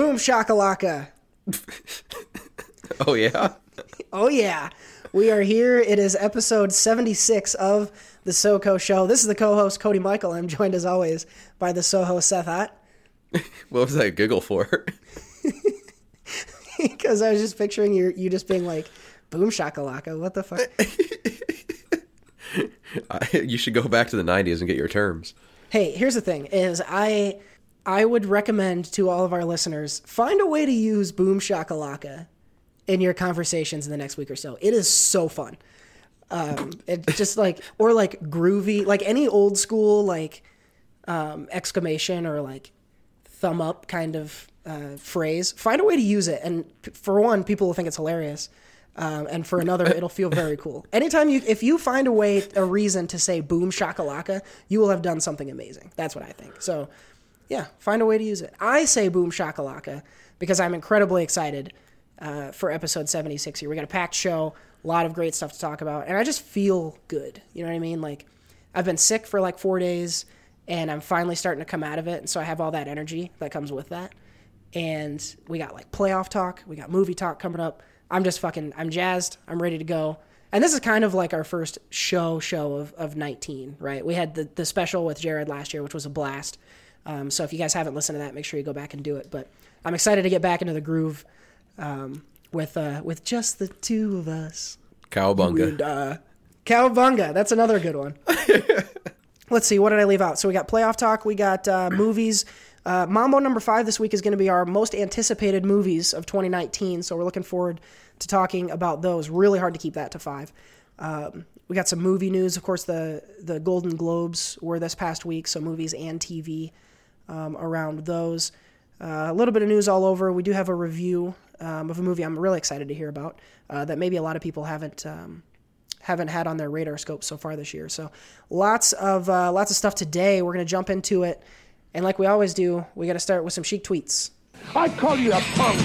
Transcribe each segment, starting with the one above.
Boom shakalaka. Oh yeah. Oh yeah. We are here. It is episode 76 of the SoCo show. This is the co-host Cody Michael. I'm joined as always by the Soho Seth Ott. What was that giggle for? Because I was just picturing you you just being like, boom shakalaka. What the fuck? I, you should go back to the '90s and get your terms. Hey, here's the thing: is I I would recommend to all of our listeners find a way to use boom shakalaka in your conversations in the next week or so. It is so fun. Um, it's just like or like groovy, like any old school like um, exclamation or like thumb up kind of uh, phrase. Find a way to use it, and p- for one, people will think it's hilarious. Um, and for another, it'll feel very cool. Anytime you, if you find a way, a reason to say "boom shakalaka," you will have done something amazing. That's what I think. So, yeah, find a way to use it. I say "boom shakalaka" because I'm incredibly excited uh, for episode 76 here. We got a packed show, a lot of great stuff to talk about, and I just feel good. You know what I mean? Like, I've been sick for like four days, and I'm finally starting to come out of it, and so I have all that energy that comes with that. And we got like playoff talk, we got movie talk coming up. I'm just fucking, I'm jazzed. I'm ready to go. And this is kind of like our first show show of, of 19, right? We had the, the special with Jared last year, which was a blast. Um, so if you guys haven't listened to that, make sure you go back and do it. But I'm excited to get back into the groove um, with uh, with just the two of us. Cowabunga. And, uh, Cowabunga. That's another good one. Let's see. What did I leave out? So we got playoff talk. We got uh, movies. Uh, Mambo number five this week is going to be our most anticipated movies of 2019. So we're looking forward to talking about those. Really hard to keep that to five. Um, we got some movie news. Of course, the the Golden Globes were this past week, so movies and TV um, around those. Uh, a little bit of news all over. We do have a review um, of a movie I'm really excited to hear about uh, that maybe a lot of people haven't um, haven't had on their radar scope so far this year. So lots of uh, lots of stuff today. We're gonna jump into it, and like we always do, we got to start with some Sheik tweets. I call you a punk.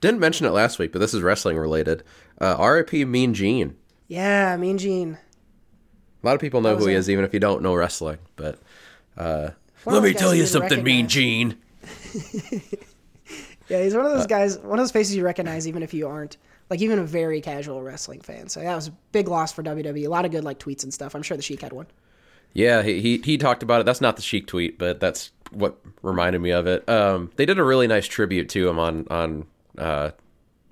Didn't mention it last week, but this is wrestling related. Uh, R.I.P. Mean Gene. Yeah, Mean Gene. A lot of people know who he a- is, even if you don't know wrestling. But uh, let me tell you you something, Mean. Gene. Yeah, he's one of Uh, those guys, one of those faces you recognize even if you aren't like even a very casual wrestling fan. So that was a big loss for WWE. A lot of good like tweets and stuff. I'm sure the Sheik had one. Yeah, he, he he talked about it. That's not the Sheik tweet, but that's what reminded me of it. Um, they did a really nice tribute to him on on uh,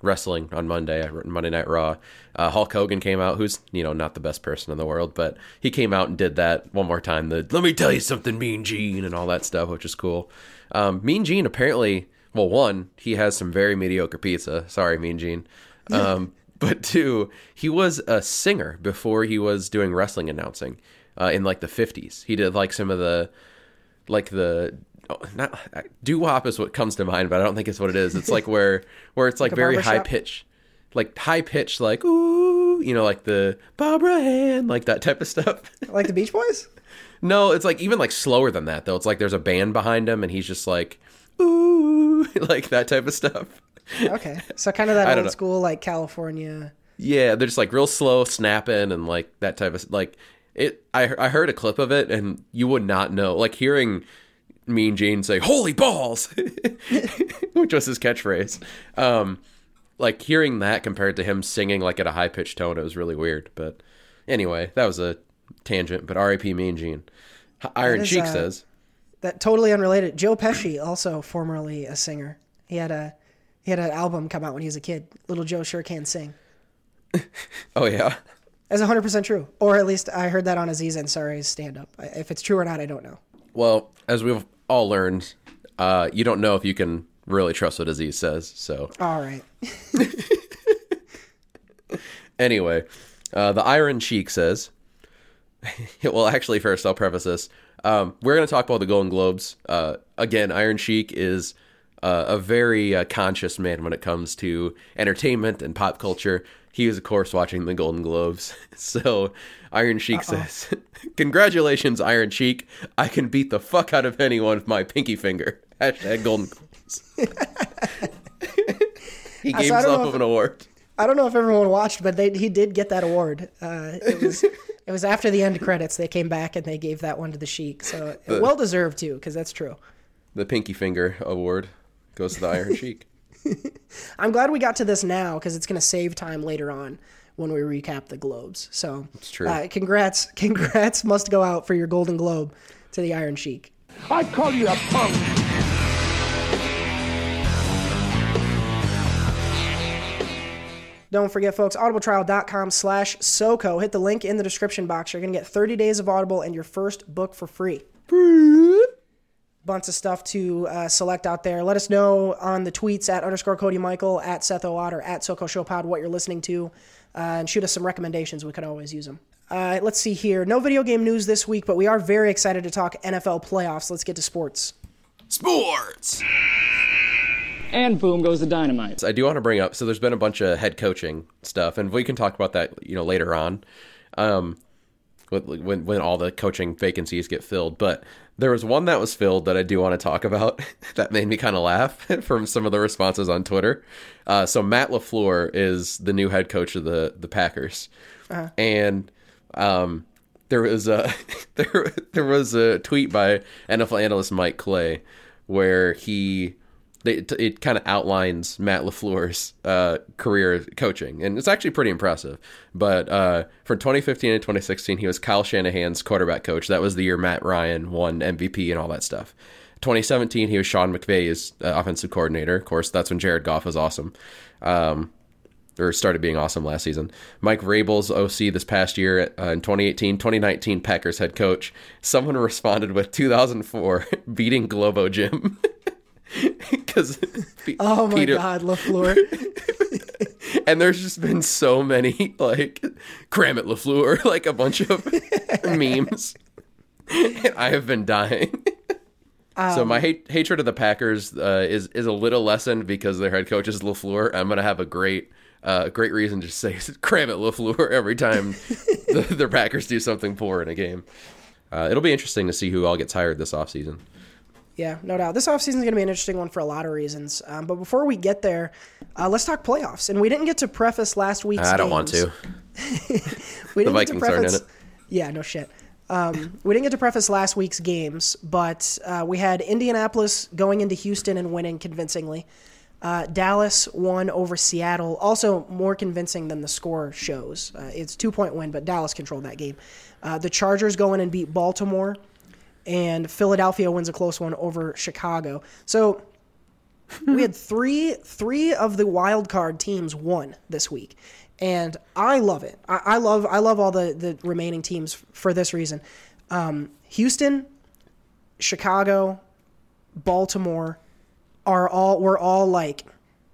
wrestling on Monday, Monday Night Raw. Uh, Hulk Hogan came out, who's you know not the best person in the world, but he came out and did that one more time. The "Let me tell you something, Mean Gene" and all that stuff, which is cool. Um, mean Gene apparently, well, one, he has some very mediocre pizza. Sorry, Mean Gene. Um, but two, he was a singer before he was doing wrestling announcing uh, in like the 50s. He did like some of the like the oh, not doo wop is what comes to mind, but I don't think it's what it is. It's like where where it's like, a very high pitch, like high pitch, like ooh, you know, like the Barbara Hand, like that type of stuff. Like the Beach Boys? no, it's like even like slower than that though. It's like there's a band behind him and he's just like ooh, like that type of stuff. Okay, so kind of that old know. school like California. Yeah, they're just like real slow snapping and like that type of like it. I I heard a clip of it and you would not know. Like hearing Mean Gene say "Holy balls," which was his catchphrase. Um, like hearing that compared to him singing like at a high pitched tone, it was really weird. But anyway, that was a tangent. But R.I.P. Mean Gene. Iron is, Sheik uh, says, That totally unrelated. Joe Pesci, also formerly a singer. He had a he had an album come out when he was a kid. Little Joe sure can sing. "Oh yeah." That's 100% true. Or at least I heard that on Aziz Ansari's stand up. If it's true or not, I don't know. Well, as we've all learned, uh, you don't know if you can really trust what Aziz says. So All right. Anyway, uh, the Iron Sheik says, well, actually, first, I'll preface this. Um, we're going to talk about the Golden Globes. Uh, again, Iron Sheik is uh, a very uh, conscious man when it comes to entertainment and pop culture. He was, of course, watching the Golden Globes. So, Iron Sheik says, Congratulations, Iron Sheik. I can beat the fuck out of anyone with my pinky finger. Hashtag Golden Globes. he gave so himself if- an award. I don't know if everyone watched, but they, he did get that award. Uh, it was It was after the end credits they came back and they gave that one to the Sheik. So well deserved too, because that's true. The Pinky Finger Award goes to the Iron Sheik. I'm glad we got to this now because it's going to save time later on when we recap the globes. So It's true. Uh, congrats, congrats must go out for your Golden Globe to the Iron Sheik. I call you a punk. Don't forget, folks, audibletrial.com slash SOCO. Hit the link in the description box. You're going to get 30 days of Audible and your first book for free. Bunch of stuff to uh, select out there. Let us know on the tweets at underscore Cody Michael, at Seth Owad, or at SoCo Show Pod what you're listening to, uh, and shoot us some recommendations. We could always use them. Uh, let's see here. No video game news this week, but we are very excited to talk NFL playoffs. Let's get to sports. Sports. And boom goes the dynamite. I do want to bring up. So there's been a bunch of head coaching stuff, and we can talk about that, you know, later on, um, with- when when all the coaching vacancies get filled. But there was one that was filled that I do want to talk about that made me kind of laugh from some of the responses on Twitter. Uh, so Matt Lafleur is the new head coach of the the Packers, and um, there was a there there was a tweet by NFL analyst Mike Clay where he it, it kind of outlines Matt LaFleur's uh, career coaching, and it's actually pretty impressive. But uh, from 2015 to 2016, he was Kyle Shanahan's quarterback coach. That was the year Matt Ryan won MVP and all that stuff. 2017, he was Sean McVay's uh, offensive coordinator. Of course, that's when Jared Goff was awesome. Um, or started being awesome last season. Mike Vrabel's OC this past year uh, in 2018, 2019 Packers head coach. Someone responded with 2004 beating Globo Gym. Because Oh my God, LaFleur. and there's just been so many like cram it Lafleur, like a bunch of memes. And I have been dying. so my hate, hatred of the Packers uh, is is a little lessened because their head coach is Lafleur. I'm gonna have a great uh, great reason to say cram it Lafleur every time the, the Packers do something poor in a game. Uh, it'll be interesting to see who all gets hired this offseason. Yeah, no doubt. This offseason is going to be an interesting one for a lot of reasons. Um, but before we get there, uh, let's talk playoffs. And we didn't get to preface last week's I don't want to. We The didn't get to Vikings aren't in preface- it. Yeah, no shit. Um, we didn't get to preface last week's games, but uh, we had Indianapolis going into Houston and winning convincingly. Uh, Dallas won over Seattle, also more convincing than the score shows. Uh, it's two point win, but Dallas controlled that game. Uh, the Chargers go in and beat Baltimore, and Philadelphia wins a close one over Chicago. So we had three three of the wild card teams won this week, and I love it. I, I love I love all the the remaining teams for this reason. Um, Houston, Chicago, Baltimore are all we're all like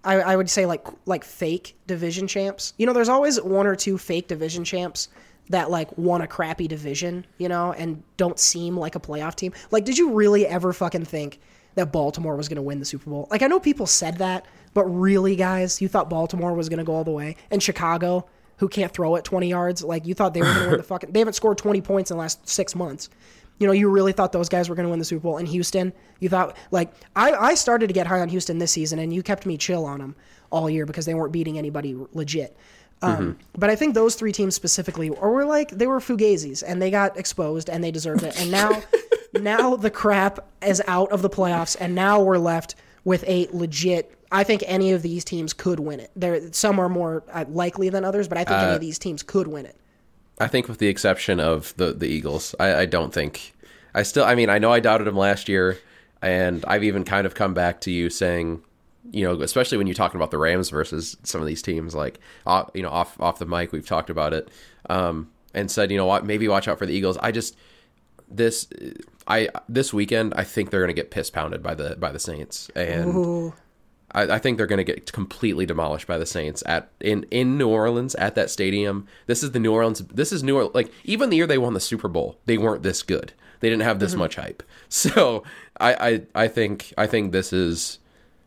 I, I would say like like fake division champs. You know, there's always one or two fake division champs that like won a crappy division, you know, and don't seem like a playoff team. Like, did you really ever fucking think that Baltimore was going to win the Super Bowl? Like, I know people said that, but really, guys, you thought Baltimore was going to go all the way, and Chicago, who can't throw it 20 yards, like you thought they were going to win the fucking. They haven't scored 20 points in the last six months. You know, you really thought those guys were going to win the Super Bowl. And Houston, you thought like I, I started to get high on Houston this season, and you kept me chill on them all year because they weren't beating anybody legit. Um, But I think those three teams specifically, or were like they were fugazis, and they got exposed, and they deserved it. And now, now the crap is out of the playoffs, and now we're left with a legit. I think any of these teams could win it. There, some are more uh, likely than others, but I think any of these teams could win it. I think with the exception of the the Eagles, I, I don't think I still. I mean, I know I doubted them last year, and I've even kind of come back to you saying, you know, especially when you're talking about the Rams versus some of these teams, like off, you know, off off the mic, we've talked about it, um, and said, you know what, maybe watch out for the Eagles. I just this I this weekend, I think they're going to get piss pounded by the by the Saints, and I, I think they're going to get completely demolished by the Saints at in in New Orleans at that stadium. This is the New Orleans. This is New Orleans. Like even the year they won the Super Bowl, they weren't this good. They didn't have this much hype. So I, I I think I think this is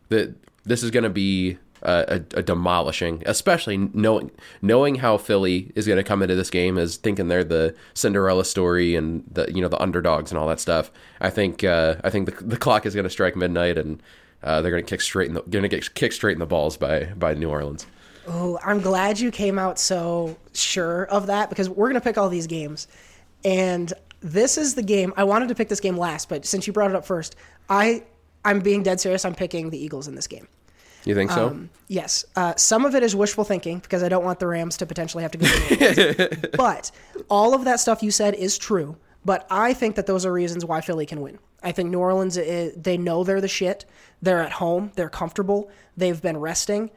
that this is going to be a, a, a demolishing, especially knowing knowing how Philly is going to come into this game as thinking they're the Cinderella story and the you know the underdogs and all that stuff. I think uh, I think the, the clock is going to strike midnight and uh, they're going to kick straight in the going to get kicked straight in the balls by by New Orleans. Oh, I'm glad you came out so sure of that because we're going to pick all these games. And this is the game. I wanted to pick this game last, but since you brought it up first, I I'm being dead serious. I'm picking the Eagles in this game. You think so? Um, yes. Uh, some of it is wishful thinking because I don't want the Rams to potentially have to go to but all of that stuff you said is true. But I think that those are reasons why Philly can win. I think New Orleans, is, they know they're the shit. They're at home. They're comfortable. They've been resting.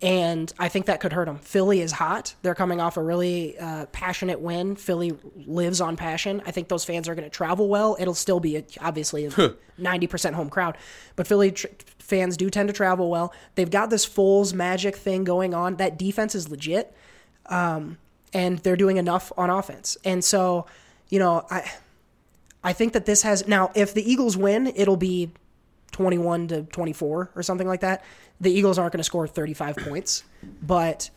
And I think that could hurt them. Philly is hot. They're coming off a really uh, passionate win. Philly lives on passion. I think those fans are going to travel well. It'll still be, a, obviously, a 90% home crowd. But Philly tr- fans do tend to travel well. They've got this Foles magic thing going on. That defense is legit. Um, and they're doing enough on offense. And so, you know, I I think that this has now if the Eagles win, it'll be 21 to 24 or something like that. The Eagles aren't going to score 35 points, but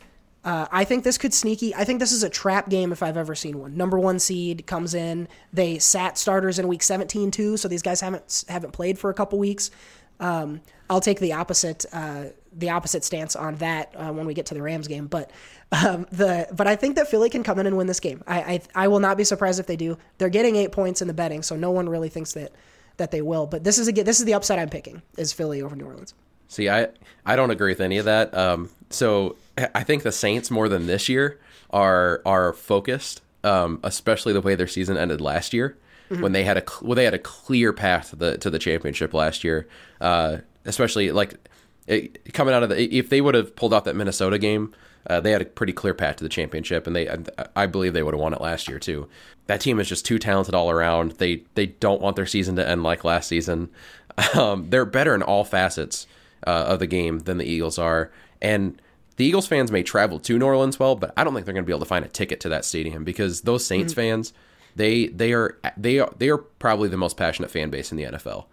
uh, I think this could sneaky. I think this is a trap game if I've ever seen one. Number one seed comes in. They sat starters in week 17 too, so these guys haven't haven't played for a couple weeks. Um, I'll take the opposite uh, the opposite stance on that uh, when we get to the Rams game. But um, the but I think that Philly can come in and win this game. I, I I will not be surprised if they do. They're getting eight points in the betting, so no one really thinks that that they will. But this is again, this is the upside I'm picking is Philly over New Orleans. See, I I don't agree with any of that. Um, so I think the Saints more than this year are are focused, um, especially the way their season ended last year mm-hmm. when they had a well they had a clear path to the to the championship last year. Uh, especially like it, coming out of the if they would have pulled out that Minnesota game. Uh, they had a pretty clear path to the championship, and they I believe they would have won it last year too. That team is just too talented all around. They they don't want their season to end like last season. Um, they're better in all facets uh, of the game than the Eagles are. And the Eagles fans may travel to New Orleans well, but I don't think they're going to be able to find a ticket to that stadium because those Saints mm-hmm. fans, they they are they are they are probably the most passionate fan base in the NFL.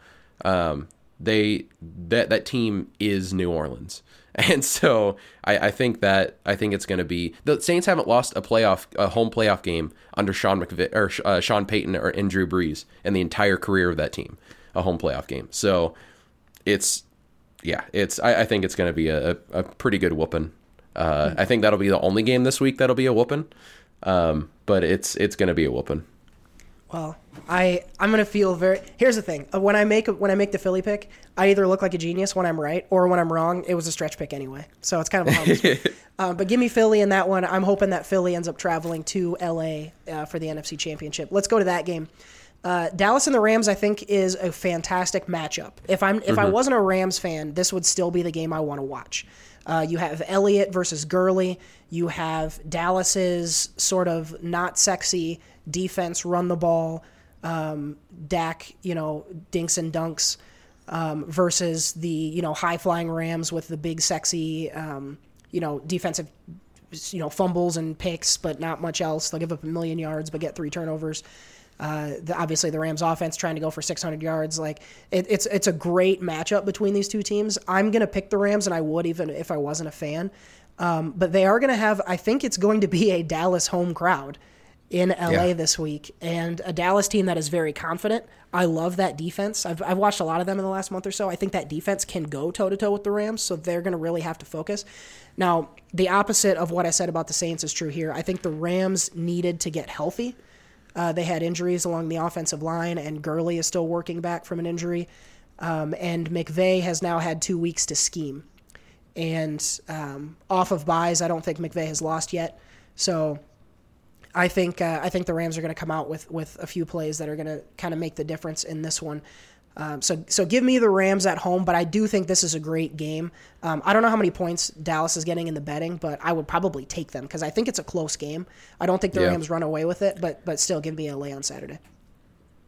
Um, they that that team is New Orleans, and so I, I think that I think it's going to be the Saints haven't lost a playoff a home playoff game under Sean McVay or uh, Sean Payton or in Drew Brees in the entire career of that team, a home playoff game. So it's yeah, it's. I, I think it's going to be a, a, pretty good whooping. Uh, I think that'll be the only game this week that'll be a whooping. Um, but it's it's going to be a whooping. Well, I I'm gonna feel very. Here's the thing: when I make when I make the Philly pick, I either look like a genius when I'm right, or when I'm wrong, it was a stretch pick anyway. So it's kind of a um, but give me Philly in that one. I'm hoping that Philly ends up traveling to LA uh, for the NFC Championship. Let's go to that game. Uh, Dallas and the Rams, I think, is a fantastic matchup. If I'm if mm-hmm. I wasn't a Rams fan, this would still be the game I want to watch. Uh, you have Elliott versus Gurley. You have Dallas's sort of not sexy defense, run the ball. Um, Dak, you know, dinks and dunks um, versus the you know high flying Rams with the big sexy um, you know defensive you know fumbles and picks, but not much else. They'll give up a million yards but get three turnovers. Uh, the, obviously, the Rams' offense trying to go for 600 yards. Like it, it's it's a great matchup between these two teams. I'm gonna pick the Rams, and I would even if I wasn't a fan. Um, but they are gonna have. I think it's going to be a Dallas home crowd in LA yeah. this week, and a Dallas team that is very confident. I love that defense. I've, I've watched a lot of them in the last month or so. I think that defense can go toe to toe with the Rams, so they're going to really have to focus. Now, the opposite of what I said about the Saints is true here. I think the Rams needed to get healthy. Uh, they had injuries along the offensive line, and Gurley is still working back from an injury. Um, and McVay has now had two weeks to scheme. And um, off of byes, I don't think McVay has lost yet. So I think uh, I think the Rams are going to come out with with a few plays that are going to kind of make the difference in this one. Um, so so give me the Rams at home, but I do think this is a great game. Um, I don't know how many points Dallas is getting in the betting, but I would probably take them because I think it's a close game. I don't think the yeah. Rams run away with it, but but still give me a lay on Saturday.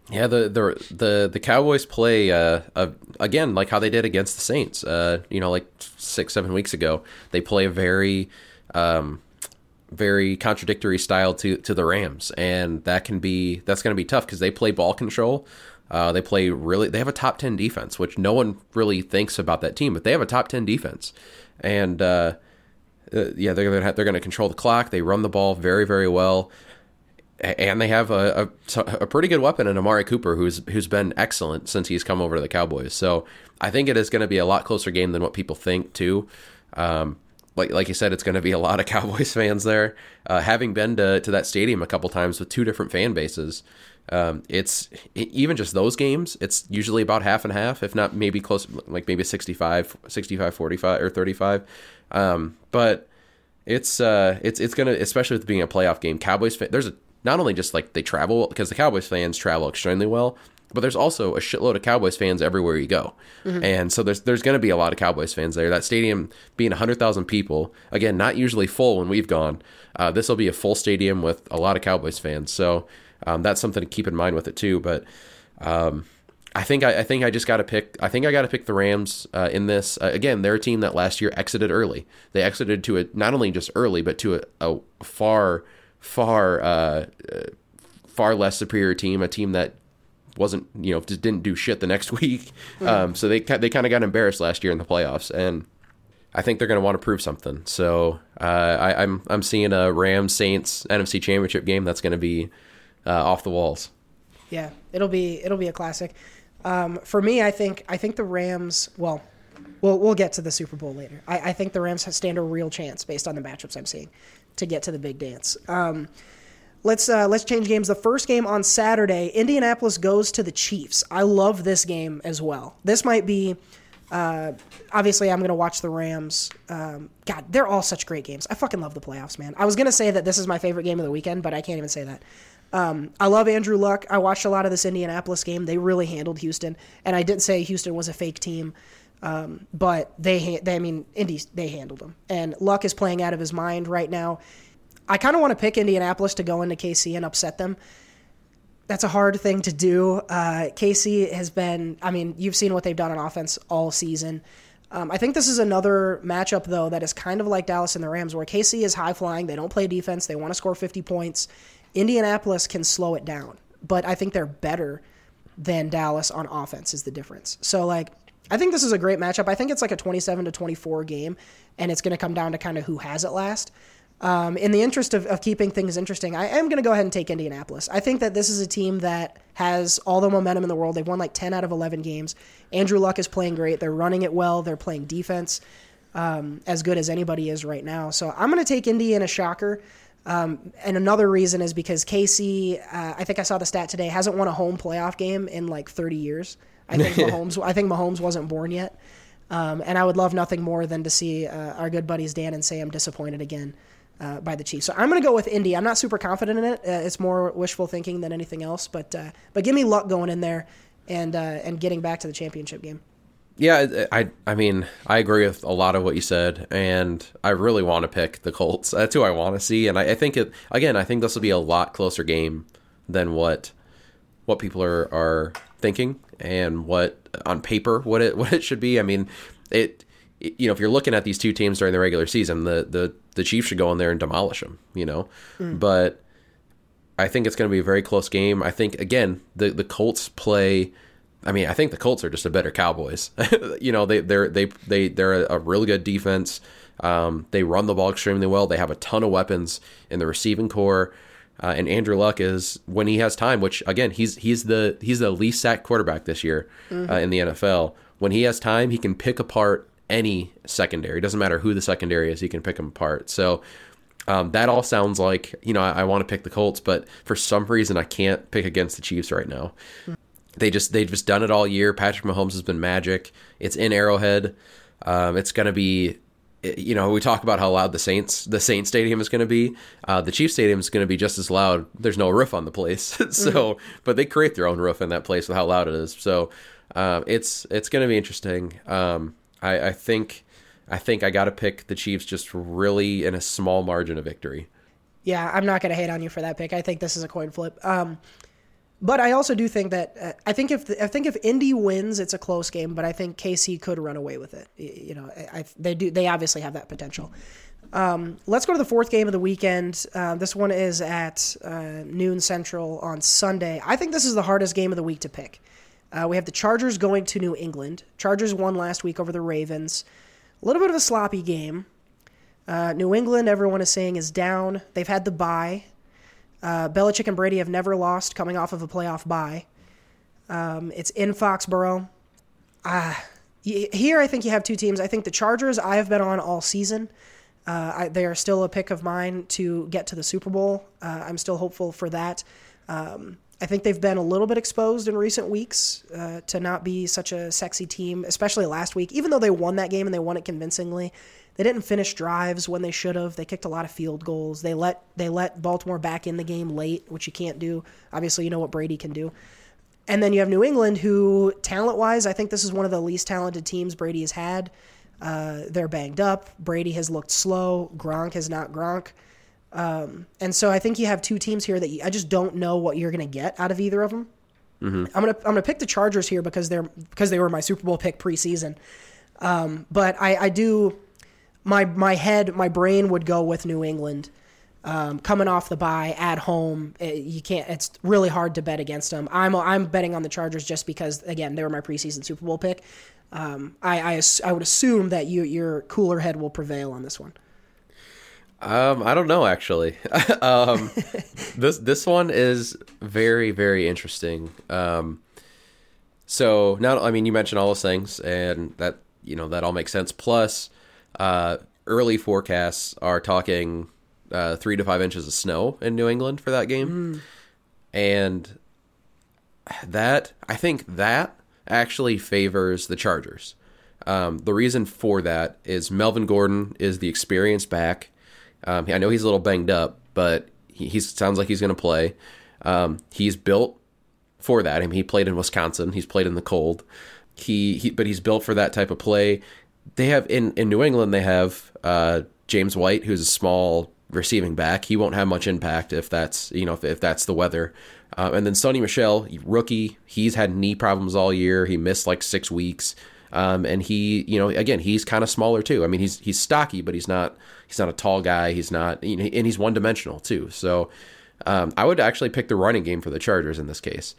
Yeah, the the the the Cowboys play uh, uh, again like how they did against the Saints. Uh, you know, like six seven weeks ago, they play a very um, very contradictory style to to the Rams, and that can be that's going to be tough because they play ball control. Uh, they play really. They have a top ten defense, which no one really thinks about that team, but they have a top ten defense, and uh, uh, yeah, they're gonna have, they're going to control the clock. They run the ball very very well, and they have a, a, a pretty good weapon in Amari Cooper, who's who's been excellent since he's come over to the Cowboys. So I think it is going to be a lot closer game than what people think too. Um, like like you said, it's going to be a lot of Cowboys fans there. Uh, having been to to that stadium a couple times with two different fan bases, um, it's it, even just those games. It's usually about half and half, if not maybe close, like maybe 65, 65 45 or 35. Um, but it's uh, it's it's gonna, especially with being a playoff game. Cowboys, there's a, not only just like they travel because the Cowboys fans travel extremely well, but there's also a shitload of Cowboys fans everywhere you go, and so there's there's going to be a lot of Cowboys fans there. That stadium being hundred thousand people, again, not usually full when we've gone. Uh, this will be a full stadium with a lot of Cowboys fans, so um, that's something to keep in mind with it too. But um, I think I, I think I just got to pick. I think I got to pick the Rams uh, in this. Uh, again, they're a team that last year exited early. They exited to a not only just early, but to a, a far, far, uh, far less superior team. A team that wasn't you know just didn't do shit the next week. Um, so they they kind of got embarrassed last year in the playoffs, and I think they're going to want to prove something. So uh, I, I'm I'm seeing a Rams Saints NFC Championship game that's going to be uh, off the walls. Yeah, it'll be it'll be a classic. Um, for me, I think I think the Rams. Well, we'll we'll get to the Super Bowl later. I, I think the Rams stand a real chance based on the matchups I'm seeing to get to the big dance. Um, let's uh, let's change games. The first game on Saturday, Indianapolis goes to the Chiefs. I love this game as well. This might be. Uh, obviously, I'm going to watch the Rams. Um, God, they're all such great games. I fucking love the playoffs, man. I was going to say that this is my favorite game of the weekend, but I can't even say that. Um, I love Andrew Luck. I watched a lot of this Indianapolis game. They really handled Houston, and I didn't say Houston was a fake team, um, but they, they, I mean, Indy, they handled them. And Luck is playing out of his mind right now. I kind of want to pick Indianapolis to go into KC and upset them. That's a hard thing to do. Uh, KC has been, I mean, you've seen what they've done on offense all season. Um, I think this is another matchup, though, that is kind of like Dallas and the Rams, where KC is high flying. They don't play defense. They want to score 50 points. Indianapolis can slow it down, but I think they're better than Dallas on offense, is the difference. So, like, I think this is a great matchup. I think it's like a 27 to 24 game, and it's going to come down to kind of who has it last. Um, in the interest of, of keeping things interesting, I am going to go ahead and take Indianapolis. I think that this is a team that has all the momentum in the world. They've won like 10 out of 11 games. Andrew Luck is playing great. They're running it well. They're playing defense um, as good as anybody is right now. So I'm going to take Indy in a shocker. Um, and another reason is because KC, uh, I think I saw the stat today, hasn't won a home playoff game in like 30 years. I think Mahomes. I think Mahomes wasn't born yet. Um, and I would love nothing more than to see uh, our good buddies Dan and Sam disappointed again uh, by the Chiefs. So I'm going to go with Indy. I'm not super confident in it. Uh, it's more wishful thinking than anything else. But uh, but give me luck going in there and uh, and getting back to the championship game. Yeah, I I mean I agree with a lot of what you said, and I really want to pick the Colts. That's who I want to see, and I, I think it again. I think this will be a lot closer game than what what people are are thinking and what on paper what it what it should be. I mean, it you know if you're looking at these two teams during the regular season, the the the Chiefs should go in there and demolish them. You know, but I think it's going to be a very close game. I think again the the Colts play. I mean, I think the Colts are just a better Cowboys. you know, they they're they they they're a, really good defense. Um, they run the ball extremely well. They have a ton of weapons in the receiving corps. Uh, and Andrew Luck is when he has time, which again he's he's the he's the least sacked quarterback this year uh, in the NFL. When he has time, he can pick apart any secondary. It doesn't matter who the secondary is, he can pick them apart. So um, that all sounds like you know I, I want to pick the Colts, but for some reason I can't pick against the Chiefs right now. They just they've just done it all year. Patrick Mahomes has been magic. It's in Arrowhead. Um, it's going to be you know we talk about how loud the Saints the Saints stadium is going to be. Uh, the Chiefs stadium is going to be just as loud. There's no roof on the place, so but they create their own roof in that place with how loud it is. So um, it's it's going to be interesting. Um, I, I think I think I got to pick the Chiefs just really in a small margin of victory. Yeah, I'm not going to hate on you for that pick. I think this is a coin flip. Um, but I also do think that uh, I think if I think if Indy wins, it's a close game. But I think KC could run away with it. You know, I, they do. They obviously have that potential. Um, let's go to the fourth game of the weekend. Uh, this one is at uh, noon central on Sunday. I think this is the hardest game of the week to pick. Uh, we have the Chargers going to New England. Chargers won last week over the Ravens. A little bit of a sloppy game. Uh, New England, everyone is saying, is down. They've had the bye. Uh, Belichick and Brady have never lost coming off of a playoff bye. Um, it's in Foxborough. Y- here, I think you have two teams. I think the Chargers I have been on all season. Uh, I, they are still a pick of mine to get to the Super Bowl. Uh, I'm still hopeful for that. Um, I think they've been a little bit exposed in recent weeks uh, to not be such a sexy team, especially last week. Even though they won that game and they won it convincingly, they didn't finish drives when they should have. They kicked a lot of field goals. They let they let Baltimore back in the game late, which you can't do. Obviously, you know what Brady can do. And then you have New England, who talent wise, I think this is one of the least talented teams Brady has had. Uh, they're banged up. Brady has looked slow. Gronk has not Gronk. Um, and so I think you have two teams here that you, I just don't know what you're going to get out of either of them. I'm gonna I'm gonna pick the Chargers here because they're because they were my Super Bowl pick preseason. Um, but I, I do my my head my brain would go with New England. Um, coming off the bye at home, eh, you can't. It's really hard to bet against them. I'm I'm betting on the Chargers just because again they were my preseason Super Bowl pick. Um, I, I I would assume that you your cooler head will prevail on this one. Um, I don't know actually. um, this this one is very very interesting. Um, so now I mean you mentioned all those things, and that you know that all makes sense. Plus, uh, early forecasts are talking uh, three to five inches of snow in New England for that game, and that I think that actually favors the Chargers. Um, the reason for that is Melvin Gordon is the experienced back. Um, I know he's a little banged up, but he he's, sounds like he's going to play. Um, he's built for that. I mean, he played in Wisconsin. He's played in the cold. He, he but he's built for that type of play. They have in in New England. They have uh, James White, who's a small receiving back. He won't have much impact if that's you know if, if that's the weather. Uh, and then Sony Michel, rookie. He's had knee problems all year. He missed like six weeks. Um, and he, you know, again, he's kind of smaller too. I mean, he's he's stocky, but he's not he's not a tall guy. He's not, you know, and he's one dimensional too. So um, I would actually pick the running game for the Chargers in this case.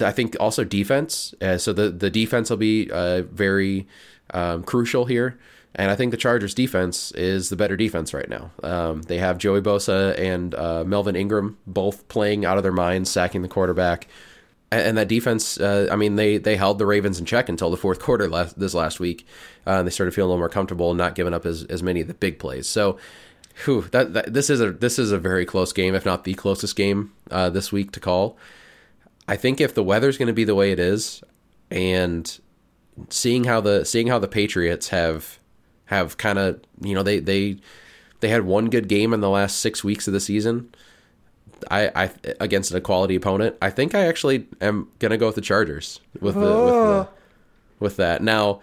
I think also defense. Uh, so the the defense will be uh, very um, crucial here. And I think the Chargers defense is the better defense right now. Um, they have Joey Bosa and uh, Melvin Ingram both playing out of their minds, sacking the quarterback. And, and that defense, uh, I mean, they they held the Ravens in check until the fourth quarter last, this last week. Uh, they started feeling a little more comfortable and not giving up as, as many of the big plays. So, whew, that, that this is a this is a very close game, if not the closest game uh, this week to call. I think if the weather's going to be the way it is, and seeing how the seeing how the Patriots have have kind of you know they they they had one good game in the last six weeks of the season. I, I against a quality opponent. I think I actually am gonna go with the Chargers with the with, the, with that. Now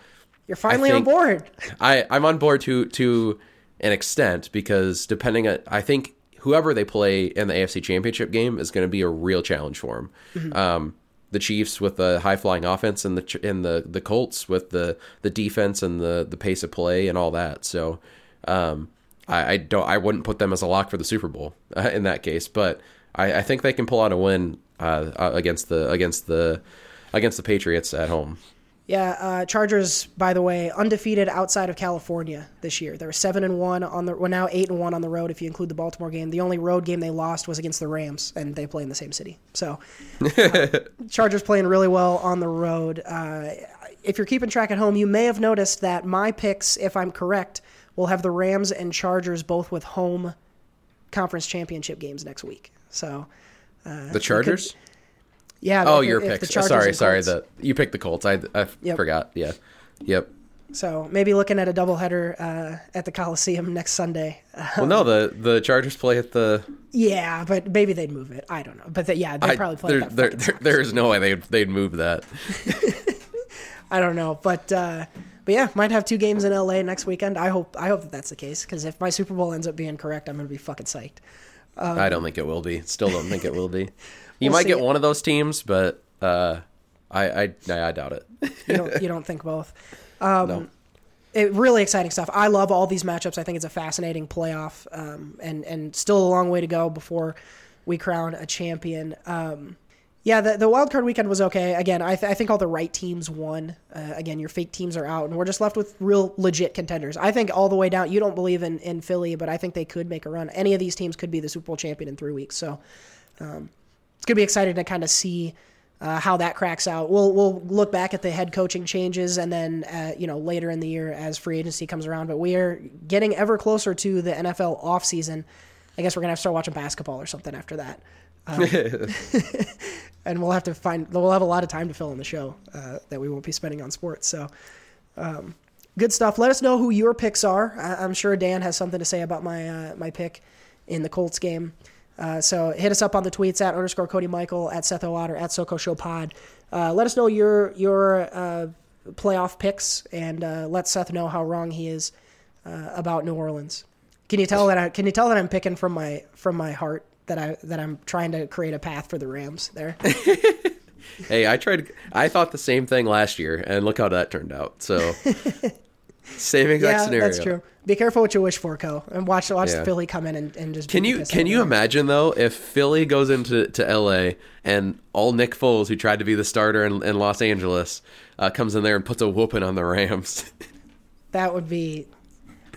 You're finally on board. I I'm on board to to an extent because depending on I think whoever they play in the AFC Championship game is going to be a real challenge for them. Um, the Chiefs with the high flying offense and the and the the Colts with the the defense and the the pace of play and all that. So um, I, I don't I wouldn't put them as a lock for the Super Bowl uh, in that case, but I, I think they can pull out a win uh, uh, against the against the against the Patriots at home. Yeah, uh, Chargers, by the way, undefeated outside of California this year. They were seven and one on the. Well, now eight and one on the road if you include the Baltimore game. The only road game they lost was against the Rams, and they play in the same city. So, uh, Chargers playing really well on the road. Uh, if you're keeping track at home, you may have noticed that my picks, if I'm correct, will have the Rams and Chargers both with home conference championship games next week. So, The Chargers. yeah. Oh, if- your if picks. Sorry, sorry. The you picked the Colts. I I Yep. forgot. Yeah. Yep. So maybe looking at a doubleheader uh, at the Coliseum next Sunday. Uh, Well, no, the the Chargers play at the. yeah, but maybe they'd move it. I don't know. But the, yeah, they I, probably play there, there, there, there is no way they'd they'd move that. I don't know, but uh, but yeah, might have two games in LA next weekend. I hope I hope that that's the case because if my Super Bowl ends up being correct, I'm gonna be fucking psyched. I don't think it will be. Still don't think it will be. You We'll might see. get one of those teams, but uh, I I I doubt it. You don't you don't think both? no. it, really exciting stuff. I love all these matchups. I think it's a fascinating playoff, um, and and still a long way to go before we crown a champion. Um, yeah, the the wild card weekend was okay. Again, I, th- I think all the right teams won. Uh, again, your fake teams are out, and we're just left with real legit contenders. I think all the way down. You don't believe in in Philly, but I think they could make a run. Any of these teams could be the Super Bowl champion in three weeks. So um, it's gonna be exciting to kind of see uh, how that cracks out. We'll we'll look back at the head coaching changes and then uh, you know later in the year as free agency comes around. But we are getting ever closer to the NFL offseason. I guess we're gonna have to start watching basketball or something after that. Um, and we'll have to find we'll have a lot of time to fill in the show uh, that we won't be spending on sports. So. Um, good stuff. Let us know who your picks are. I, am sure Dan has something to say about my uh, my pick in the Colts game. Uh, so hit us up on the tweets at underscore Cody Michael at Seth Owatter at SoCo Show Pod. Uh, let us know your your uh, playoff picks and uh, let Seth know how wrong he is about New Orleans. Can you tell that I can you tell that I'm picking from my from my heart that I that I'm trying to create a path for the Rams there. hey, I tried. I thought the same thing last year, and look how that turned out. So, same exact yeah, scenario. that's true. Be careful what you wish for, Co. And watch watch yeah. Philly come in and, and just. Can you can you imagine though if Philly goes into to L.A. and all Nick Foles, who tried to be the starter in, in Los Angeles, uh, comes in there and puts a whooping on the Rams? that would be.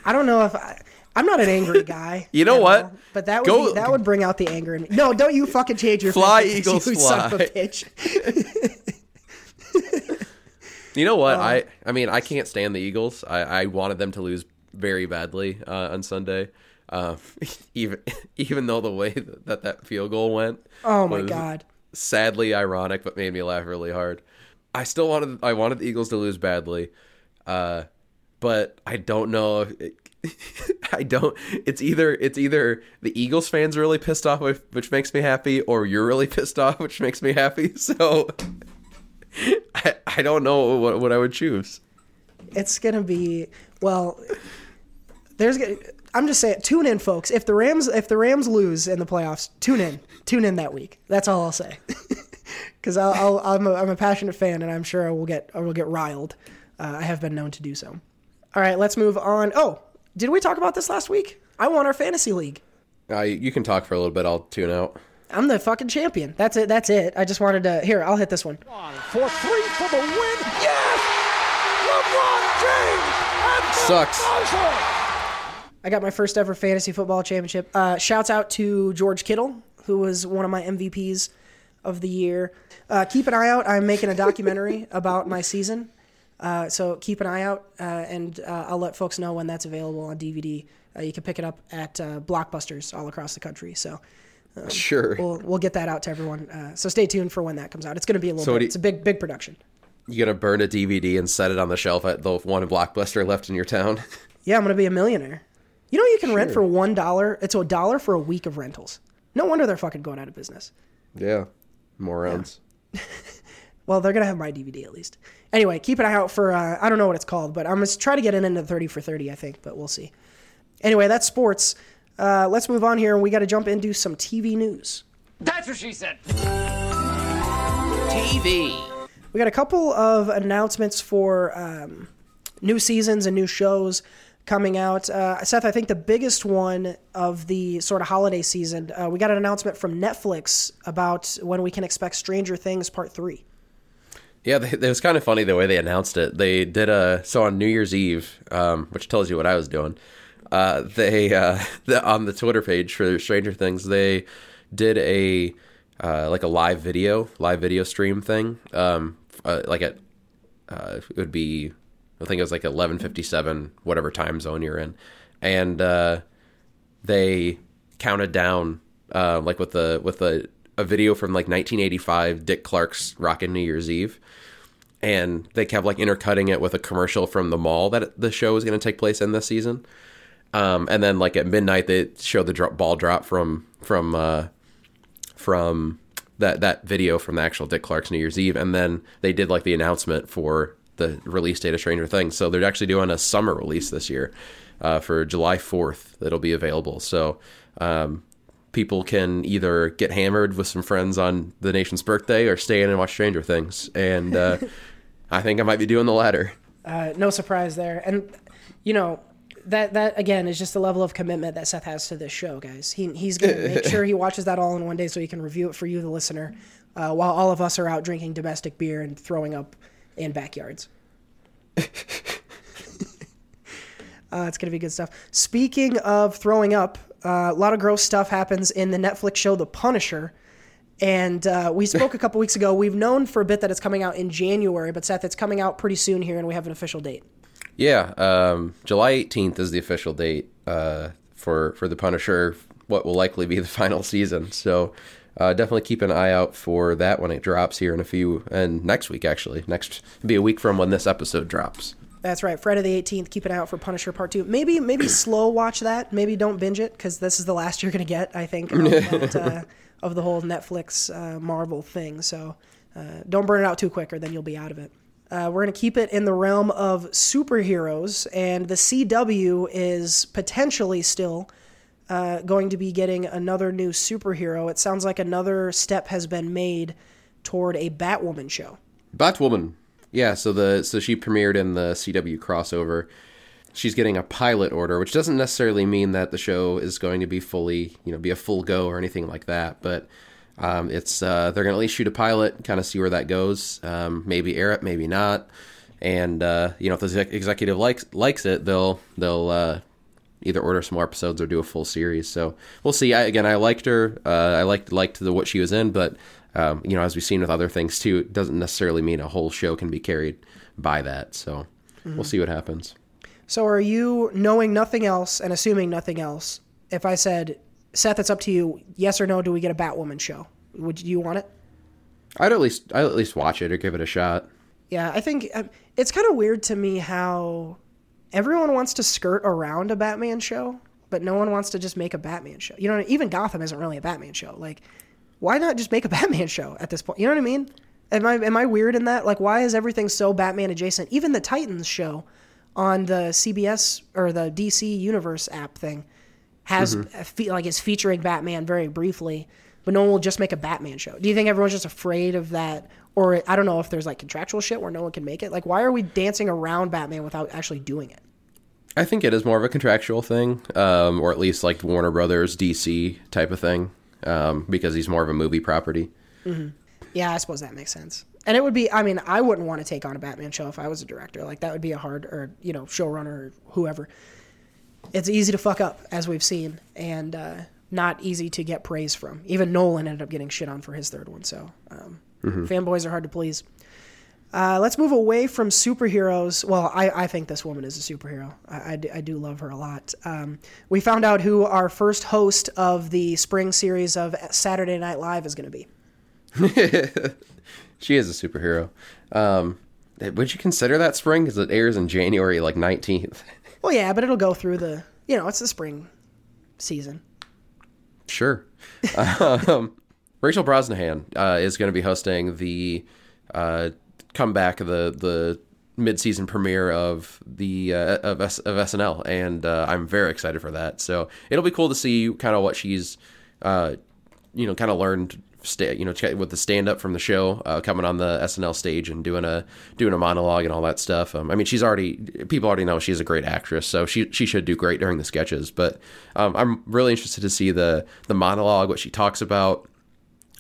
I don't know if I, I'm not an angry guy. you know what? All, but that would Go, be, that would bring out the anger in me. No, don't you fucking change your fly Eagles you fly. Son of a bitch. you know what? Um, I I mean I can't stand the Eagles. I, I wanted them to lose very badly uh, on Sunday. Uh, even even though the way that that field goal went. Oh my god. Sadly ironic, but made me laugh really hard. I still wanted I wanted the Eagles to lose badly. Uh, but I don't know if it, I don't. It's either it's either the Eagles fans are really pissed off, which makes me happy, or you're really pissed off, which makes me happy. So I I don't know what what I would choose. It's gonna be well. There's. I'm just saying, tune in, folks. If the Rams if the Rams lose in the playoffs, tune in. Tune in that week. That's all I'll say. Because I'll, i am a, I'm a passionate fan, and I'm sure I will get I will get riled. Uh, I have been known to do so. All right, let's move on. Oh, did we talk about this last week? I won our fantasy league. Uh, you can talk for a little bit. I'll tune out. I'm the fucking champion. That's it. That's it. I just wanted to. Here, I'll hit this one. For three for the win. Yes! LeBron James Sucks. I got my first ever fantasy football championship. Uh, shouts out to George Kittle, who was one of my MVPs of the year. Uh, keep an eye out. I'm making a documentary about my season. Uh, so keep an eye out, uh, and uh, I'll let folks know when that's available on DVD. Uh, you can pick it up at uh, Blockbusters all across the country. So um, sure, we'll we'll get that out to everyone. Uh, so stay tuned for when that comes out. It's going to be a little. So bit, you, it's a big big production. You're gonna burn a DVD and set it on the shelf at the one Blockbuster left in your town? yeah, I'm gonna be a millionaire. You know you can sure. rent for one dollar. It's a dollar for a week of rentals. No wonder they're fucking going out of business. Yeah, morons. Yeah. well, they're gonna have my DVD at least. Anyway, keep an eye out for uh, I don't know what it's called, but I'm gonna try to get it into 30 for 30, I think, but we'll see. Anyway, that's sports. Uh, let's move on here, and we got to jump into some TV news. That's what she said. TV. We got a couple of announcements for um, new seasons and new shows coming out. Uh, Seth, I think the biggest one of the sort of holiday season, uh, we got an announcement from Netflix about when we can expect Stranger Things Part 3. Yeah, they, it was kind of funny the way they announced it. They did a so on New Year's Eve, um, which tells you what I was doing. Uh, they uh, the, on the Twitter page for Stranger Things, they did a uh, like a live video, live video stream thing. Um, uh, like at uh, it would be, I think it was like eleven fifty seven, whatever time zone you're in, and uh, they counted down like with the with the a video from like 1985, Dick Clark's Rockin' New Year's Eve, and they kept like intercutting it with a commercial from the mall that the show was going to take place in this season. Um, and then like at midnight, they showed the drop, ball drop from from uh, from that that video from the actual Dick Clark's New Year's Eve, and then they did like the announcement for the release date of Stranger Things. So they're actually doing a summer release this year uh, for July 4th that'll be available. So um, people can either get hammered with some friends on the nation's birthday or stay in and watch Stranger Things. And uh, I think I might be doing the latter. Uh, no surprise there. And, you know, that that again is just the level of commitment that Seth has to this show, guys. He he's gonna make sure he watches that all in one day so he can review it for you, the listener, uh, while all of us are out drinking domestic beer and throwing up in backyards. uh, it's gonna be good stuff. Speaking of throwing up, uh, a lot of gross stuff happens in the Netflix show The Punisher. And uh, we spoke a couple weeks ago. We've known for a bit that it's coming out in January, but Seth, it's coming out pretty soon here, and we have an official date. Yeah, um, July 18th is the official date uh, for for the Punisher. What will likely be the final season. So uh, definitely keep an eye out for that when it drops here in a few and next week actually. Next be a week from when this episode drops. That's right, Friday the 18th. Keep an eye out for Punisher Part Two. Maybe maybe slow watch that. Maybe don't binge it because this is the last you're gonna get. I think of, that, uh, of the whole Netflix uh, Marvel thing. So uh, don't burn it out too quick, or then you'll be out of it. Uh, we're going to keep it in the realm of superheroes, and the CW is potentially still uh, going to be getting another new superhero. It sounds like another step has been made toward a Batwoman show. Batwoman. Yeah, so the so she premiered in the CW crossover. She's getting a pilot order, which doesn't necessarily mean that the show is going to be fully, you know, be a full go or anything like that. But um, it's uh, they're going to at least shoot a pilot, kind of see where that goes. Um, maybe air it, maybe not. And uh, you know, if the executive likes likes it, they'll they'll uh, either order some more episodes or do a full series. So we'll see. I, again, I liked her. Uh, I liked liked the what she was in, but um, you know, as we've seen with other things too, it doesn't necessarily mean a whole show can be carried by that. So mm-hmm. we'll see what happens. So are you knowing nothing else and assuming nothing else? If I said Seth, it's up to you. Yes or no? Do we get a Batwoman show? Would you want it? I'd at least I'd at least watch it or give it a shot. Yeah, I think um, it's kind of weird to me how everyone wants to skirt around a Batman show, but no one wants to just make a Batman show. You know, even Gotham isn't really a Batman show. Like, why not just make a Batman show at this point? You know what I mean? Am I am I weird in that? Like, why is everything so Batman adjacent? Even the Titans show on the CBS or the DC Universe app thing has mm-hmm. like is featuring Batman very briefly, but no one will just make a Batman show. Do you think everyone's just afraid of that, or I don't know if there's like contractual shit where no one can make it? Like, why are we dancing around Batman without actually doing it? I think it is more of a contractual thing, um, or at least like Warner Brothers, DC type of thing, um, because he's more of a movie property. Mm-hmm. Yeah, I suppose that makes sense. And it would be, I mean, I wouldn't want to take on a Batman show if I was a director. Like that would be a hard, or you know, showrunner or whoever it's easy to fuck up, as we've seen, and uh, not easy to get praise from. Even Nolan ended up getting shit on for his third one. So um, mm-hmm. fanboys are hard to please. Uh, let's move away from superheroes. Well, I, I think this woman is a superhero. I, I, do, I do love her a lot. Um, we found out who our first host of the spring series of Saturday Night Live is going to be. she is a superhero. Um, would you consider that spring? Because it airs in January, like 19th. Well, yeah, but it'll go through the, you know, it's the spring season. Sure. um, Rachel Brosnahan uh, is going to be hosting the uh, comeback of the the mid-season premiere of the uh, of, S- of SNL, and uh, I'm very excited for that. So it'll be cool to see kind of what she's, uh, you know, kind of learned sta- you know, with the stand up from the show, uh, coming on the SNL stage and doing a doing a monologue and all that stuff. Um, I mean, she's already people already know she's a great actress, so she she should do great during the sketches. But um, I'm really interested to see the the monologue, what she talks about.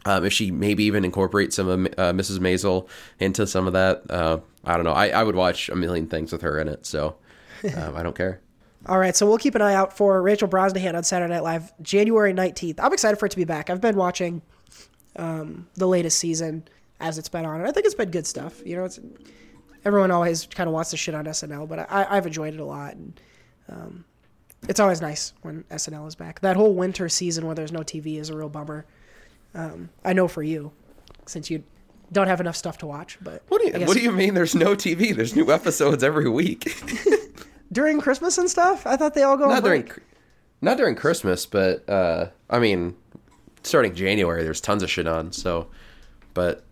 Um, if she maybe even incorporates some of uh, Mrs. Maisel into some of that, uh, I don't know. I, I would watch a million things with her in it, so um, I don't care. All right, so we'll keep an eye out for Rachel Brosnahan on Saturday Night Live, January 19th. I'm excited for it to be back. I've been watching um, the latest season as it's been on. And I think it's been good stuff. You know, it's everyone always kind of wants to shit on SNL, but I, have enjoyed it a lot. And um, it's always nice when SNL is back. That whole winter season where there's no TV is a real bummer. Um, I know for you, since you don't have enough stuff to watch. But what do you What do you mean? There's no TV. There's new episodes every week. during Christmas and stuff. I thought they all go not during not during Christmas, but uh, I mean starting January, there's tons of shit on. So, but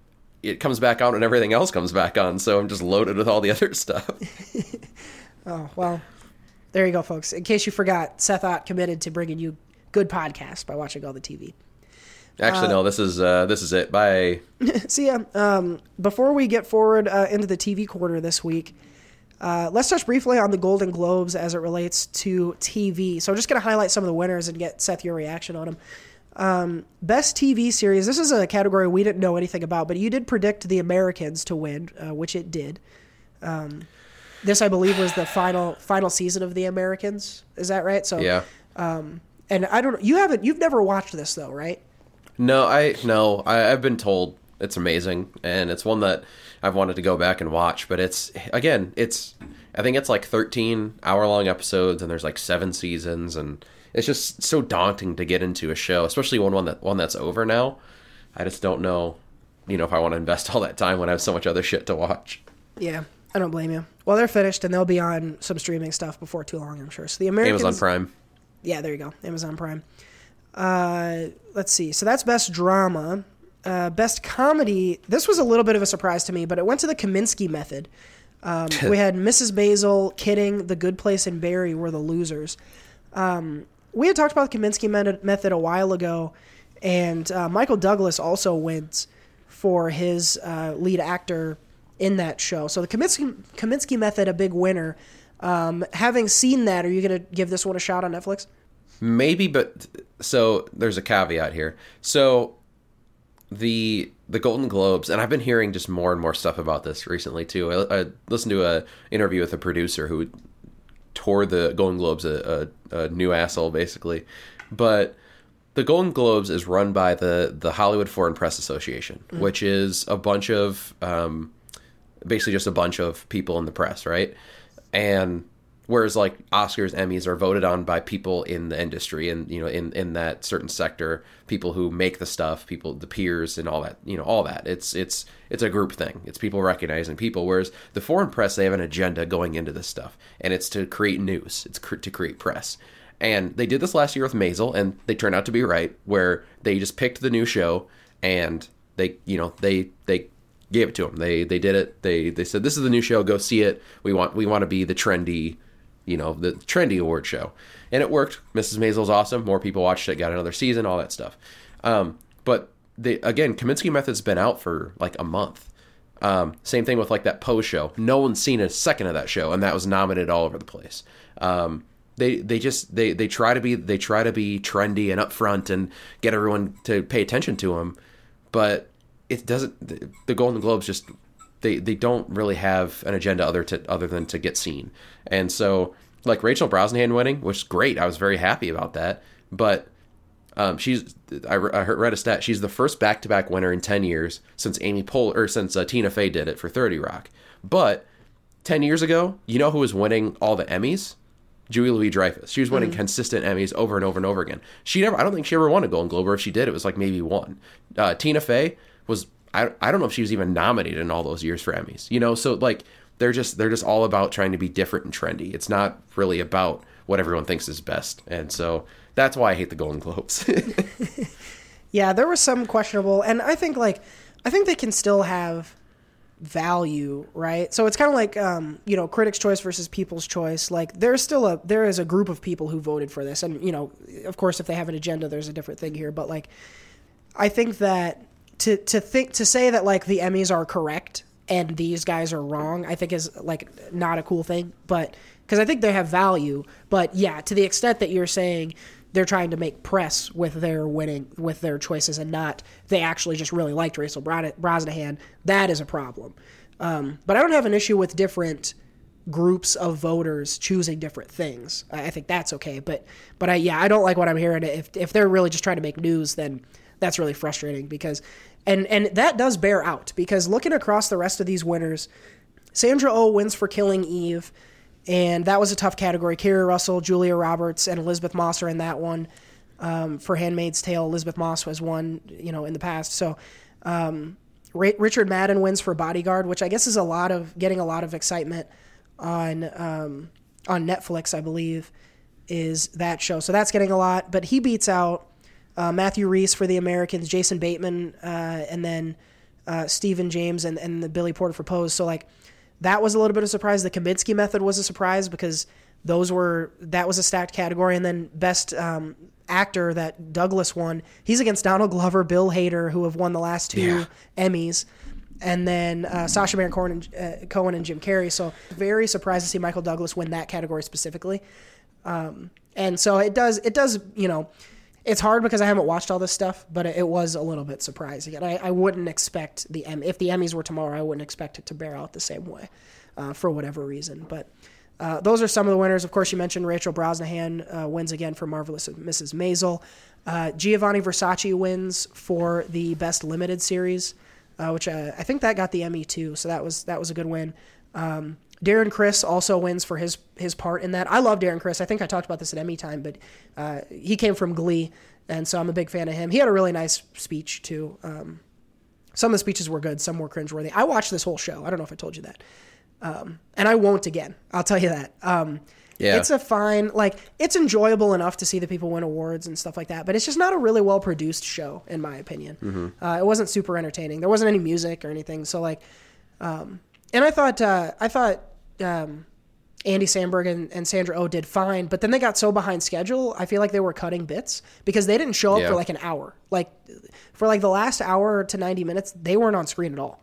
it comes back on and everything else comes back on. So I'm just loaded with all the other stuff. oh well, there you go, folks. In case you forgot, Seth Ott committed to bringing you good podcasts by watching all the TV. Actually, uh, no. This is uh, this is it. Bye. See ya. Um, before we get forward uh, into the TV quarter this week, uh, let's touch briefly on the Golden Globes as it relates to TV. So I'm just going to highlight some of the winners and get Seth your reaction on them. Um, best TV series. This is a category we didn't know anything about, but you did predict The Americans to win, uh, which it did. Um, this, I believe, was the final final season of The Americans. Is that right? So yeah. Um, and I don't. Know you haven't. You've never watched this though, right? No, I no, I, I've been told it's amazing, and it's one that I've wanted to go back and watch. But it's again, it's I think it's like thirteen hour long episodes, and there's like seven seasons, and it's just so daunting to get into a show, especially one one that one that's over now. I just don't know, you know, if I want to invest all that time when I have so much other shit to watch. Yeah, I don't blame you. Well, they're finished and they'll be on some streaming stuff before too long, I'm sure. So the Americans, Amazon Prime. Yeah, there you go, Amazon Prime. Uh, let's see. So that's best drama. Uh, best comedy. This was a little bit of a surprise to me, but it went to the Kominsky Method. Um, we had Mrs. Maisel, Kidding, The Good Place, and Barry were the losers. Um, we had talked about the Kominsky method, a while ago, and uh, Michael Douglas also wins for his uh, lead actor in that show. So the Kominsky, Kominsky method, a big winner. Um, having seen that, are you going to give this one a shot on Netflix? Maybe, but so there's a caveat here. So the the Golden Globes, and I've been hearing just more and more stuff about this recently too. I, I listened to a interview with a producer who tore the Golden Globes a, a, a new asshole basically, but the Golden Globes is run by the the Hollywood Foreign Press Association, which is a bunch of um, basically just a bunch of people in the press, right? And whereas like Oscars, Emmys are voted on by people in the industry and you know in in that certain sector, people who make the stuff, people the peers and all that, you know, all that. It's it's it's a group thing. It's people recognizing people whereas the foreign press they have an agenda going into this stuff and it's to create news. It's cr- to create press. And they did this last year with Maisel, and they turned out to be right, where they just picked the new show and they, you know, they they gave it to them. They they did it. They they said this is the new show. Go see it. We want we want to be the trendy, you know, the trendy award show, and it worked. Mrs. Maisel's awesome. More people watched it. Got another season. All that stuff. Um, but they again, Kominsky Method's been out for like a month. Um, same thing with like that Poe show. No one's seen a second of that show, and that was nominated all over the place. Um, they they just they they try to be they try to be trendy and upfront and get everyone to pay attention to them, but it doesn't. The, the Golden Globes just they they don't really have an agenda other to other than to get seen, and so like Rachel Brosnahan winning, which is great. I was very happy about that, but um, she's I, re- I read a stat. She's the first back to back winner in ten years since Amy Poehler or since uh, Tina Fey did it for Thirty Rock. But ten years ago, you know who was winning all the Emmys? Julie Louis Dreyfus. She was winning consistent Emmys over and over and over again. She never. I don't think she ever won a Golden Globe, or if she did, it was like maybe one. Uh, Tina Fey was. I, I don't know if she was even nominated in all those years for Emmys. You know, so like they're just they're just all about trying to be different and trendy. It's not really about what everyone thinks is best, and so that's why I hate the Golden Globes. Yeah, there was some questionable, and I think like I think they can still have value, right? So it's kind of like um, you know, critics' choice versus people's choice. Like there's still a there is a group of people who voted for this, and you know, of course, if they have an agenda, there's a different thing here. But like, I think that to to think to say that like the Emmys are correct and these guys are wrong, I think is like not a cool thing. But because I think they have value, but yeah, to the extent that you're saying they're trying to make press with their winning with their choices and not they actually just really liked Rachel Bro- Brosnahan, that is a problem. Um, but I don't have an issue with different groups of voters choosing different things. I I think that's okay. But but I yeah, I don't like what I'm hearing. If if they're really just trying to make news, then that's really frustrating because and and that does bear out because looking across the rest of these winners, Sandra O oh wins for Killing Eve, and that was a tough category. Keri Russell, Julia Roberts, and Elisabeth Moss are in that one. Um, for Handmaid's Tale, Elisabeth Moss has won, you know, in the past. So um, Richard Madden wins for Bodyguard, which I guess is a lot of getting a lot of excitement on um, on Netflix, I believe, is that show. So that's getting a lot. But he beats out uh, Matthew Rhys for the Americans, Jason Bateman, uh, and then uh, Stephan James and, and the Billy Porter for Pose. So like that was a little bit of a surprise. The Kominsky method was a surprise because those were that was a stacked category. And then best um, actor that Douglas won, he's against Donald Glover, Bill Hader, who have won the last two Yeah. Emmys. And then uh, Sacha Baron Cohen and, uh, Cohen and Jim Carrey. So very surprised to see Michael Douglas win that category specifically. Um, and so it does, it does, you know, it's hard because I haven't watched all this stuff, but it was a little bit surprising. And I, I wouldn't expect the M if the Emmys were tomorrow, I wouldn't expect it to bear out the same way, uh, for whatever reason. But uh, those are some of the winners. Of course, you mentioned Rachel Brosnahan uh, wins again for Marvelous Mrs. Maisel. Uh, Giovanni Versace wins for the Best Limited Series, uh, which uh, I think that got the Emmy too. So that was that was a good win. Um, Darren Criss also wins for his his part in that. I love Darren Criss. I think I talked about this at Emmy time, but uh, he came from Glee, and so I'm a big fan of him. He had a really nice speech too. Um, some of the speeches were good, some were cringeworthy. I watched this whole show. I don't know if I told you that, um, and I won't again. I'll tell you that. Um, Yeah. it's a fine, like it's enjoyable enough to see the people win awards and stuff like that, but it's just not a really well produced show, in my opinion. Uh, it wasn't super entertaining. There wasn't any music or anything, so like, um, and I thought, uh, I thought. Um, Andy Samberg and, and Sandra Oh did fine, but then they got so behind schedule. I feel like they were cutting bits because they didn't show up Yeah. for like an hour. Like for like the last hour to 90 minutes, they weren't on screen at all.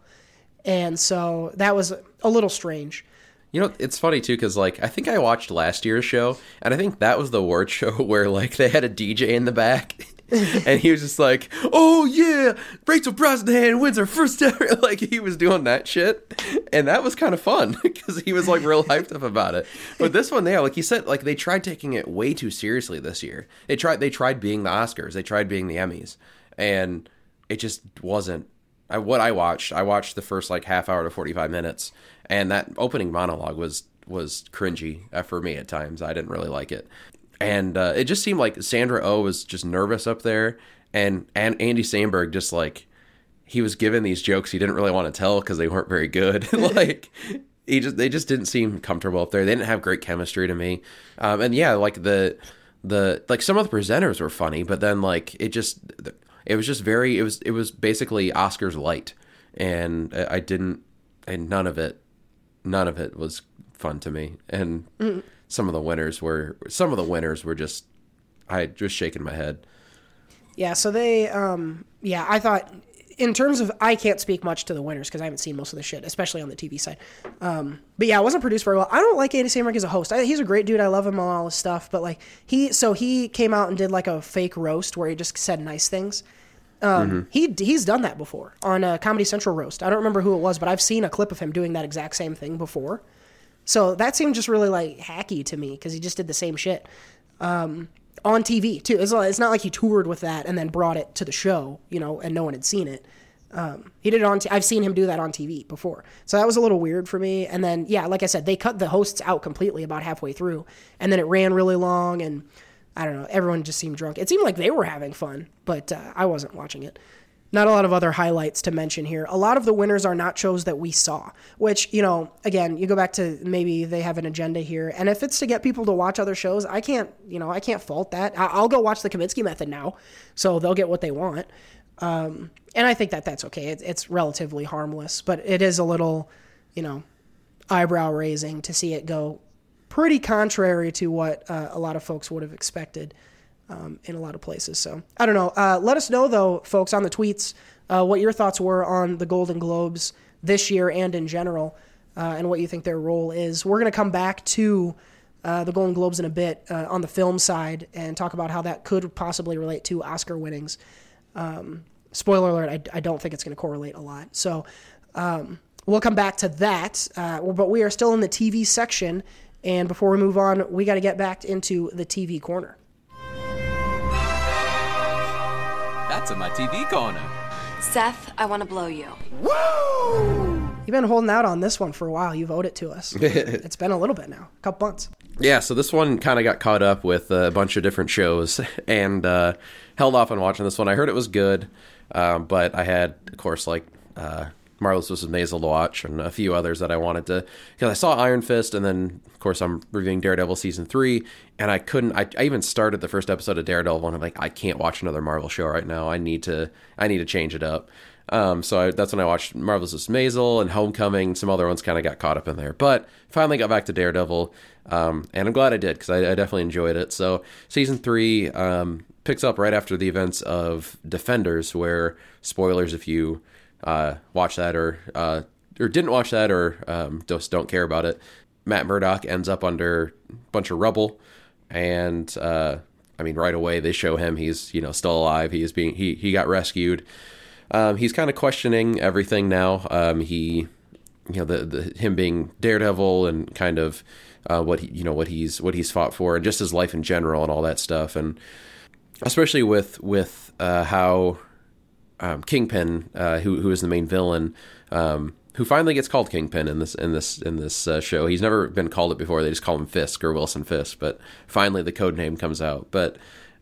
And so that was a little strange. You know, it's funny too because like I think I watched last year's show, and I think that was the award show where like they had a DJ in the back, and he was just like, "Oh yeah, Rachel Brosnahan wins her first ever." Like he was doing that shit, and that was kind of fun because he was like real hyped up about it. But this one, there, like he said, like they tried taking it way too seriously this year. They tried, they tried being the Oscars, they tried being the Emmys, and it just wasn't I, what I watched, I watched the first like half hour to forty five minutes, and that opening monologue was was cringy uh, for me at times. I didn't really like it, and uh, it just seemed like Sandra O oh was just nervous up there, and and Andy Samberg just like he was given these jokes he didn't really want to tell because they weren't very good. like he just they just didn't seem comfortable up there. They didn't have great chemistry to me, um, and yeah, like the the like some of the presenters were funny, but then like it just it was just very it was it was basically Oscars light, and I didn't and none of it none of it was fun to me, and some of the winners were some of the winners were just I just shaking my head. Yeah, so they, um, yeah, I thought in terms of, I can't speak much to the winners because I haven't seen most of the shit, especially on the TV side. Um, but yeah, it wasn't produced very well. I don't like Andy Samberg as a host. I, he's a great dude. I love him on all his stuff. But like he, so he came out and did like a fake roast where he just said nice things. Um, he he's done that before on a Comedy Central roast. I don't remember who it was, but I've seen a clip of him doing that exact same thing before. So that seemed just really like hacky to me because he just did the same shit um, on TV too. It's, it's not like he toured with that and then brought it to the show, you know, and no one had seen it. Um, he did it on. T- I've seen him do that on TV before, so that was a little weird for me. And then, yeah, like I said, they cut the hosts out completely about halfway through, and then it ran really long, and I don't know. Everyone just seemed drunk. It seemed like they were having fun, but uh, I wasn't watching it. Not a lot of other highlights to mention here. A lot of the winners are not shows that we saw, which, you know, again, you go back to maybe they have an agenda here. And if it's to get people to watch other shows, I can't, you know, I can't fault that. I'll go watch the Kominsky Method now, so they'll get what they want. Um, and I think that that's okay. It, it's relatively harmless, but it is a little, you know, eyebrow raising to see it go pretty contrary to what uh, a lot of folks would have expected um, in a lot of places. So I don't know. Uh, let us know though, folks, on the tweets, uh, what your thoughts were on the Golden Globes this year and in general, uh, and what you think their role is. We're going to come back to uh, the Golden Globes in a bit uh, on the film side and talk about how that could possibly relate to Oscar winnings. Um, spoiler alert: I, I don't think it's going to correlate a lot. So um, we'll come back to that. Uh, but we are still in the TV section, and before we move on, we got to get back into the TV corner. That's in my TV corner. Seth, I want to blow you. Woo! You've been holding out on this one for a while. You've owed it to us. it's been a little bit now, a couple months. Yeah, so this one kind of got caught up with a bunch of different shows and uh, held off on watching this one. I heard it was good, um, but I had, of course, like uh, Marvelous Mrs. Maisel to watch and a few others that I wanted to. Because I saw Iron Fist, and then, of course, I'm reviewing Daredevil season three, and I couldn't. I, I even started the first episode of Daredevil, and I'm like, I can't watch another Marvel show right now. I need to. I need to change it up. Um, so I, that's when I watched Marvelous Mrs. Maisel and Homecoming. Some other ones kind of got caught up in there, but finally got back to Daredevil, um, and I'm glad I did because I, I definitely enjoyed it. So season three um, picks up right after the events of Defenders, where spoilers if you uh, watch that or uh, or didn't watch that or um, just don't care about it. Matt Murdock ends up under a bunch of rubble, and uh, I mean right away they show him he's you know still alive. He is being he he got rescued. Um, he's kind of questioning everything now. Um, he you know the, the him being Daredevil and kind of uh, what he, you know what he's what he's fought for and just his life in general and all that stuff and especially with with uh, how um, Kingpin, uh, who who is the main villain, um, who finally gets called Kingpin in this in this in this uh, show. He's never been called it before. They just call him Fisk or Wilson Fisk, but finally the code name comes out. But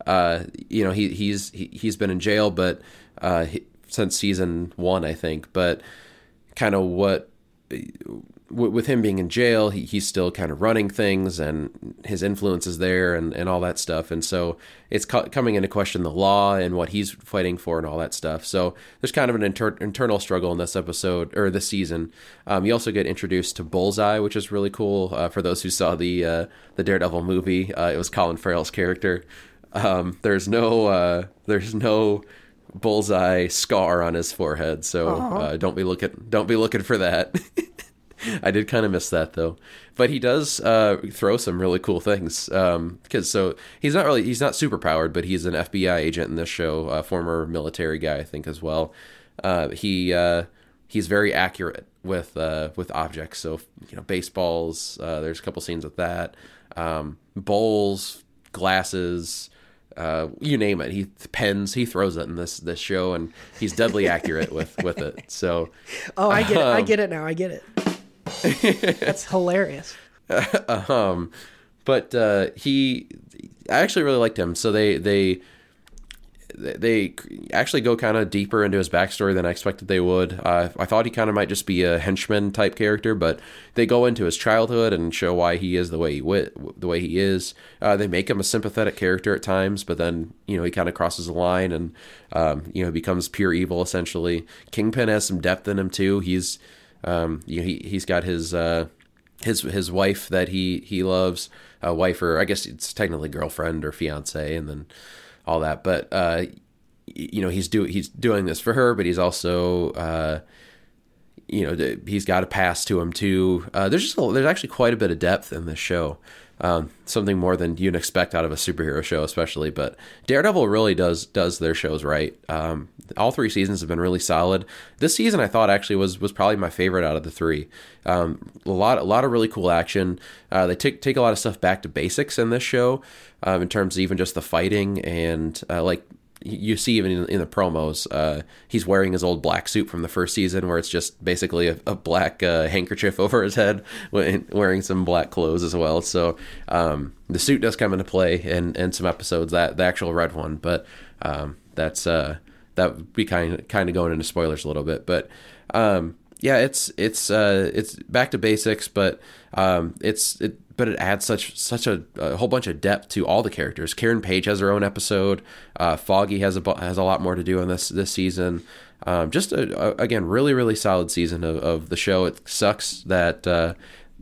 uh, you know he he's he, he's been in jail, but uh, he, since season one, I think. But kind of what with him being in jail, he, he's still kind of running things and his influence is there and, and all that stuff. And so it's co- coming into question the law and what he's fighting for and all that stuff. So there's kind of an inter- internal struggle in this episode or this season. Um, you also get introduced to Bullseye, which is really cool. Uh, for those who saw the uh, the Daredevil movie, uh, it was Colin Farrell's character. Um, there's no uh, there's no bullseye scar on his forehead, so uh, don't be looking don't be looking for that. I did kind of miss that though, but he does uh, throw some really cool things. Because um, so he's not really he's not super powered, but he's an FBI agent in this show, a former military guy, I think as well. Uh, he uh, he's very accurate with uh, with objects. So you know baseballs. Uh, there's a couple scenes with that. Um, bowls, glasses. Uh, you name it. He pens. He throws it in this this show, and he's deadly accurate with with it. So Oh, I get it. I get it now. I get it. That's hilarious. um, but uh, he, I actually really liked him. So they they they actually go kind of deeper into his backstory than I expected they would. Uh, I thought he kind of might just be a henchman type character, but they go into his childhood and show why he is the way he wit, the way he is. Uh, they make him a sympathetic character at times, but then you know he kind of crosses the line and um, you know becomes pure evil essentially. Kingpin has some depth in him too. He's um, he he's got his uh, his his wife that he he loves, a wife or I guess it's technically girlfriend or fiance, and then all that. But uh, you know, he's do he's doing this for her, but he's also uh, you know he's got a past to him too. Uh, there's just a, there's actually quite a bit of depth in this show. Um, something more than you'd expect out of a superhero show, especially. But Daredevil really does does their shows right. Um, all three seasons have been really solid. This season, I thought actually was was probably my favorite out of the three. Um, a lot a lot of really cool action. Uh, they take take a lot of stuff back to basics in this show, um, in terms of even just the fighting and uh, like you see even in, in the promos, uh, he's wearing his old black suit from the first season, where it's just basically a, a black uh, handkerchief over his head, wearing some black clothes as well. So um, the suit does come into play in, in some episodes, that the actual red one, but um, that's uh, that would be kind of kind of going into spoilers a little bit, but um, yeah, it's it's uh, it's back to basics, but um, it's it but it adds such such a, a, whole bunch of depth to all the characters. Karen Page has her own episode. Uh, Foggy has a has a lot more to do in this this season. Um, just a, a, again, really really solid season of, of the show. It sucks that uh,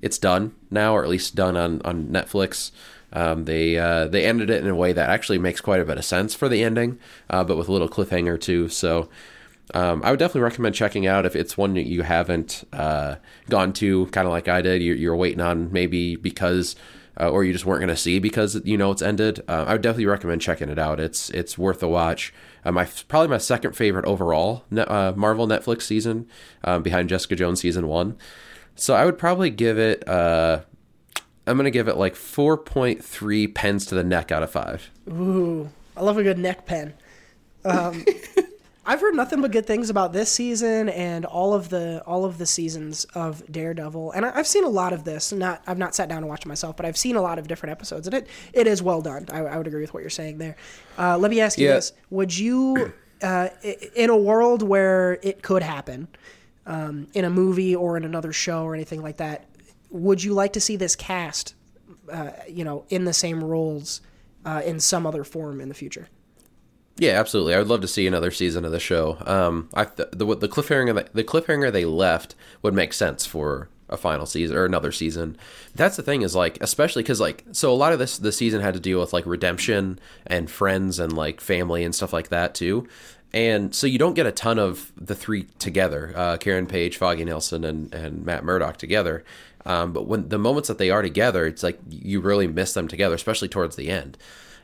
it's done now, or at least done on on Netflix. Um, they uh, they ended it in a way that actually makes quite a bit of sense for the ending, uh, but with a little cliffhanger too. So um, I would definitely recommend checking out if it's one that you haven't uh, gone to, kind of like I did. You're, you're, waiting on maybe because, uh, or you just weren't going to see because you know it's ended. Uh, I would definitely recommend checking it out. It's it's worth a watch. Uh, my probably my second favorite overall uh, Marvel Netflix season, um, behind Jessica Jones season one. So I would probably give it. Uh, I'm gonna give it like 4.3 pens to the neck out of five. Ooh, I love a good neck pen. I've heard nothing but good things about this season and all of the all of the seasons of Daredevil, and I, have seen a lot of this. Not I've not sat down and watched it myself, but I've seen a lot of different episodes, and it it is well done. I, I would agree with what you're saying there. Uh, let me ask you Yeah. this: Would you, uh, in a world where it could happen, um, in a movie or in another show or anything like that, would you like to see this cast, uh, you know, in the same roles uh, in some other form in the future? Yeah, absolutely. I would love to see another season of the show. Um, I the the, the cliffhanger the cliffhanger they left would make sense for a final season or another season. That's the thing is like especially because like so a lot of this the season had to deal with like redemption and friends and like family and stuff like that too. And so you don't get a ton of the three together, uh, Karen Page, Foggy Nelson, and, and Matt Murdock together. Um, but when the moments that they are together, it's like you really miss them together, especially towards the end.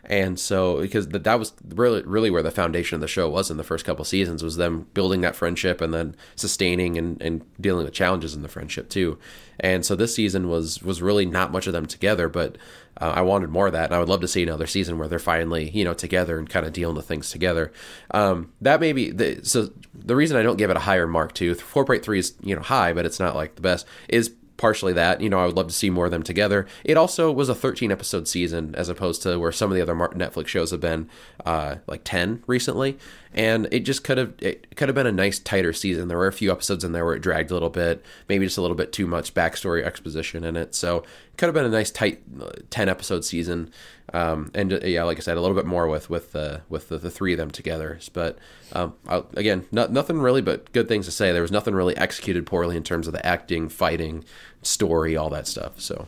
And so, because th- that was really, really where the foundation of the show was in the first couple seasons, was them building that friendship and then sustaining and, and dealing with challenges in the friendship too. And so this season was was really not much of them together, but uh, I wanted more of that, and I would love to see another season where they're finally you know together and kind of dealing with things together. Um, that may be the, so. The reason I don't give it a higher mark too, four point three is you know high, but it's not like the best is partially that. You know, I would love to see more of them together. It also was a 13 episode season as opposed to where some of the other Netflix shows have been uh, like 10 recently. And it just could have it could have been a nice tighter season. There were a few episodes in there where it dragged a little bit, maybe just a little bit too much backstory exposition in it. So it could have been a nice tight uh, 10 episode season. Um, and uh, yeah, like I said, a little bit more with with the with the, the three of them together. But um, I, again, not, nothing really but good things to say. There was nothing really executed poorly in terms of the acting, fighting, story, all that stuff. So.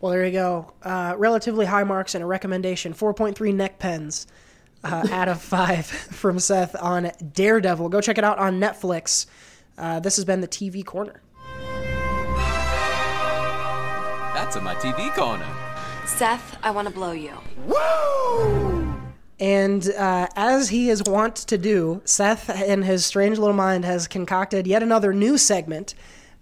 Well, there you go. Uh, relatively high marks and a recommendation 4.3 neck pens uh, out of 5 from Seth on Daredevil. Go check it out on Netflix. Uh, this has been the TV Corner. That's in my TV corner. Seth, I want to blow you. Woo! And uh, as he is wont to do, Seth, in his strange little mind, has concocted yet another new segment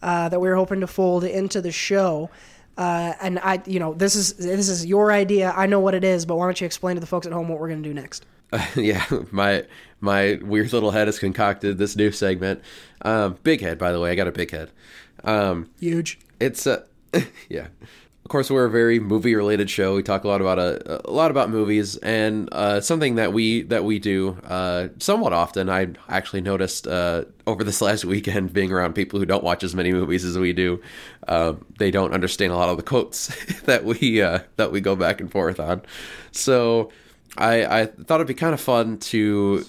uh, that we are hoping to fold into the show. Uh, and I, you know, this is this is your idea. I know what it is, but why don't you explain to the folks at home what we're going to do next? yeah, my my weird little head has concocted this new segment. Um, big head, by the way. I got a big head. Um, Huge. It's a yeah. Course, we're a very movie related show. We talk a lot about a, a lot about movies, and uh, something that we that we do uh, somewhat often. I actually noticed uh, over this last weekend, being around people who don't watch as many movies as we do, uh, they don't understand a lot of the quotes that we uh, that we go back and forth on. So, I, I thought it'd be kind of fun to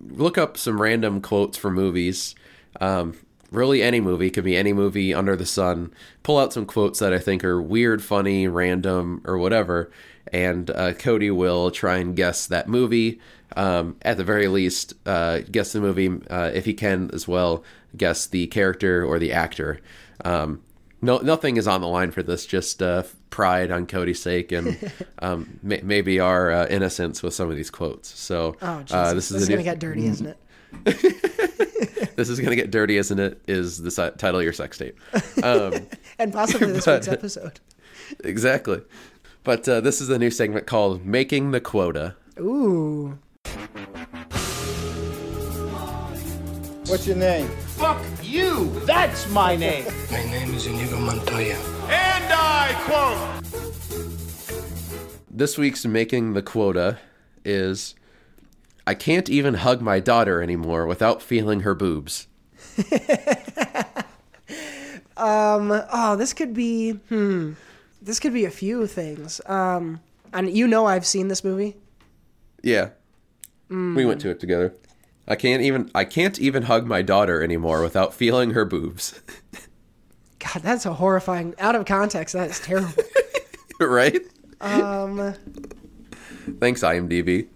look up some random quotes for movies. Um, really any movie could be any movie under the sun pull out some quotes that i think are weird funny random or whatever and uh, cody will try and guess that movie um, at the very least uh, guess the movie uh, if he can as well guess the character or the actor um, no, nothing is on the line for this. Just uh, pride on Cody's sake, and um, may- maybe our uh, innocence with some of these quotes. So, Oh, uh, this this is, is, going to get dirty, isn't it? this is gonna get dirty, isn't it? Is the si- title of your sex tape? Um, And possibly this But- week's episode. exactly. But uh, this is a new segment called "Making the Quota." Ooh. What's your name? Fuck you! That's my name! My name is Inigo Montoya. And I quote! This week's "Making the Quota" is I can't even hug my daughter anymore without feeling her boobs. um, Oh, this could be hmm. This could be a few things. Um, and you know I've seen this movie. Yeah. We went to it together. I can't even I can't even hug my daughter anymore without feeling her boobs. God, that's a horrifying. Out of context, that's terrible. right? um, Thanks IMDb.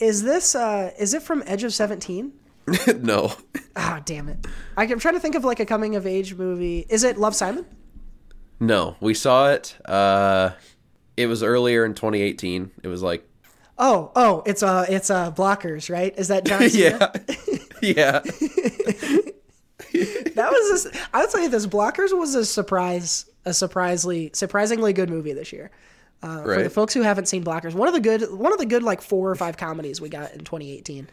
Is this uh, is it from Edge of Seventeen? no. Ah, damn it! I, I'm trying to think of like a coming of age movie. Is it Love Simon? No, we saw it uh it was earlier in 2018. It was like Oh, oh, it's uh, it's uh, Blockers, right? Is that John yeah. yeah. That was this. I would say this Blockers was a surprise, a surprisingly surprisingly good movie this year. Uh, For the folks who haven't seen Blockers, one of the good, one of the good like four or five comedies we got in 2018.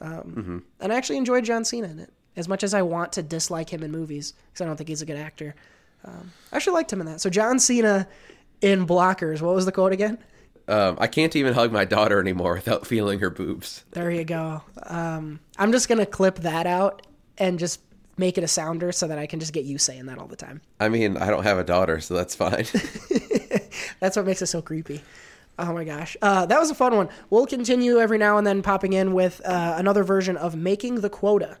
Um, Mm-hmm. And I actually enjoyed John Cena in it. As much as I want to dislike him in movies because I don't think he's a good actor, um, I actually liked him in that. So John Cena in Blockers. What was the quote again? Um I can't even hug my daughter anymore without feeling her boobs. There you go. Um, I'm just gonna clip that out and just make it a sounder so that I can just get you saying that all the time. I mean, I don't have a daughter, so that's fine. That's what makes it so creepy. Oh my gosh. Uh, that was a fun one. We'll continue every now and then popping in with uh, another version of Making the Quota.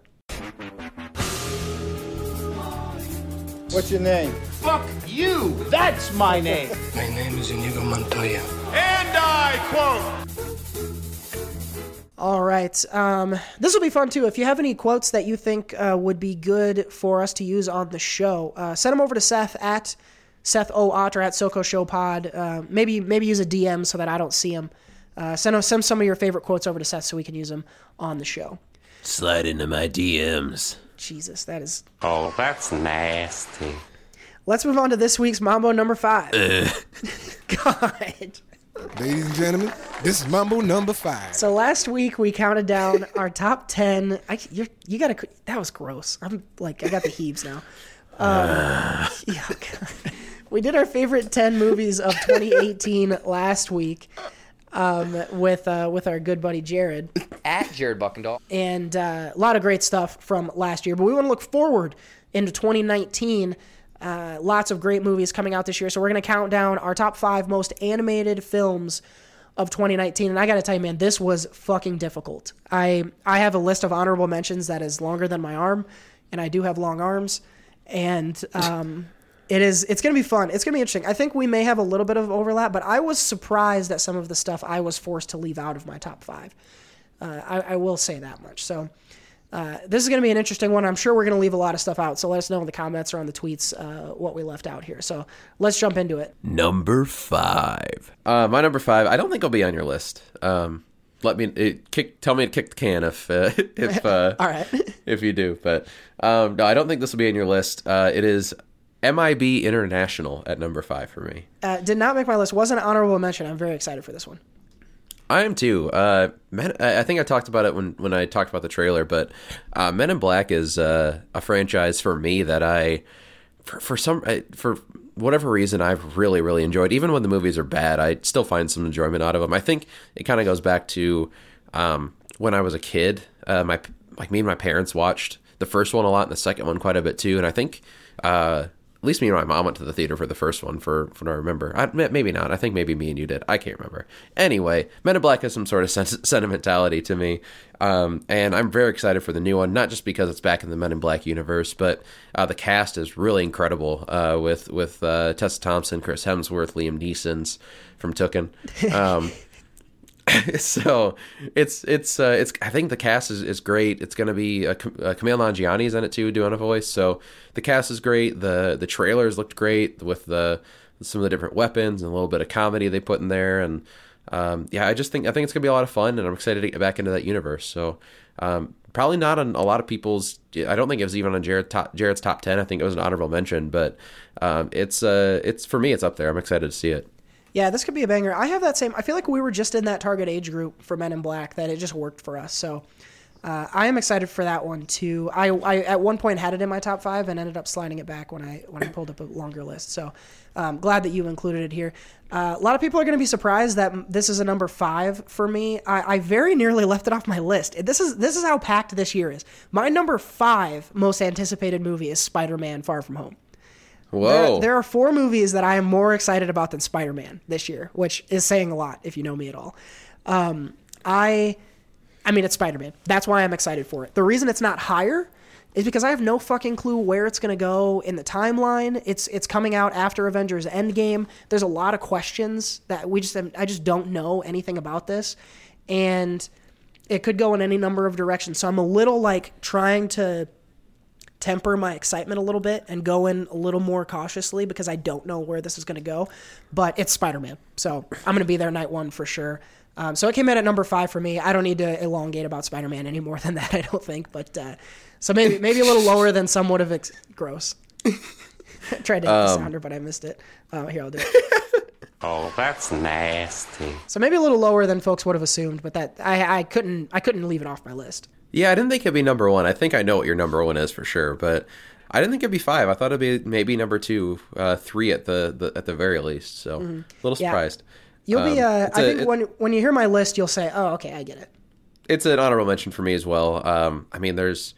What's your name? Fuck you! That's my name! My name is Inigo Montoya. And I quote! All right. Um, this will be fun too. If you have any quotes that you think uh, would be good for us to use on the show, uh, send them over to Seth at Seth O. Otter at Soko Show Pod. Uh, maybe maybe use a DM so that I don't see them. Uh, send, send some of your favorite quotes over to Seth so we can use them on the show. Slide into my DMs. Jesus, that is. Oh, that's nasty. Let's move on to this week's Mambo number five. God. Ladies and gentlemen, this is Mambo number five. So last week we counted down our top ten. I, you're, you got to. That was gross. I'm like, I got the heaves now. Um, yeah, God. We did our favorite ten movies of 2018 last week um, with uh, with our good buddy Jared, At Jared Buckendahl. and uh, a lot of great stuff from last year. But we want to look forward into 2019. Uh, lots of great movies coming out this year. So we're going to count down our top five most animated films of 2019. And I got to tell you, man, this was fucking difficult. I I have a list of honorable mentions that is longer than my arm, and I do have long arms, and um, it is it's going to be fun. It's going to be interesting. I think we may have a little bit of overlap, but I was surprised at some of the stuff I was forced to leave out of my top five. Uh, I, I will say that much. So. Uh, this is going to be an interesting one. I'm sure we're going to leave a lot of stuff out. So let us know in the comments or on the tweets uh, what we left out here. So let's jump into it. Number five. Uh, my number five. I don't think I'll be on your list. Um, let me it, kick. Tell me to kick the can if uh, if uh, All right. if you do. But um, no, I don't think this will be on your list. Uh, it is MIB International at number five for me. Uh, did not make my list. Was an honorable mention. I'm very excited for this one. I am too. Uh, Men, I think I talked about it when, when I talked about the trailer, but uh, Men in Black is uh, a franchise for me that I, for, for some, I- for whatever reason, I've really really enjoyed. Even when the movies are bad, I still find some enjoyment out of them. I think it kind of goes back to um, when I was a kid. Uh, my like me and my parents watched the first one a lot and the second one quite a bit too, and I think. Uh, least me and my mom went to the theater for the first one, for, for what I remember. I, maybe not. I think maybe me and you did. I can't remember. Anyway, Men in Black has some sort of sen- sentimentality to me, um, and I'm very excited for the new one. Not just because it's back in the Men in Black universe, but uh, the cast is really incredible uh, with with uh, Tessa Thompson, Chris Hemsworth, Liam Neeson's from Tooken. Um, so it's it's uh, it's I think the cast is, is great. It's going to be uh, Cam- uh, Kumail Nanjiani's in it too, doing a voice. So the cast is great. the The trailers looked great with the some of the different weapons and a little bit of comedy they put in there. And um, yeah, I just think I think it's going to be a lot of fun, and I'm excited to get back into that universe. So um, probably not on a lot of people's. I don't think it was even on Jared top, Jared's top ten. I think it was an honorable mention, but um, it's uh it's for me it's up there. I'm excited to see it. Yeah, this could be a banger. I have that same. I feel like we were just in that target age group for Men in Black that it just worked for us. So uh, I am excited for that one too. I, I at one point had it in my top five and ended up sliding it back when I when I pulled up a longer list. So um, glad that you included it here. Uh, a lot of people are going to be surprised that this is a number five for me. I, I very nearly left it off my list. This is this is how packed this year is. My number five most anticipated movie is Spider-Man: Far From Home. Whoa! There, there are four movies that I am more excited about than Spider Man this year, which is saying a lot if you know me at all. Um, I, I mean, it's Spider Man. That's why I'm excited for it. The reason it's not higher is because I have no fucking clue where it's gonna go in the timeline. It's it's coming out after Avengers Endgame. There's a lot of questions that we just I just don't know anything about this, and it could go in any number of directions. So I'm a little like trying to temper my excitement a little bit and go in a little more cautiously because I don't know where this is going to go. But it's Spider Man. So I'm going to be there night one for sure. Um, so it came in at number five for me. I don't need to elongate about Spider Man any more than that, I don't think. But uh, so maybe maybe a little lower than some would have. Ex- gross. Tried to hit the Um, sounder, but I missed it. Uh, here, I'll do it. Oh, that's nasty. So maybe a little lower than folks would have assumed, but that I, I couldn't I couldn't leave it off my list. Yeah, I didn't think it'd be number one. I think I know what your number one is for sure, but I didn't think it'd be five. I thought it'd be maybe number two, uh, three at the, the at the very least. So a little Mm-hmm. Yeah. surprised. You'll be. Um, Uh, I a- think it- when when you hear my list, you'll say, "Oh, okay, I get it." it's an honorable mention for me as well. Um, I mean, there's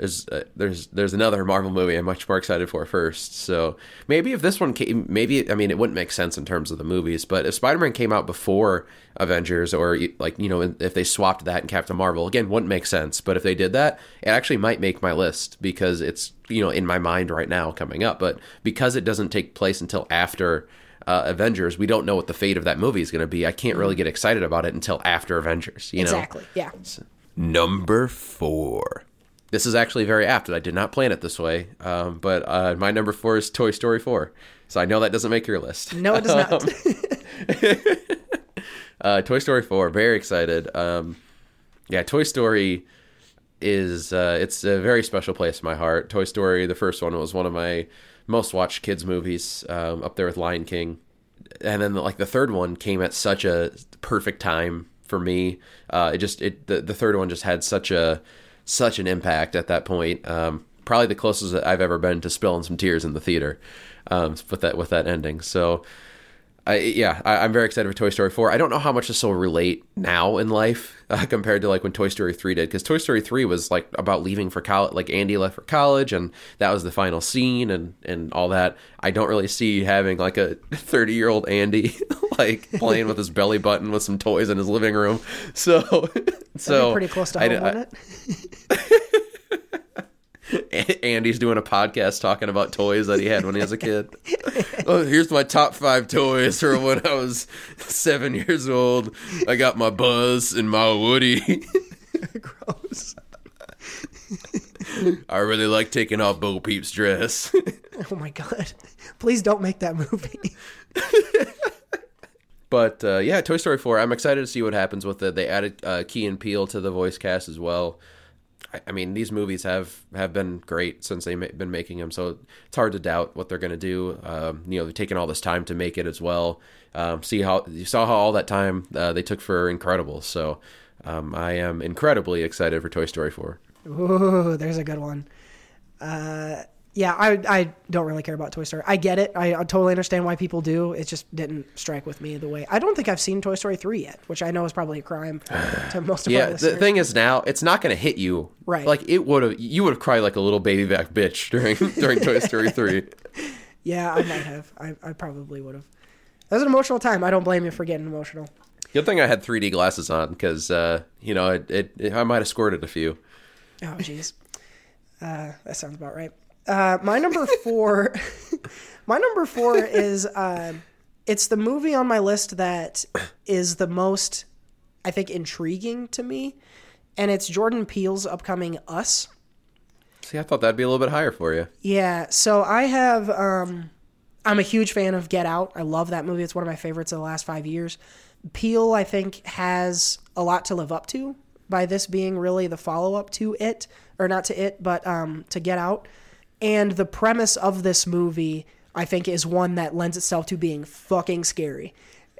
there's uh, there's there's another Marvel movie I'm much more excited for first. So maybe if this one came, maybe I mean it wouldn't make sense in terms of the movies, but if Spider-Man came out before Avengers or like you know if they swapped that and Captain Marvel again wouldn't make sense. But if they did that, it actually might make my list because it's you know in my mind right now coming up. But because it doesn't take place until after. Uh, Avengers, we don't know what the fate of that movie is going to be. I can't really get excited about it until after Avengers. You know, exactly. Yeah. Number four. This is actually very apt. I did not plan it this way, um, but uh, my number four is Toy Story 4. So I know that doesn't make your list. No, it does not. Um, uh, Toy Story 4, very excited. Um, yeah, Toy Story is uh, it's a very special place in my heart. Toy Story, the first one, was one of my most watched kids movies, um, up there with Lion King. And then like the third one came at such a perfect time for me. Uh, it just it the, the third one just had such a such an impact at that point. Um, probably the closest that I've ever been to spilling some tears in the theater um, with that with that ending. So I, yeah, I, am very excited for Toy Story 4. I don't know how much this will relate now in life uh, compared to like when Toy Story 3 did, because Toy Story 3 was like about leaving for college, like Andy left for college, and that was the final scene and and all that. I don't really see having like a 30 year old Andy like playing with his belly button with some toys in his living room. So, so pretty close to home, I, wouldn't it? Andy's doing a podcast talking about toys that he had when he was a kid. oh, here's my top five toys from when I was seven years old. I got my Buzz and my Woody. Gross. I really like taking off Bo Peep's dress. oh my god! Please don't make that movie. but uh, yeah, Toy Story 4. I'm excited to see what happens with it. They added uh, Key and Peele to the voice cast as well. I mean, these movies have have been great since they've been making them, so it's hard to doubt what they're going to do. Um, you know, they've taken all this time to make it as well. Um, see how you saw how all that time uh, they took for Incredibles. So um, I am incredibly excited for Toy Story Four. Ooh, there's a good one. Uh, yeah, I I don't really care about Toy Story. I get it. I, I, totally understand why people do. It just didn't strike with me the way. I don't think I've seen Toy Story three yet, which I know is probably a crime to most of yeah, our listeners. the thing is now it's not going to hit you right. Like it would have. You would have cried like a little baby back bitch during during Toy Story three. Yeah, I might have. I, I probably would have. That was an emotional time. I don't blame you for getting emotional. Good thing I had 3D glasses on because uh, you know it, it, it, I might have squirted a few. Oh jeez, uh, that sounds about right. Uh, my number four, my number four is uh, it's the movie on my list that is the most, I think, intriguing to me, and it's Jordan Peele's upcoming Us. See, I thought that'd be a little bit higher for you. Yeah, so I have. Um, I'm a huge fan of Get Out. I love that movie. It's one of my favorites of the last five years. Peele, I think, has a lot to live up to by this being really the follow up to it, or not to it, but um, to Get Out. And the premise of this movie, I think, is one that lends itself to being fucking scary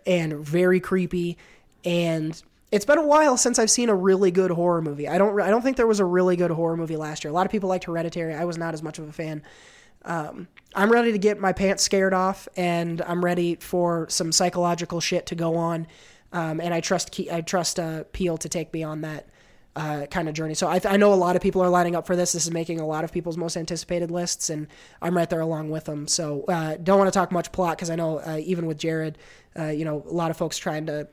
and very creepy. And it's been a while since I've seen a really good horror movie. I don't I don't think there was a really good horror movie last year. A lot of people liked Hereditary. I was not as much of a fan. Um, I'm ready to get my pants scared off, and I'm ready for some psychological shit to go on. Um, and I trust I trust uh, Peele to take me on that uh, kind of journey. So I, I, know a lot of people are lining up for this. This is making a lot of people's most anticipated lists, and I'm right there along with them. So uh, don't want to talk much plot because I know uh, even with Jared, uh, you know, a lot of folks trying to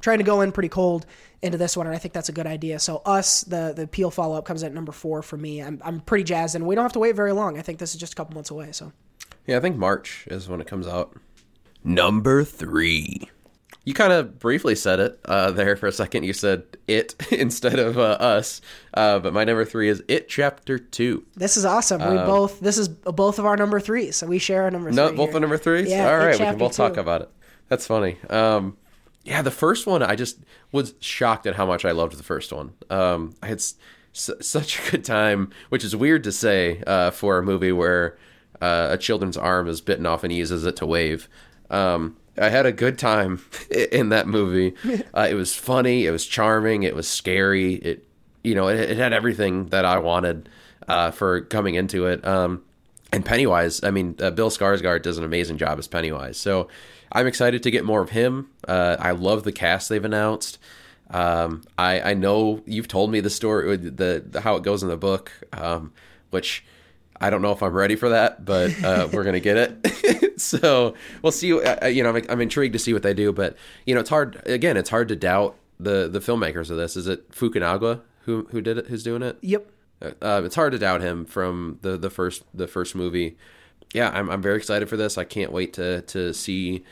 trying to go in pretty cold into this one, and I think that's a good idea. So us, the the Peele follow up comes at number four for me. I'm I'm pretty jazzed, and we don't have to wait very long. I think this is just a couple months away. So yeah, I think March is when it comes out. Number three. You kind of briefly said it uh, there for a second. You said it instead of uh, us, uh, but my number three is it chapter two. This is awesome. We um, both this is both of our number threes, so we share our number. No, three both here. the number threes. Yeah, all right, we can both two. talk about it. That's funny. Um, yeah, the first one, I just was shocked at how much I loved the first one. Um, I had s- such a good time, which is weird to say uh, for a movie where uh, a children's arm is bitten off and he uses it to wave. Um, I had a good time in that movie. Uh, it was funny. It was charming. It was scary. It, you know, it, it had everything that I wanted uh, for coming into it. Um, and Pennywise, I mean, uh, Bill Skarsgård does an amazing job as Pennywise. So I'm excited to get more of him. Uh, I love the cast they've announced. Um, I I know you've told me the story, the, the how it goes in the book, um, which I don't know if I'm ready for that, but uh, we're gonna get it. so we'll see. Uh, you know, I'm, I'm, intrigued to see what they do, but you know, it's hard. Again, it's hard to doubt the the filmmakers of this. Is it Fukunaga who who did it? Who's doing it? Yep. Uh, it's hard to doubt him from the the first the first movie. Yeah, I'm I'm very excited for this. I can't wait to to see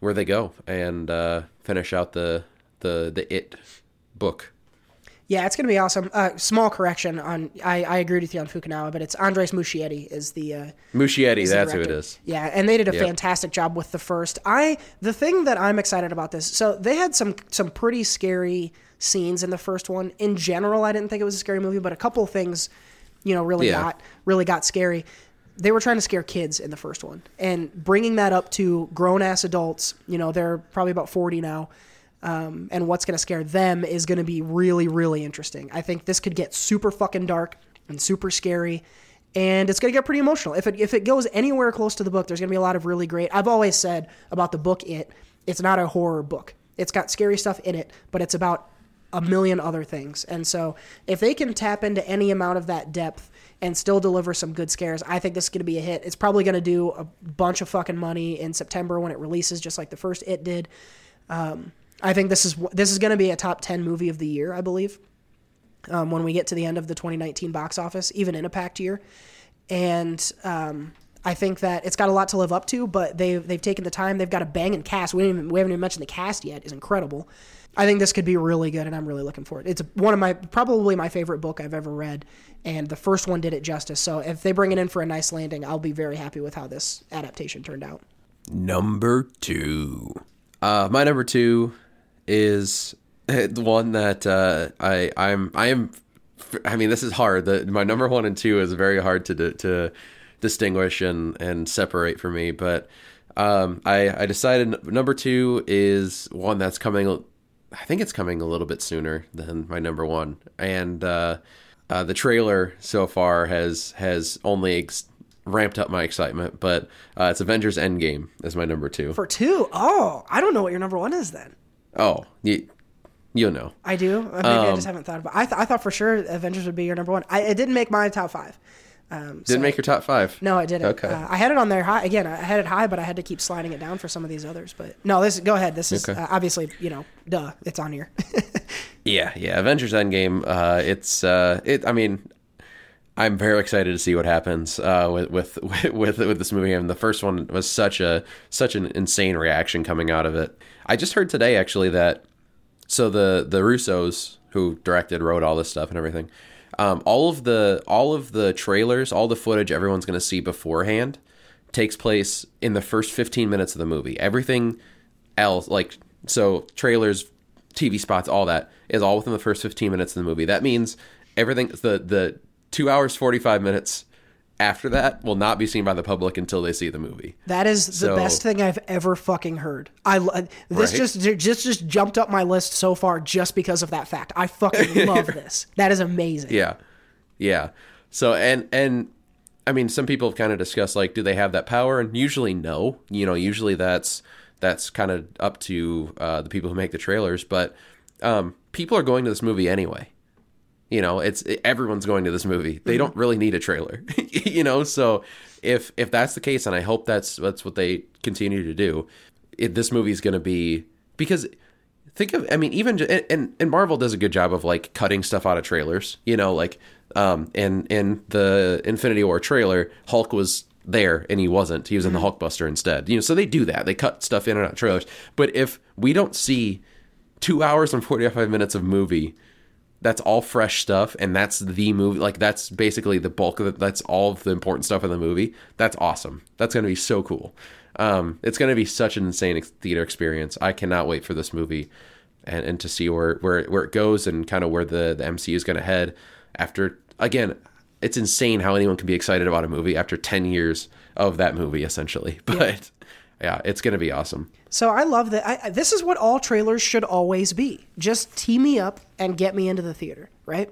where they go and uh, finish out the the the it book. Yeah, it's going to be awesome. Uh, small correction on I, I agreed with you on Fukunaga, but it's Andres Muschietti is the uh, Muschietti, that's who it is. Yeah, and they did a Yep. fantastic job with the first. I the thing that I'm excited about this. So they had some some pretty scary scenes in the first one. In general, I didn't think it was a scary movie, but a couple of things, you know, really Yeah. got really got scary. They were trying to scare kids in the first one, and bringing that up to grown ass adults. You know, they're probably about 40 now. Um, and what's going to scare them is going to be really, really interesting. I think this could get super fucking dark and super scary, and it's going to get pretty emotional. If it if it goes anywhere close to the book, there's going to be a lot of really great. I've always said about the book, it it's not a horror book. It's got scary stuff in it, but it's about a million other things. And so, if they can tap into any amount of that depth and still deliver some good scares, I think this is going to be a hit. It's probably going to do a bunch of fucking money in September when it releases, just like the first It did. Um, I think this is this is going to be a top ten movie of the year, I believe. Um, when we get to the end of the 2019 box office, even in a packed year, and um, I think that it's got a lot to live up to. But they've they've taken the time. They've got a banging cast. We, even, we haven't even mentioned the cast yet. is incredible. I think this could be really good, and I'm really looking for it. It's one of my probably my favorite book I've ever read, and the first one did it justice. So if they bring it in for a nice landing, I'll be very happy with how this adaptation turned out. Number two. Uh, my number two is the one that uh, I I'm I am. I mean, this is hard. The, my number one and two is very hard to to distinguish and and separate for me. But um, I I decided number two is one that's coming. I think it's coming a little bit sooner than my number one, and uh, uh, the trailer so far has has only ex- ramped up my excitement. But uh, it's Avengers Endgame is my number two. For two, oh, I don't know what your number one is then. Oh, you, you'll know. I do. Maybe I just haven't thought about. I, th- I thought for sure Avengers would be your number one. I, it didn't make my top five. Um, Didn't so- make your top five. No, I didn't. Okay. Uh, I had it on there high again. I had it high, but I had to keep sliding it down for some of these others. But no, this go ahead. This is Okay. uh, obviously you know, duh, it's on here. Yeah, yeah. Avengers Endgame. Uh, it's uh, it. I mean, I'm very excited to see what happens uh, with with with with this movie. I And the first one was such a such an insane reaction coming out of it. I just heard today actually that so the the Russos who directed, wrote all this stuff and everything. Um, all of the all of the trailers, all the footage everyone's going to see beforehand takes place in the first 15 minutes of the movie. Everything else, like so, trailers, TV spots, all that is all within the first 15 minutes of the movie. That means everything the the two hours 45 minutes after that will not be seen by the public until they see the movie. that is the So- best thing I've ever fucking heard. I lo- this Right? just just just jumped up my list so far just because of that fact. I fucking love this. That is amazing. Yeah. Yeah. So and and I mean some people have kind of discussed like do they have that power and usually no. You know, usually that's that's kind of up to uh, the people who make the trailers, but um, people are going to this movie anyway. You know, it's everyone's going to this movie. They don't really need a trailer. you know, so if if that's the case and I hope that's that's what they continue to do, it, this movie is going to be because think of i mean even and, and and marvel does a good job of like cutting stuff out of trailers you know? Like um in in the infinity war trailer hulk was there and he wasn't. He was in the hulkbuster instead. You know so they do that. They cut stuff in and out of trailers. But if we don't see two hours and 45 minutes of movie that's all fresh stuff and that's the movie like that's basically the bulk of it that's all of the important stuff in the movie. That's awesome. That's going to be so cool. Um, it's going to be such an insane theater experience. I cannot wait for this movie and, and to see where, where where it goes and kind of where the, the mcu is going to head after again it's insane how anyone can be excited about a movie after 10 years of that movie essentially. But yeah, it's going to be awesome So I love that. I, this is what all trailers should always be. Just tee me up and get me into the theater, right?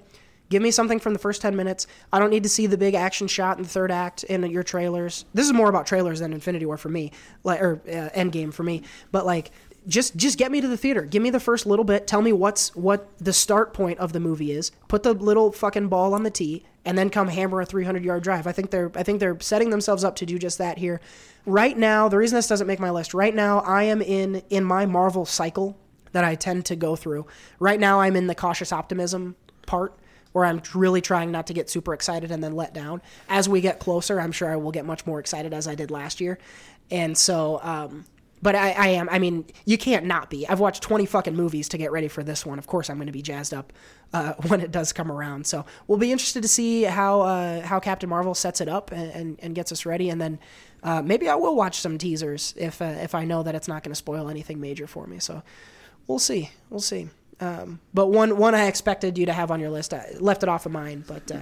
Give me something from the first 10 minutes. I don't need to see the big action shot in the third act in your trailers. This is more about trailers than Infinity War for me, like or uh, Endgame for me. But like just just get me to the theater. Give me the first little bit. Tell me what's what the start point of the movie is. Put the little fucking ball on the tee and then come hammer a 300 yard drive. I think they're I think they're setting themselves up to do just that here. Right now, the reason this doesn't make my list. Right now, I am in in my Marvel cycle that I tend to go through. Right now, I'm in the cautious optimism part where I'm really trying not to get super excited and then let down. As we get closer, I'm sure I will get much more excited as I did last year. And so, um, but I, I am. I mean, you can't not be. I've watched 20 fucking movies to get ready for this one. Of course, I'm going to be jazzed up uh, when it does come around. So we'll be interested to see how uh, how Captain Marvel sets it up and, and, and gets us ready. And then uh, maybe I will watch some teasers if uh, if I know that it's not going to spoil anything major for me. So we'll see. We'll see. Um, but one one I expected you to have on your list, I left it off of mine. But uh,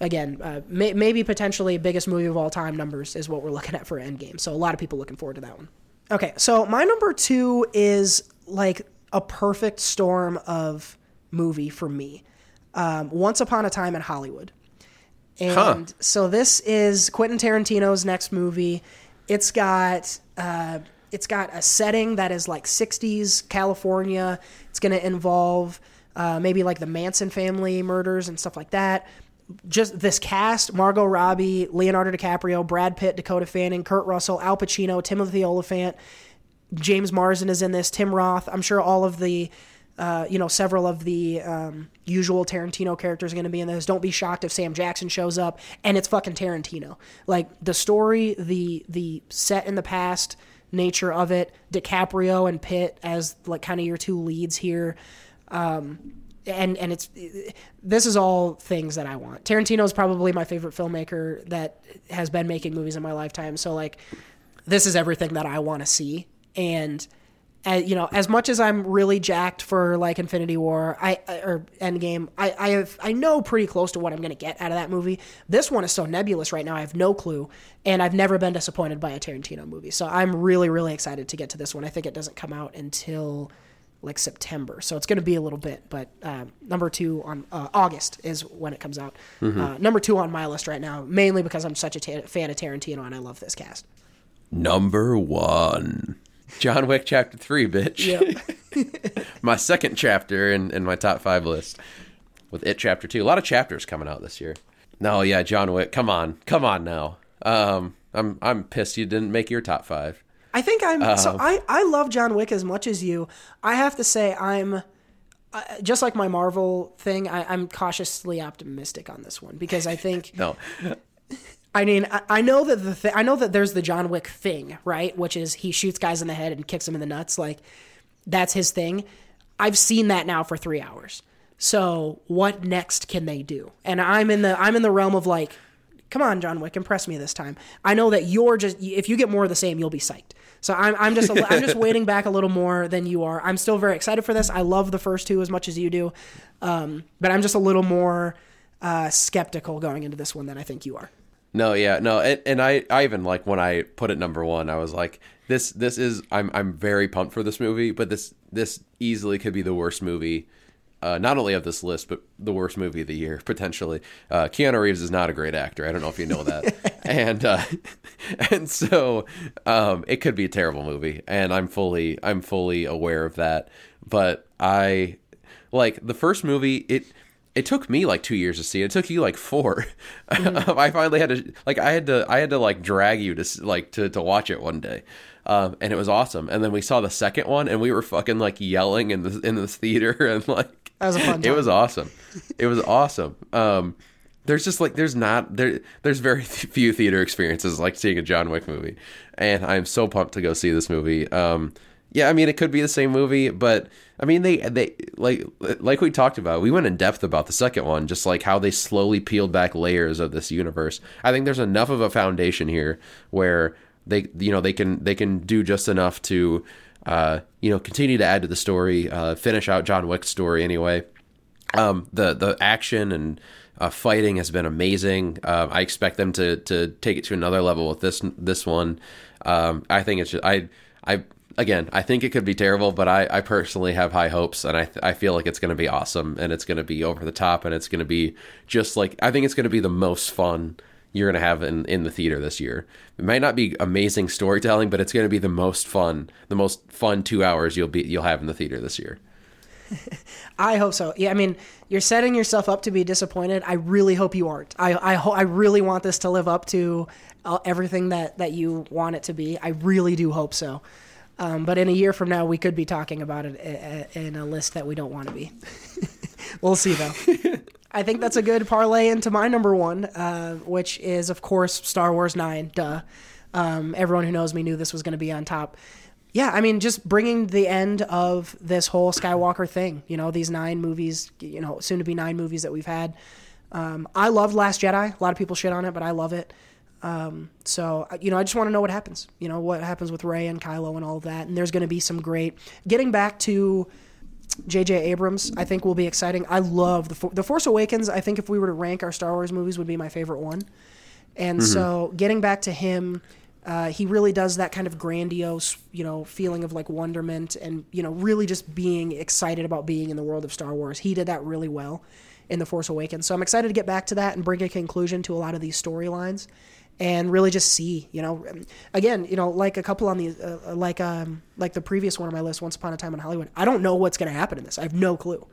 again, uh, may, maybe potentially biggest movie of all time numbers is what we're looking at for Endgame. So a lot of people looking forward to that one. Okay, so my number two is like a perfect storm of movie for me. Um, Once Upon a Time in Hollywood. And Huh. so this is Quentin Tarantino's next movie. It's got uh, it's got a setting that is like 60s California. It's going to involve uh, maybe like the Manson family murders and stuff like that. Just this cast: Margot Robbie, Leonardo DiCaprio, Brad Pitt, Dakota Fanning, Kurt Russell, Al Pacino, Timothy Olyphant, James Marsden is in this. Tim Roth. I'm sure all of the, uh, you know, several of the um, usual Tarantino characters are going to be in this. Don't be shocked if Sam Jackson shows up, and it's fucking Tarantino. Like the story, the the set in the past nature of it, DiCaprio and Pitt as like kind of your two leads here. Um, and and it's this is all things that I want. Tarantino is probably my favorite filmmaker that has been making movies in my lifetime. So like, this is everything that I want to see. And uh, you know, as much as I'm really jacked for like Infinity War, I I- or Endgame, I I have I know pretty close to what I'm gonna get out of that movie. This one is so nebulous right now. I have no clue, and I've never been disappointed by a Tarantino movie. So I'm really really excited to get to this one. I think it doesn't come out until like September, so it's going to be a little bit. But um, number two on uh, August is when it comes out. Mhm. Uh, number two on my list right now, mainly because I'm such a ta- fan of Tarantino and I love this cast. Number one. John Wick Chapter 3, bitch. Yep. my second chapter in, in my top five list. With It Chapter 2. A lot of chapters coming out this year. No, yeah, John Wick. Come on. Come on now. Um, I'm I'm pissed you didn't make your top five. I think I'm so Um, I I love John Wick as much as you. I have to say I'm uh, just like my Marvel thing. I, I'm cautiously optimistic on this one because I think No. I mean I, I know that the th- I know that there's the John Wick thing right, which is he shoots guys in the head and kicks them in the nuts. Like that's his thing. I've seen that now for three hours. So what next can they do? And I'm in the I'm in the realm of like, come on, John Wick, impress me this time. I know that you're just if you get more of the same, you'll be psyched. So I'm I'm just a, I'm just waiting back a little more than you are. I'm still very excited for this. I love the first two as much as you do, um, but I'm just a little more uh, skeptical going into this one than I think you are. No, yeah, no, and, and I, I even like when I put it number one, I was like, this, this is, I'm, I'm very pumped for this movie, but this, this easily could be the worst movie, uh, not only of this list, but the worst movie of the year potentially. Uh, Keanu Reeves is not a great actor. I don't know if you know that, and uh, and so um, it could be a terrible movie, and I'm fully, I'm fully aware of that. But I like the first movie. It it took me like two years to see it. It took you like 4 I finally had to like I had to I had to like drag you to like to to watch it one day, um, and it was awesome. And then we saw the second one, and we were fucking like yelling in the in this theater, and like That was a fun it was awesome. It was awesome. Um, there's just like there's not there there's very few theater experiences like seeing a John Wick movie, and I'm so pumped to go see this movie. Um, yeah, I mean it could be the same movie, but I mean they they like like we talked about. We went in depth about the second one, just like how they slowly peeled back layers of this universe. I think there's enough of a foundation here where they you know they can they can do just enough to uh, you know continue to add to the story, uh, finish out John Wick's story anyway. Um, the the action and uh, fighting has been amazing. Uh, I expect them to to take it to another level with this this one. Um, I think it's just, I I again I think it could be terrible, but I, I personally have high hopes, and I I feel like it's going to be awesome, and it's going to be over the top, and it's going to be just like I think it's going to be the most fun you're going to have in, in the theater this year. It might not be amazing storytelling, but it's going to be the most fun, the most fun two hours you'll be you'll have in the theater this year. I hope so. Yeah, I mean, you're setting yourself up to be disappointed. I really hope you aren't. I I, ho- I really want this to live up to uh, everything that that you want it to be. I really do hope so. Um, but in a year from now, we could be talking about it i- i- in a list that we don't want to be. we'll see though. I think that's a good parlay into my number one, uh, which is of course Star Wars Nine. Duh. Um, everyone who knows me knew this was going to be on top. yeah, I mean, just bringing the end of this whole Skywalker thing. You know, these nine movies. You know, soon to be nine movies that we've had. Um, I loved Last Jedi. A lot of people shit on it, but I love it. Um, so you know, I just want to know what happens. You know, what happens with Rey and Kylo and all of that. And there's going to be some great. Getting back to J.J. Abrams, I think will be exciting. I love the For- the Force Awakens. I think if we were to rank our Star Wars movies, would be my favorite one. And so, getting back to him, uh, he really does that kind of grandiose, you know, feeling of like wonderment and you know, really just being excited about being in the world of Star Wars. He did that really well in the Force Awakens. So I'm excited to get back to that and bring a conclusion to a lot of these storylines, and really just see, you know, again, you know, like a couple on the uh, like um like the previous one on my list, Once Upon a Time in Hollywood. I don't know what's going to happen in this. I have no clue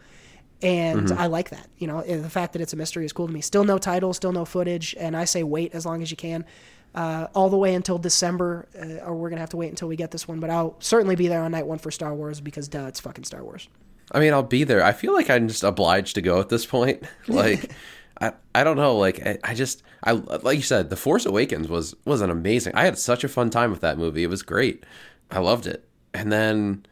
and I like that. You know, the fact that it's a mystery is cool to me. Still no title, still no footage, and I say wait as long as you can, uh, all the way until December, uh, or we're gonna have to wait until we get this one. But I'll certainly be there on night one for Star Wars because duh, it's fucking Star Wars. I mean, I'll be there. I feel like I'm just obliged to go at this point. Like, I, I don't know. Like, I, I just, I like you said, The Force Awakens was was an amazing. I had such a fun time with that movie. It was great. I loved it. And then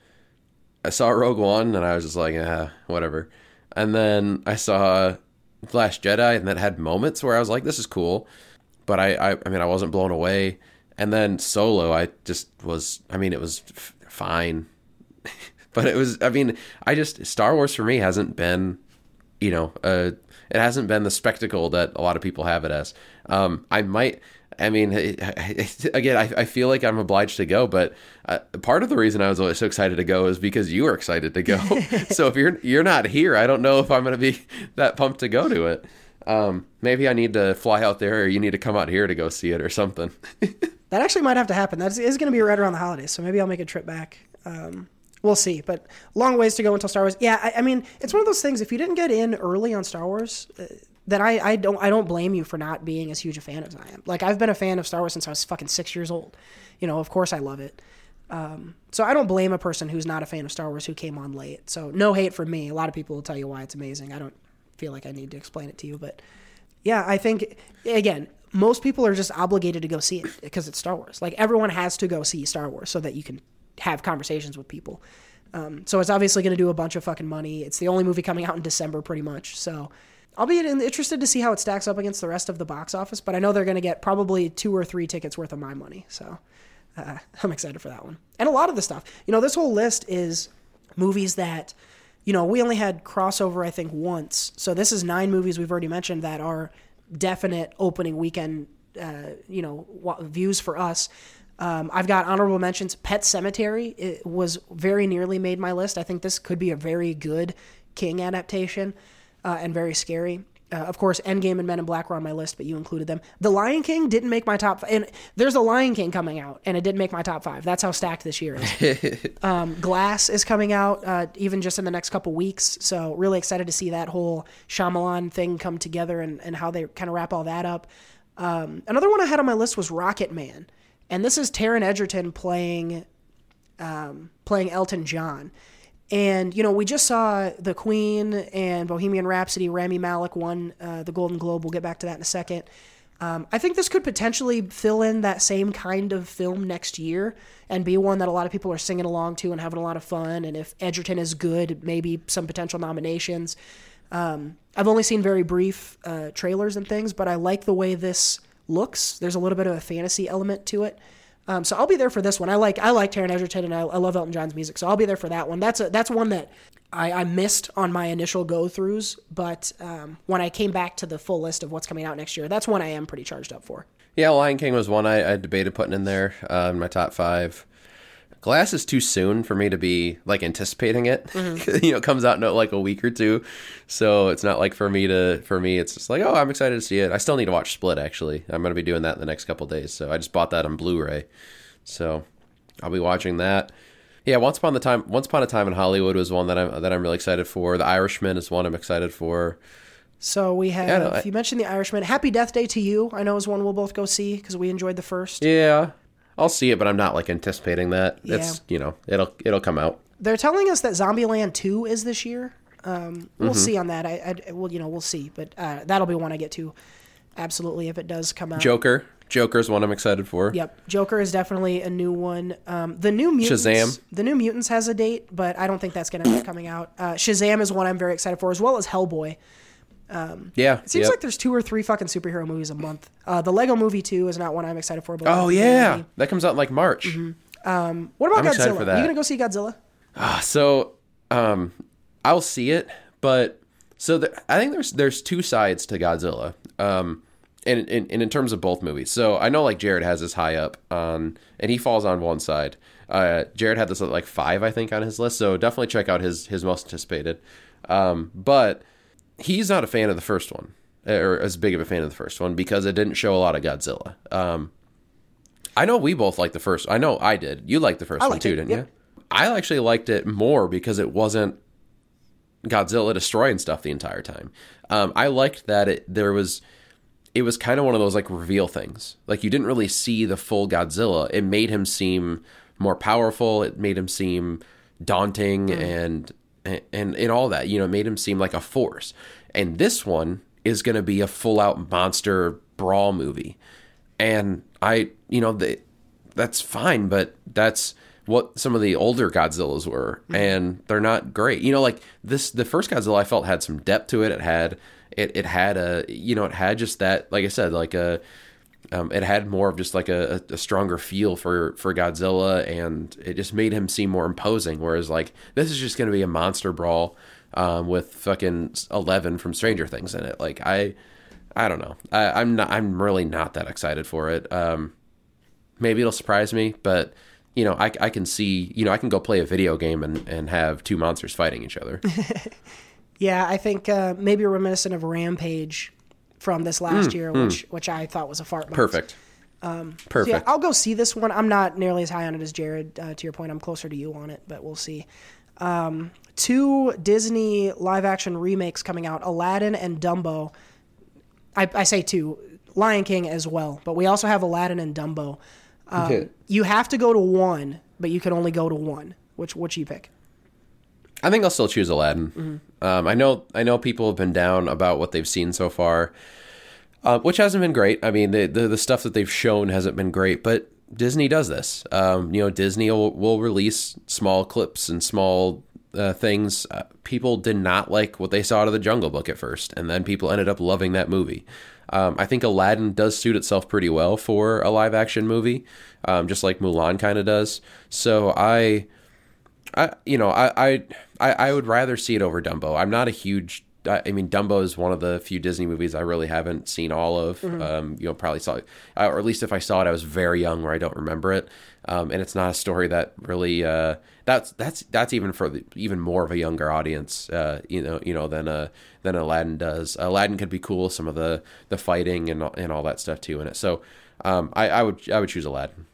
I saw Rogue One, and I was just like, ah, whatever. And then I saw Last Jedi, and that had moments where I was like, this is cool. But I, I, I mean, I wasn't blown away. And then Solo, I just was. I mean, it was f- fine but it was i mean i just star wars for me hasn't been you know uh it hasn't been the spectacle that a lot of people have it as um i might i mean again I, I feel like i'm obliged to go but uh, part of the reason i was always so excited to go is because you were excited to go so if you're you're not here i don't know if i'm going to be that pumped to go to it um maybe i need to fly out there or you need to come out here to go see it or something That actually might have to happen. That is going to be right around the holidays, so maybe I'll make a trip back. Um, we'll see, but long ways to go until Star Wars. Yeah, I, I mean, it's one of those things. If you didn't get in early on Star Wars, uh, then I, I don't I don't blame you for not being as huge a fan as I am. Like I've been a fan of Star Wars since I was fucking six years old. You know, of course I love it. Um, so I don't blame a person who's not a fan of Star Wars who came on late. So no hate from me. A lot of people will tell you why it's amazing. I don't feel like I need to explain it to you, but yeah, I think again, most people are just obligated to go see it because it's Star Wars. Like everyone has to go see Star Wars so that you can have conversations with people. Um, so it's obviously going to do a bunch of fucking money. It's the only movie coming out in December, pretty much. So I'll be interested to see how it stacks up against the rest of the box office. But I know they're going to get probably two or three tickets worth of my money. So uh, I'm excited for that one. And a lot of the stuff, you know, this whole list is movies that, you know, we only had crossover, I think, once. So this is nine movies we've already mentioned that are definite opening weekend, uh, you know, views for us. Um, I've got honorable mentions. Pet Sematary it was very nearly made my list. I think this could be a very good King adaptation uh, and very scary. Uh, of course, Endgame and Men in Black were on my list, but you included them. The Lion King didn't make my top, five, and there's a Lion King coming out, and it didn't make my top five. That's how stacked this year is. um, Glass is coming out, uh, even just in the next couple weeks. So really excited to see that whole Shyamalan thing come together and, and how they kind of wrap all that up. Um, another one I had on my list was Rocket Man, and this is Taron Egerton playing um, playing Elton John. And you know, we just saw the Queen and Bohemian Rhapsody. Rami Malek won uh, the Golden Globe. We'll get back to that in a second. Um, I think this could potentially fill in that same kind of film next year and be one that a lot of people are singing along to and having a lot of fun. And if Egerton is good, maybe some potential nominations. Um, I've only seen very brief uh, trailers and things, but I like the way this looks. There's a little bit of a fantasy element to it. Um, so I'll be there for this one. I like I like Taron Egerton and I, I love Elton John's music, so I'll be there for that one. That's a that's one that I, I missed on my initial go throughs, but um, when I came back to the full list of what's coming out next year, that's one I am pretty charged up for. Yeah, Lion King was one I, I debated putting in there uh, in my top five. Glass is too soon for me to be like anticipating it. Mm-hmm. you know, it comes out in like a week or two, so it's not like for me to for me. It's just like oh, I'm excited to see it. I still need to watch Split. Actually, I'm going to be doing that in the next couple days. So I just bought that on Blu-ray, so I'll be watching that. Yeah, once upon the time, once upon a time in Hollywood was one that I'm that I'm really excited for. The Irishman is one I'm excited for. So we have Yeah, no, I- you mentioned the Irishman. Happy Death Day to you. I know is one we'll both go see because we enjoyed the first. Yeah, I'll see it, but I'm not like anticipating that. It's you know it'll it'll come out. They're telling us that Zombieland Two is this year. Um, we'll Mhm. see on that. I, I well, you know, we'll see, but uh, that'll be one I get to. Absolutely, if it does come out. Joker. Joker's one I'm excited for. Yep, Joker is definitely a new one. Um, the new mutants, Shazam. The new mutants has a date, but I don't think that's going to be coming out. Uh, Shazam is one I'm very excited for, as well as Hellboy. Yeah. It seems yep. like there's two or three fucking superhero movies a month. Uh, the Lego Movie Two is not one I'm excited for. But Oh yeah, that comes out in like March. Mm-hmm. What about I'm Godzilla? Are you gonna go see Godzilla? So, um, I'll see it, but so the, I think there's there's two sides to Godzilla. Um, and, and, and in terms of both movies, so I know like Jared has this high up on, and he falls on one side. Uh, Jared had this at like five, I think, on his list. So definitely check out his his most anticipated. Um, but he's not a fan of the first one, or as big of a fan of the first one because it didn't show a lot of Godzilla. Um, I know we both liked the first. I know I did. You liked the first I one too, it, didn't yep. you? I actually liked it more because it wasn't Godzilla destroying stuff the entire time. Um, I liked that it there was it was kind of one of those like reveal things. Like you didn't really see the full Godzilla. It made him seem more powerful. It made him seem daunting and and and all that. You know, it made him seem like a force. And this one is going to be a full out monster brawl movie. And I, you know, the, that's fine, but that's what some of the older Godzillas were, mm-hmm. and they're not great. You know, like this, the first Godzilla I felt had some depth to it. It had, it, it had a, you know, it had just that, like I said, like a, um, it had more of just like a, a stronger feel for for Godzilla, and it just made him seem more imposing. Whereas like this is just going to be a monster brawl um, with fucking Eleven from Stranger Things in it. Like I, I don't know. I, I'm not. I'm really not that excited for it. Um, maybe it'll surprise me, but you know, I, I can see. You know, I can go play a video game and and have two monsters fighting each other. Yeah, I think uh, maybe reminiscent of Rampage from this last year, which which I thought was a fart. box. Perfect. So Perfect. yeah, I'll go see this one. I'm not nearly as high on it as Jared. Uh, to your point, I'm closer to you on it, but we'll see. Um, two Disney live action remakes coming out: Aladdin and Dumbo. I, I say two, Lion King as well, but we also have Aladdin and Dumbo. Um, you have to go to one, but you can only go to one. Which which you pick? I think I'll still choose Aladdin. Um, I know I know people have been down about what they've seen so far, uh, which hasn't been great. I mean, the, the the stuff that they've shown hasn't been great, but Disney does this. Um, you know, Disney will, will release small clips and small uh, things. Uh, people did not like what they saw out of the Jungle Book at first, and then people ended up loving that movie. Um, I think Aladdin does suit itself pretty well for a live action movie, um, just like Mulan kind of does. So I. I you know I, I I I would rather see it over Dumbo. I'm not a huge. I I mean, Dumbo is one of the few Disney movies I really haven't seen all of. Um, you know, probably saw, it, uh, or at least if I saw it, I was very young, where I don't remember it. Um, and it's not a story that really. Uh, that's that's that's even for the, even more of a younger audience. Uh, you know, you know than uh than Aladdin does. Aladdin could be cool. Some of the the fighting and all- and all that stuff too in it. So, um, I, I would I would choose Aladdin.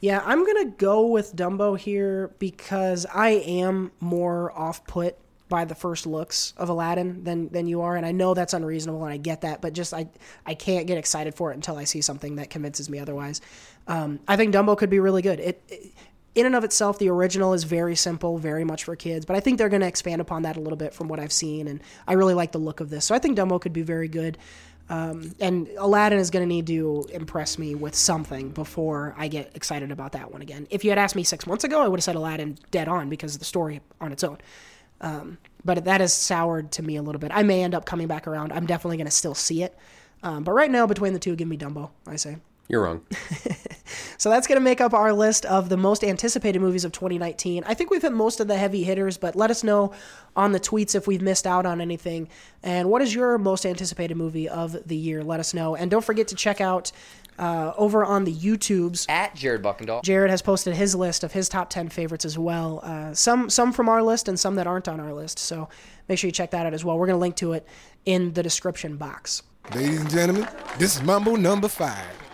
Yeah, I'm gonna go with Dumbo here because I am more off put by the first looks of Aladdin than than you are, and I know that's unreasonable, and I get that, but just I I can't get excited for it until I see something that convinces me otherwise. Um, I think Dumbo could be really good. It, it in and of itself, the original is very simple, very much for kids, but I think they're going to expand upon that a little bit from what I've seen, and I really like the look of this. So I think Dumbo could be very good. Um, and Aladdin is going to need to impress me with something before I get excited about that one again. If you had asked me six months ago, I would have said Aladdin dead on because of the story on its own. Um, but that has soured to me a little bit. I may end up coming back around. I'm definitely going to still see it. Um, but right now, between the two, give me Dumbo, I say. You're wrong. So that's going to make up our list of the most anticipated movies of 2019. I think we've hit most of the heavy hitters, but let us know on the tweets if we've missed out on anything. And what is your most anticipated movie of the year? Let us know. And don't forget to check out uh, over on the YouTubes. At Jared Buckendahl. Jared has posted his list of his top 10 favorites as well. Uh, some some from our list and some that aren't on our list. So make sure you check that out as well. We're going to link to it in the description box. Ladies and gentlemen, this is Mambo number five.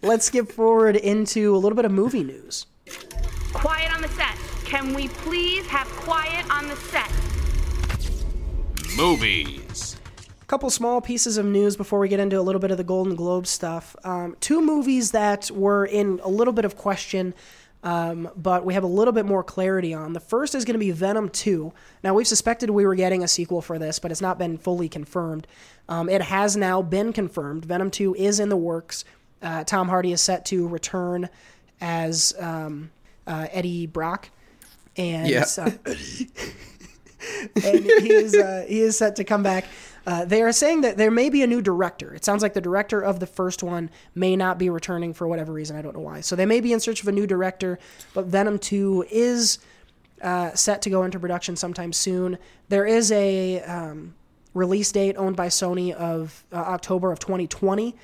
Let's skip forward into a little bit of movie news. Quiet on the set. Can we please have quiet on the set? Movies. A couple small pieces of news before we get into a little bit of the Golden Globe stuff. Um, two movies that were in a little bit of question, um, but we have a little bit more clarity on. The first is going to be Venom 2. Now, we've suspected we were getting a sequel for this, but it's not been fully confirmed. Um, it has now been confirmed. Venom 2 is in the works. Uh, Tom Hardy is set to return as um, uh, Eddie Brock, and Yeah. uh, and he is uh, he is set to come back. Uh, they are saying that there may be a new director. It sounds like the director of the first one may not be returning for whatever reason. I don't know why. So they may be in search of a new director. But Venom Two is uh, set to go into production sometime soon. There is a um, release date owned by Sony of uh, October of 2020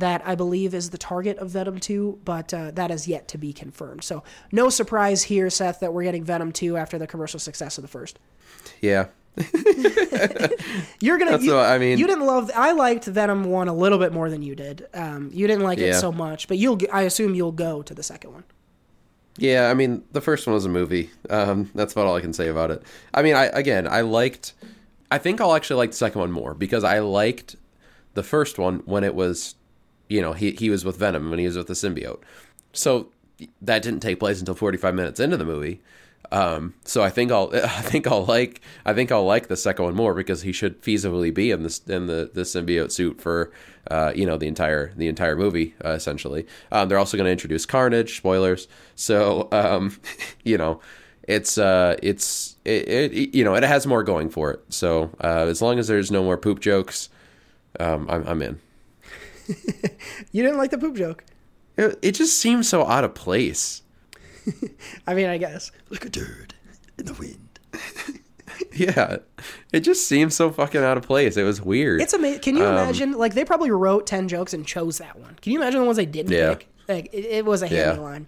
that I believe is the target of Venom 2, but uh, that is yet to be confirmed. So no surprise here, Seth, that we're getting Venom 2 after the commercial success of the first. Yeah. You're gonna. That's you, what I mean. You didn't love. I liked Venom one a little bit more than you did. Um, you didn't like it so much, but you'll. I assume you'll go to the second one. Yeah, I mean, the first one was a movie. Um, that's about all I can say about it. I mean, I again, I liked. I think I'll actually like the second one more because I liked the first one when it was, you know, he he was with Venom when he was with the symbiote. So that didn't take place until 45 minutes into the movie. Um, so I think I'll I think I'll like I think I'll like the second one more because he should feasibly be in this in the the symbiote suit for uh, you know the entire the entire movie uh, essentially. Um, they're also going to introduce Carnage. Spoilers. So um, you know it's uh it's it, it you know it has more going for it. So uh, as long as there's no more poop jokes, um, I'm I'm in. You didn't like the poop joke. It, it just seems so out of place. I mean, I guess. Like a turd in the wind. Yeah, it just seems so fucking out of place. It was weird. It's amazing. Can you Um, imagine? Like they probably wrote ten jokes and chose that one. Can you imagine the ones they didn't Yeah. pick? Like it, it was a Yeah. handy line.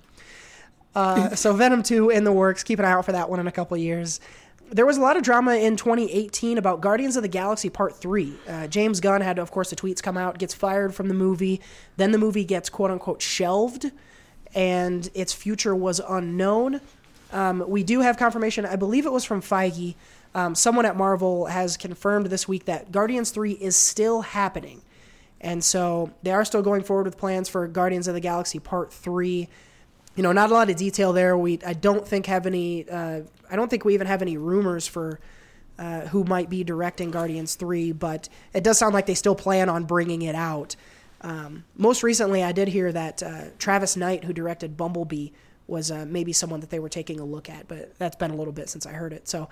Uh, so Venom two in the works. Keep an eye out for that one in a couple years. There was a lot of drama in 2018 about Guardians of the Galaxy Part 3. Uh, James Gunn had, of course, the tweets come out, gets fired from the movie. Then the movie gets quote unquote shelved, and its future was unknown. Um, we do have confirmation, I believe it was from Feige. Um, someone at Marvel has confirmed this week that Guardians 3 is still happening. And so they are still going forward with plans for Guardians of the Galaxy Part 3 you know, not a lot of detail there. We I don't think have any. Uh, I don't think we even have any rumors for uh, who might be directing Guardians Three, but it does sound like they still plan on bringing it out. Um, most recently, I did hear that uh, Travis Knight, who directed Bumblebee, was uh, maybe someone that they were taking a look at, but that's been a little bit since I heard it. So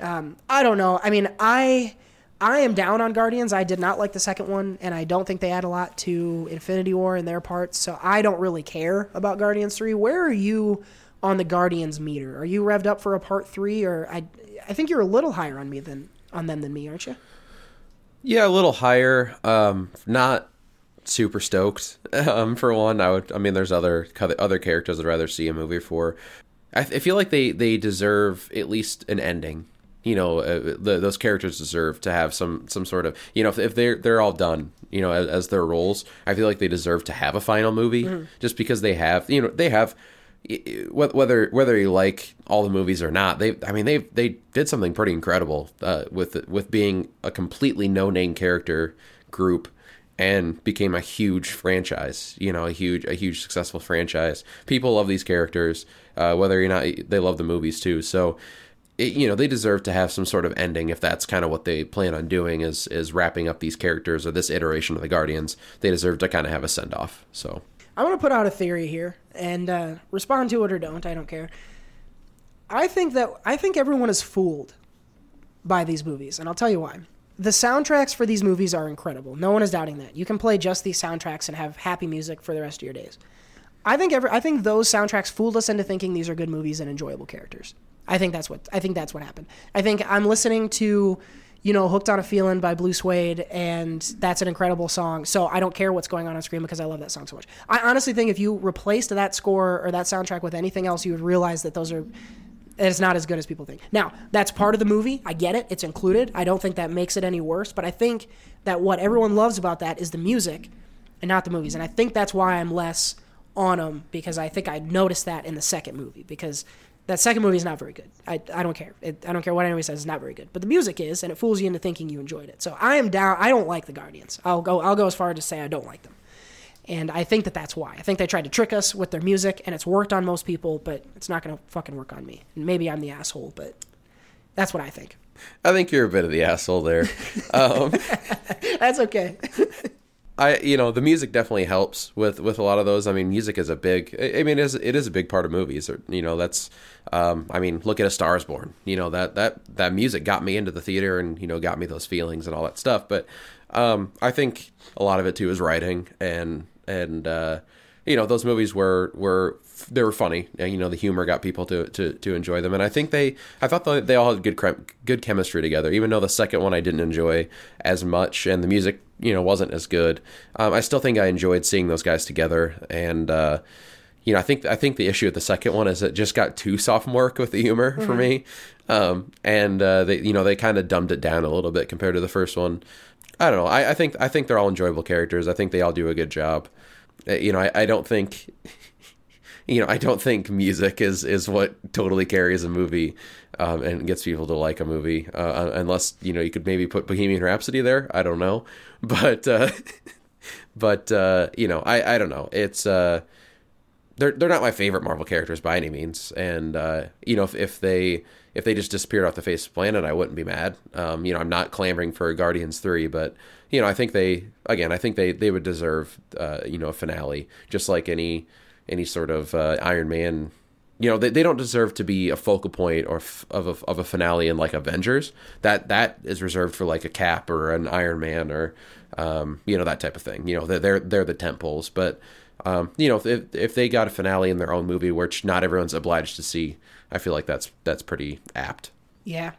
um, I don't know. I mean, I I am down on Guardians. I did not like the second one, and I don't think they add a lot to Infinity War in their parts. So I don't really care about Guardians three. Where are you on the Guardians meter? Are you revved up for a part three, or I I think you're a little higher on me than on them than me, aren't you? Yeah, a little higher. Um, not super stoked. Um, for one, I would. I mean, there's other other characters I'd rather see a movie for. I, I feel like they they deserve at least an ending. You know, uh, the, those characters deserve to have some some sort of. You know, if, if they're they're all done, you know, as, as their roles, I feel like they deserve to have a final movie, Mhm. just because they have. You know, they have. Wh- Whether whether you like all the movies or not, they I mean they they did something pretty incredible uh, with with being a completely no name character group and became a huge franchise. You know, a huge a huge successful franchise. People love these characters, uh, whether or not they love the movies too. So, it, you know, they deserve to have some sort of ending if that's kind of what they plan on doing is is wrapping up these characters or this iteration of the Guardians. They deserve to kind of have a send off. So. I'm going to put out a theory here and uh, respond to it or don't. I don't care. I think that I think everyone is fooled by these movies, and I'll tell you why. The soundtracks for these movies are incredible. No one is doubting that. You can play just these soundtracks and have happy music for the rest of your days. I think every, I think those soundtracks fooled us into thinking these are good movies and enjoyable characters. I think that's what I think that's what happened. I think I'm listening to, you know, "Hooked on a Feeling" by Blue Swede, and that's an incredible song. So I don't care what's going on on screen because I love that song so much. I honestly think if you replaced that score or that soundtrack with anything else, you would realize that those are it's not as good as people think. Now, that's part of the movie. I get it. It's included. I don't think that makes it any worse, but I think that what everyone loves about that is the music and not the movies. And I think that's why I'm less on them because I think I noticed that in the second movie because that second movie is not very good. I, I don't care. It, I don't care what anybody says. It's not very good. But the music is, and it fools you into thinking you enjoyed it. So I am down. I don't like the Guardians. I'll go. I'll go as far as to say I don't like them. And I think that that's why. I think they tried to trick us with their music, and it's worked on most people, but it's not going to fucking work on me. And maybe I'm the asshole, but that's what I think. I think you're a bit of the asshole there. Um, That's okay. I you know the music definitely helps with with a lot of those. I mean, music is a big. I mean, it is, it is a big part of movies. Or, you know, that's. Um, I mean, look at A Star Is Born. You know that that that music got me into the theater and you know got me those feelings and all that stuff. But um, I think a lot of it too is writing and and uh, you know those movies were were they were funny. And, you know, the humor got people to, to, to enjoy them, and I think they I thought they, they all had good good chemistry together. Even though the second one I didn't enjoy as much, and the music you know wasn't as good, um, I still think I enjoyed seeing those guys together. And uh, you know, I think I think the issue with the second one is it just got too sophomoric with the humor for me, um, and uh, they you know they kind of dumbed it down a little bit compared to the first one. I don't know. I, I think I think they're all enjoyable characters. I think they all do a good job. Uh, You know, I, I don't think you know, I don't think music is is what totally carries a movie um, and gets people to like a movie, uh, unless you know you could maybe put Bohemian Rhapsody there. I don't know, but uh, but uh, you know, I I don't know. It's uh, they're they're not my favorite Marvel characters by any means, and uh, you know, if if they if they just disappeared off the face of the planet, I wouldn't be mad. Um, you know, I'm not clamoring for Guardians three, but you know, I think they again, I think they they would deserve uh, you know a finale, just like any any sort of uh, Iron Man. You know, they, they don't deserve to be a focal point or f- of a, of a finale in like Avengers. That that is reserved for like a Cap or an Iron Man or um, you know that type of thing. You know, they're they're, the tent poles, but um, you know if if they got a finale in their own movie, which not everyone's obliged to see, I feel like that's that's pretty apt. Yeah.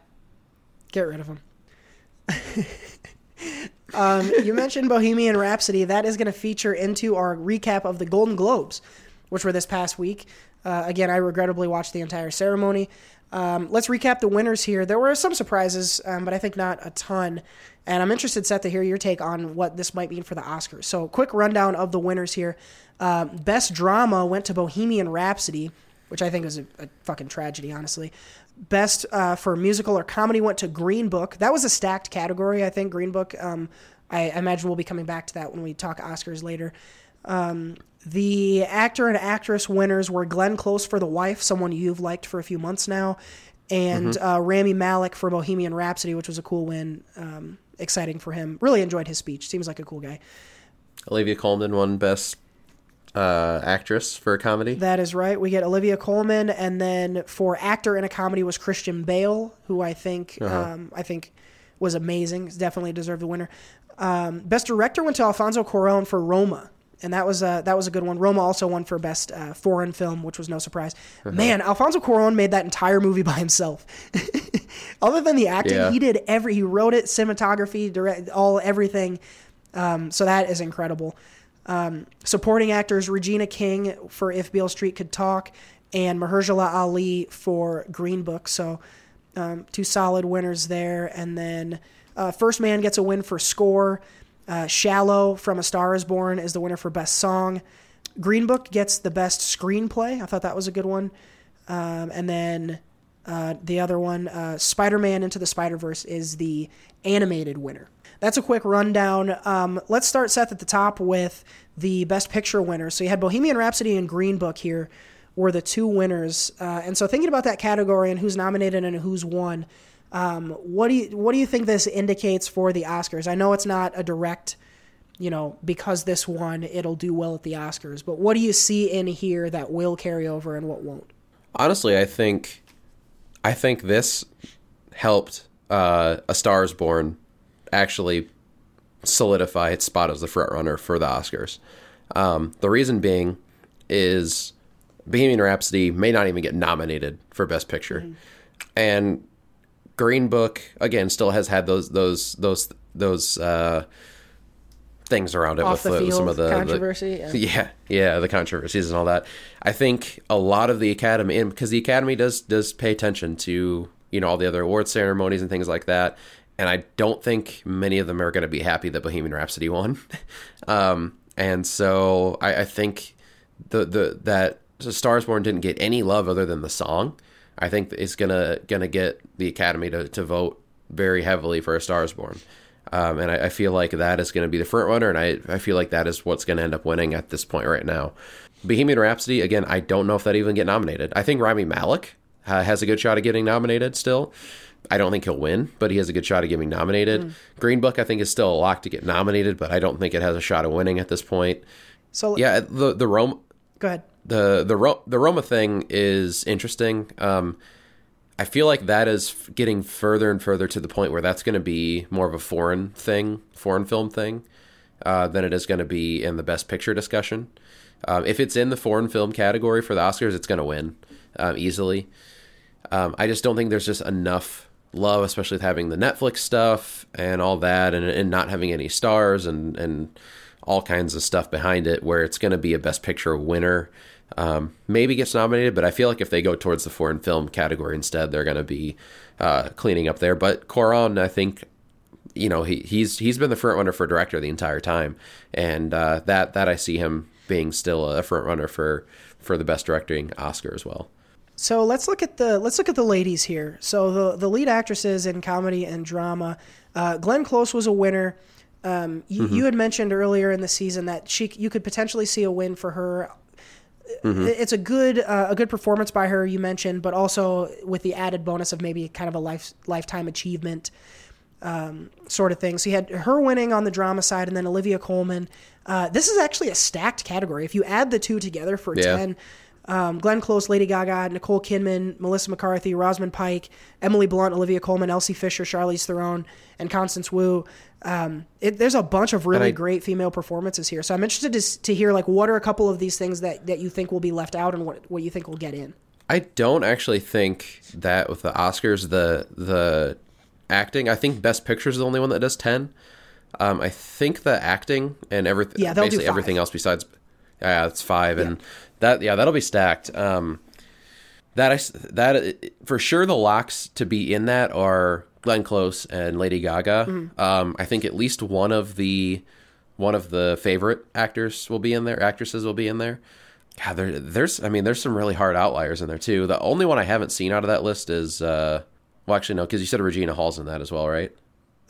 Get rid of them. um, you mentioned Bohemian Rhapsody. That is going to feature into our recap of the Golden Globes, which were this past week. Uh, again, I regrettably watched the entire ceremony. Um, let's recap the winners here. There were some surprises, um, but I think not a ton. And I'm interested, Seth, to hear your take on what this might mean for the Oscars. So, quick rundown of the winners here. Um, Best Drama went to Bohemian Rhapsody, which I think was a, a fucking tragedy, honestly. Best uh, for musical or comedy went to Green Book. That was a stacked category, I think. Green Book. Um, I imagine we'll be coming back to that when we talk Oscars later. Um, the actor and actress winners were Glenn Close for The Wife, someone you've liked for a few months now, and Mhm. uh, Rami Malek for Bohemian Rhapsody, which was a cool win. Um, exciting for him. Really enjoyed his speech. Seems like a cool guy. Olivia Colman won Best uh, Actress for a comedy. That is right. We get Olivia Colman, and then for actor in a comedy was Christian Bale, who I think Uh-huh. um, I think was amazing. Definitely deserved the winner. Um, best director went to Alfonso Cuarón for Roma, and that was a that was a good one. Roma also won for best uh, foreign film, which was no surprise. Uh-huh. Man, Alfonso Cuarón made that entire movie by himself. Other than the acting, Yeah. he did every. He wrote it, cinematography, direct, all everything. Um, so that is incredible. Um, supporting actors Regina King for If Beale Street Could Talk and Mahershala Ali for Green Book. So um, two solid winners there. And then uh, First Man gets a win for score. Uh, Shallow from A Star Is Born is the winner for Best Song. Green Book gets the Best Screenplay. I thought that was a good one. Um, and then uh, the other one, uh, Spider Man Into the Spider Verse, is the animated winner. That's a quick rundown. Um, let's start, Seth, at the top with the Best Picture winners. So you had Bohemian Rhapsody and Green Book here were the two winners. Uh, and so thinking about that category and who's nominated and who's won, um, what do you what do you think this indicates for the Oscars? I know it's not a direct, you know, because this won, it'll do well at the Oscars. But what do you see in here that will carry over and what won't? Honestly, I think I think this helped uh, A Star Is Born actually solidify its spot as the front runner for the Oscars. Um, the reason being is Bohemian Rhapsody may not even get nominated for Best Picture, and Green Book again still has had those those those those uh, things around it Off with the some of the controversy, the- yeah. yeah, yeah, the controversies and all that. I think a lot of the Academy, and because the Academy does does pay attention to you know all the other award ceremonies and things like that, and I don't think many of them are going to be happy that Bohemian Rhapsody won. um, and so I, I think the the that Stars Born didn't get any love other than the song. I think it's gonna gonna get the Academy to, to vote very heavily for A Stars Born. Um, and I, I feel like that is going to be the front runner, and I, I feel like that is what's going to end up winning at this point right now. Bohemian Rhapsody, again, I don't know if that even get nominated. I think Rami Malek uh, has a good shot of getting nominated still, I don't think he'll win, but he has a good shot of getting nominated. Mm. Green Book, I think, is still a lock to get nominated, but I don't think it has a shot of winning at this point. So yeah, the the Rome go ahead. The the Ro- the Roma thing is interesting. Um, I feel like that is getting further and further to the point where that's going to be more of a foreign thing, foreign film thing, uh, than it is going to be in the Best Picture discussion. Um, if it's in the foreign film category for the Oscars, it's going to win um, easily. Um, I just don't think there's just enough love, especially with having the Netflix stuff and all that, and, and not having any stars and and all kinds of stuff behind it, where it's going to be a Best Picture winner. Um, maybe gets nominated, but I feel like if they go towards the foreign film category instead, they're going to be uh, cleaning up there. But Cuarón, I think, you know, he, he's he's been the front runner for director the entire time, and uh, that that I see him being still a front runner for for the best directing Oscar as well. So let's look at the let's look at the ladies here. So the the lead actresses in comedy and drama, uh, Glenn Close was a winner. Um, you, Mm-hmm. you had mentioned earlier in the season that she you could potentially see a win for her. Mhm. It's a good uh, a good performance by her. You mentioned, but also with the added bonus of maybe kind of a life lifetime achievement um, sort of thing. So you had her winning on the drama side, and then Olivia Colman. Uh, this is actually a stacked category. If you add the two together for Yeah. ten, um, Glenn Close, Lady Gaga, Nicole Kidman, Melissa McCarthy, Rosamund Pike, Emily Blunt, Olivia Colman, Elsie Fisher, Charlize Theron, and Constance Wu. Um, it, there's a bunch of really I- great female performances here. So I'm interested to, to hear like what are a couple of these things that, that you think will be left out and what what you think will get in. I don't actually think that with the Oscars the the acting. I think Best Picture is the only one that does ten. Um, I think the acting and everything, Yeah, basically everything else besides, yeah, it's five, and that yeah, that'll be stacked. Um, that I that for sure the locks to be in that are Glenn Close and Lady Gaga. Mhm. Um, I think at least one of the one of the favorite actors will be in there. Actresses will be in there. Yeah, there, there's I mean there's some really hard outliers in there too. The only one I haven't seen out of that list is uh, well actually no because you said Regina Hall's in that as well, right?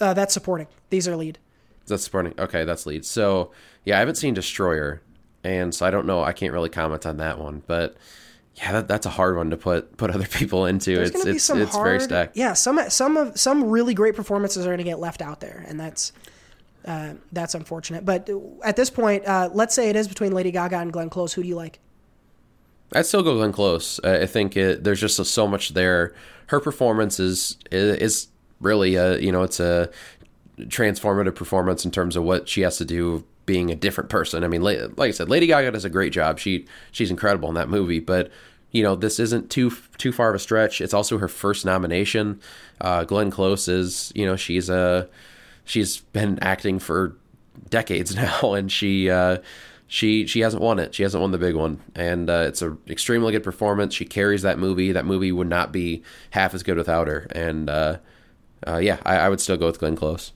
Uh, that's supporting. These are lead. That's supporting. Okay, that's lead. So yeah, I haven't seen Destroyer, and so I don't know. I can't really comment on that one, but yeah, that, that's a hard one to put put other people into. There's it's going to be it's some it's hard, very stacked. Yeah, some some of some really great performances are going to get left out there, and that's uh, that's unfortunate. But at this point, uh, let's say it is between Lady Gaga and Glenn Close. Who do you like? I'd still go Glenn Close. Uh, I think it, there's just so much there. Her performance is is, is really a you know it's a transformative performance in terms of what she has to do being a different person. I mean, like I said, Lady Gaga does a great job. She she's incredible in that movie, but you know this isn't too too far of a stretch. It's also her first nomination. Uh, Glenn Close is you know she's a she's been acting for decades now, and she. Uh, she she hasn't won it. She hasn't won the big one, and uh, it's an extremely good performance. She carries that movie. That movie would not be half as good without her. And uh, uh, yeah, I, I would still go with Glenn Close.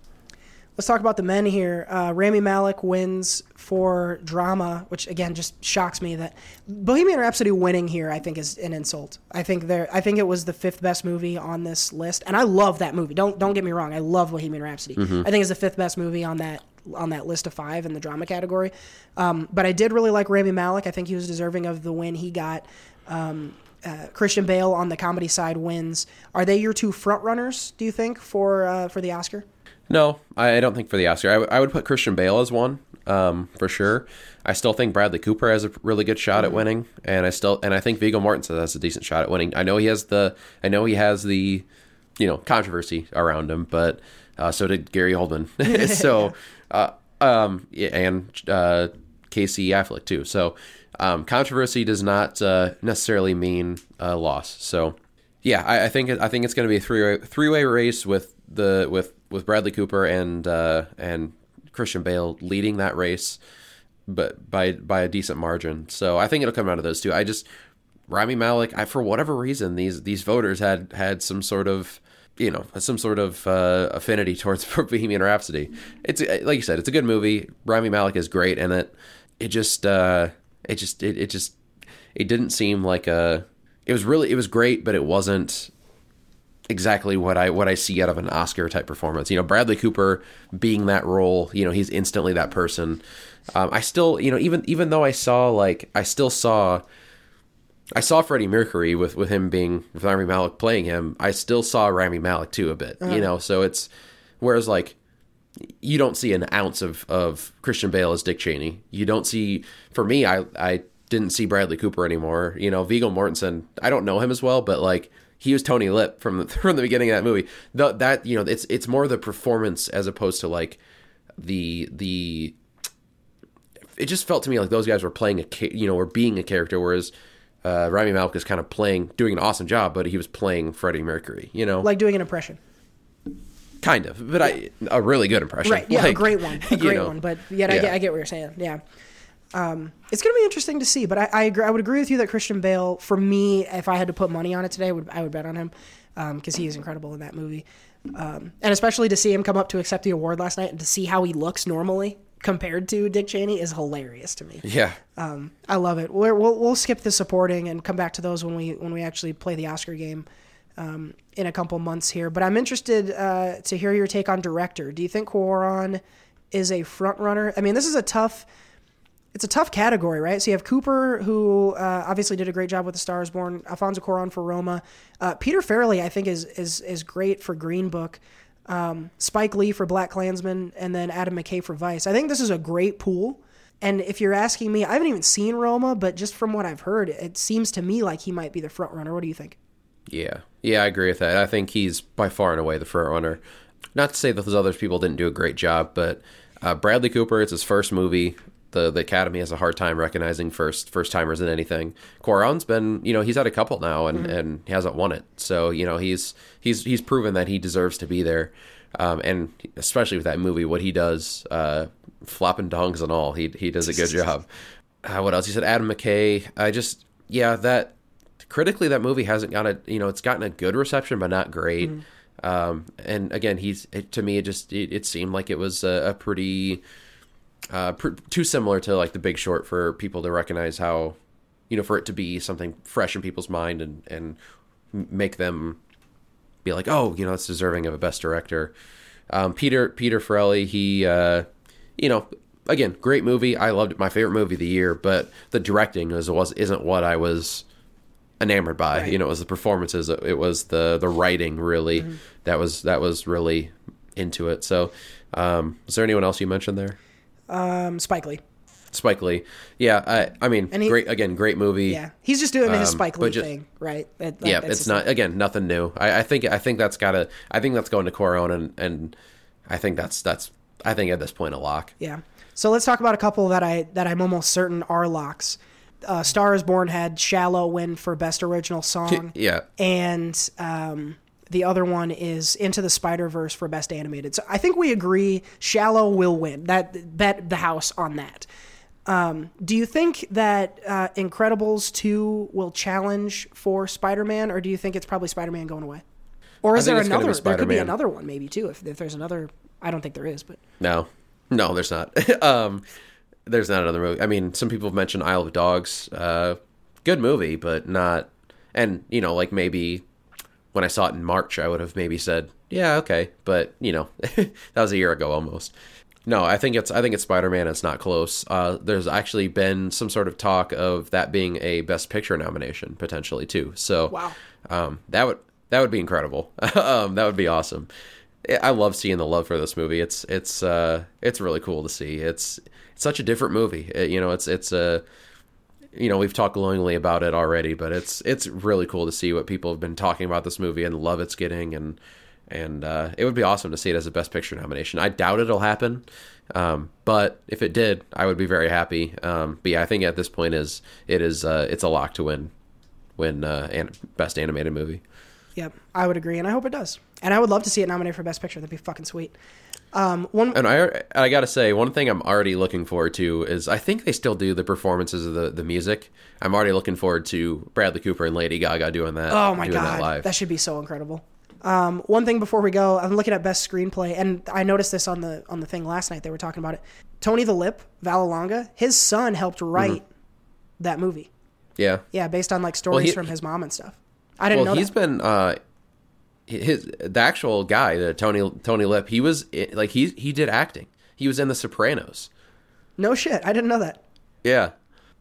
Let's talk about the men here. Uh, Rami Malek wins for drama, which again just shocks me that Bohemian Rhapsody winning here. I think is an insult. I think there. I think it was the fifth best movie on this list, and I love that movie. Don't don't get me wrong. I love Bohemian Rhapsody. Mhm. I think it's the fifth best movie on that on that list of five in the drama category. Um, but I did really like Rami Malek. I think he was deserving of the win he got. Um, uh, Christian Bale on the comedy side wins. Are they your two front runners? Do you think for uh, for the Oscar? No, I don't think for the Oscar. I, w- I would put Christian Bale as one um, for sure. I still think Bradley Cooper has a really good shot at winning, and I still and I think Viggo Mortensen has a decent shot at winning. I know he has the I know he has the you know controversy around him, but uh, so did Gary Oldman. so uh, um, yeah, and uh, Casey Affleck too. So um, controversy does not uh, necessarily mean a loss. So yeah, I, I think I think it's going to be a three three way race with the with with Bradley Cooper and uh, and Christian Bale leading that race, but by by a decent margin. So I think it'll come out of those two. I just Rami Malek. I for whatever reason these these voters had had some sort of you know some sort of uh, affinity towards Bohemian Rhapsody. It's like you said, it's a good movie. Rami Malek is great in it. It just uh, it just it, it just it didn't seem like a. It was really it was great, but it wasn't exactly what I what I see out of an Oscar type performance. You know, Bradley Cooper being that role, you know, he's instantly that person. Um, I still, you know, even even though I saw like I still saw I saw Freddie Mercury with with him being with Rami Malek playing him. I still saw Rami Malek too a bit, Uh-huh. you know. So it's whereas like you don't see an ounce of of Christian Bale as Dick Cheney. You don't see for me. I I didn't see Bradley Cooper anymore. You know, Viggo Mortensen. I don't know him as well, but like he was Tony Lip from the from the beginning of that movie. The, that you know, it's it's more the performance as opposed to like the the. It just felt to me like those guys were playing a you know were being a character, whereas uh, Rami Malek is kind of playing doing an awesome job, but he was playing Freddie Mercury. You know, Like doing an impression. kind of, but I a really good impression. Right. Yeah, a great one. A you great know. one. But yet I, Yeah. get, I get what you're saying. Yeah. Um, it's going to be interesting to see, but I, I agree. I would agree with you that Christian Bale, for me, if I had to put money on it today, I would I would bet on him because he is incredible in that movie, um, and especially to see him come up to accept the award last night and to see how he looks normally compared to Dick Cheney is hilarious to me. Yeah. Um, I love it. We're, we'll we'll skip the supporting and come back to those when we when we actually play the Oscar game um, in a couple months here. But I'm interested uh, to hear your take on director. Do you think Cuarón is a front runner? I mean, this is a tough. It's a tough category, right? So you have Cooper, who uh, obviously did a great job with The Stars Born. Alfonso Cuarón for Roma. Uh, Peter Farrelly, I think, is is is great for Green Book. Um, Spike Lee for Black Klansman, and then Adam McKay for Vice. I think this is a great pool. And if you're asking me, I haven't even seen Roma, but just from what I've heard, it seems to me like he might be the front runner. What do you think? Yeah, yeah, I agree with that. I think he's by far and away the front runner. Not to say that those other people didn't do a great job, but uh, Bradley Cooper, it's his first movie. The the Academy has a hard time recognizing first first timers in anything. Cuarón's been, you know, he's had a couple now and, and he hasn't won it. So you know he's he's he's proven that he deserves to be there. Um, and especially with that movie, what he does, uh, flopping dongs and all, he he does a good job. Uh, what else? He said Adam McKay. I just yeah that critically that movie hasn't got a you know it's gotten a good reception but not great um and again he's it, to me it just it, it seemed like it was a, a pretty uh pr- too similar to like the big short for people to recognize how you know for it to be something fresh in people's mind and and make them be like oh you know it's deserving of a best director um peter peter Farrelly, he uh you know again great movie i loved it my favorite movie of the year but the directing was was isn't what i was enamored by. You know, it was the performances, it was the the writing really that was that was really into it. So, um, was there anyone else you mentioned there? Um, Spike Lee. Spike Lee, yeah. I I mean, he- great again, great movie. Yeah, he's just doing his Um, Spike Lee ju- thing, right? That- yeah, it's just- not again nothing new. I, I think I think that's gotta I think that's going to Cuarón and and I think that's that's I think at this point a lock. Yeah. So let's talk about a couple that I that I'm almost certain are locks. Uh, Star is Born had "Shallow" win for best original song. Yeah. and um, the other one is Into the Spider Verse for best animated. So I think we agree "Shallow" will win. That bet the house on that. Um, do you think that uh, Incredibles two will challenge for Spider Man, or do you think it's probably Spider Man going away? Or is there another? There could be another one, maybe too. If, if there's another, I don't think there is, but No, no, there's not. um, there's not another movie. I mean, some people have mentioned Isle of Dogs. Uh, good movie, but not. And you know, like maybe when I saw it in March, I would have maybe said, "Yeah, okay," but you know, that was a year ago almost. No, I think it's I think it's Spider Man. It's not close. Uh, there's actually been some sort of talk of that being a Best Picture nomination potentially too. So Wow. um, that would that would be incredible. um, that would be awesome. I love seeing the love for this movie. It's it's uh, it's really cool to see. It's it's such a different movie. It- you know, it's it's a you know we've talked glowingly about it already, but it's it's really cool to see what people have been talking about this movie and the love it's getting, and and uh, it would be awesome to see it as a Best Picture nomination. I doubt it'll happen, um, but if it did, I would be very happy. Um, but yeah, I think at this point is it is uh, it's a lock to win win uh, an- Best Animated Movie. Yep, I would agree, and I hope it does. And I would love to see it nominated for Best Picture. That'd be fucking sweet. Um, one And I I gotta say one thing I'm already looking forward to is I think they still do the performances of the, the music. I'm already looking forward to Bradley Cooper and Lady Gaga doing that. oh my god, that that, should be so incredible. Um, one thing before we go, I'm looking at Best Screenplay, and I noticed this on the on the thing last night. They were talking about it. Tony the Lip, Vallelonga, his son helped write that movie. yeah. Yeah, based on like stories he- from his mom and stuff. I didn't Well, know he's that. been uh, his the actual guy, the Tony Tony Lip. He was like he he did acting. He was in The Sopranos. no shit, I didn't know that. Yeah.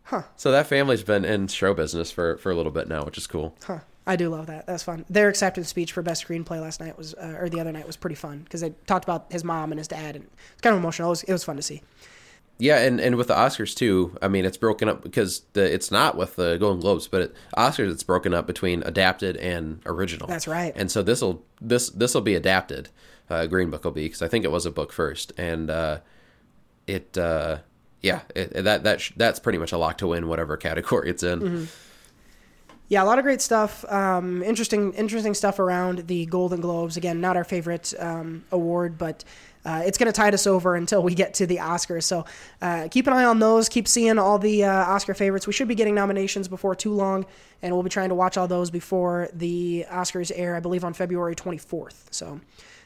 Huh. So that family's been in show business for for a little bit now, which is cool. Huh. I do love that. That's fun. Their acceptance speech for best screenplay last night was, uh, or the other night was pretty fun because they talked about his mom and his dad, and it's kind of emotional. It was, it was fun to see. Yeah, and, and with the Oscars too, I mean, it's broken up because the it's not with the Golden Globes, but it, Oscars it's broken up between adapted and original. That's right. And so this will this this will be adapted. Uh, Green Book will be because I think it was a book first, and uh, it uh, yeah it, that that sh- that's pretty much a lock to win whatever category it's in. Mm-hmm. Yeah, a lot of great stuff. Um, interesting, interesting stuff around the Golden Globes. Again, not our favorite um, award, but uh, it's going to tide us over until we get to the Oscars. So uh, keep an eye on those. Keep seeing all the uh, Oscar favorites. We should be getting nominations before too long, and we'll be trying to watch all those before the Oscars air. I believe on February 24th. So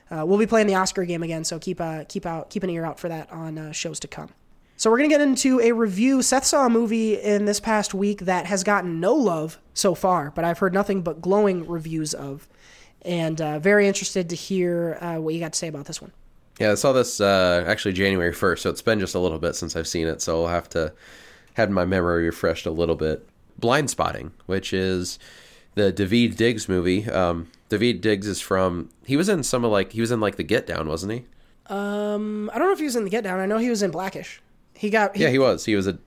uh, we'll be playing the Oscar game again. So keep uh, keep out keep an ear out for that on uh, shows to come. So we're to get into a review. Seth saw a movie in this past week that has gotten no love so far, but I've heard nothing but glowing reviews of. And very interested to hear what you got to say about this one. Yeah, I saw this uh, actually January 1st, so it's been just a little bit since I've seen it, so I'll have to have my memory refreshed a little bit. Blind Spotting, which is the Daveed Diggs movie. Um, Daveed Diggs is from, he was in some of like, he was in like The Get Down, wasn't he? Um, I don't know if he was in The Get Down. I know he was in Blackish. He got. He, yeah, he was. He was a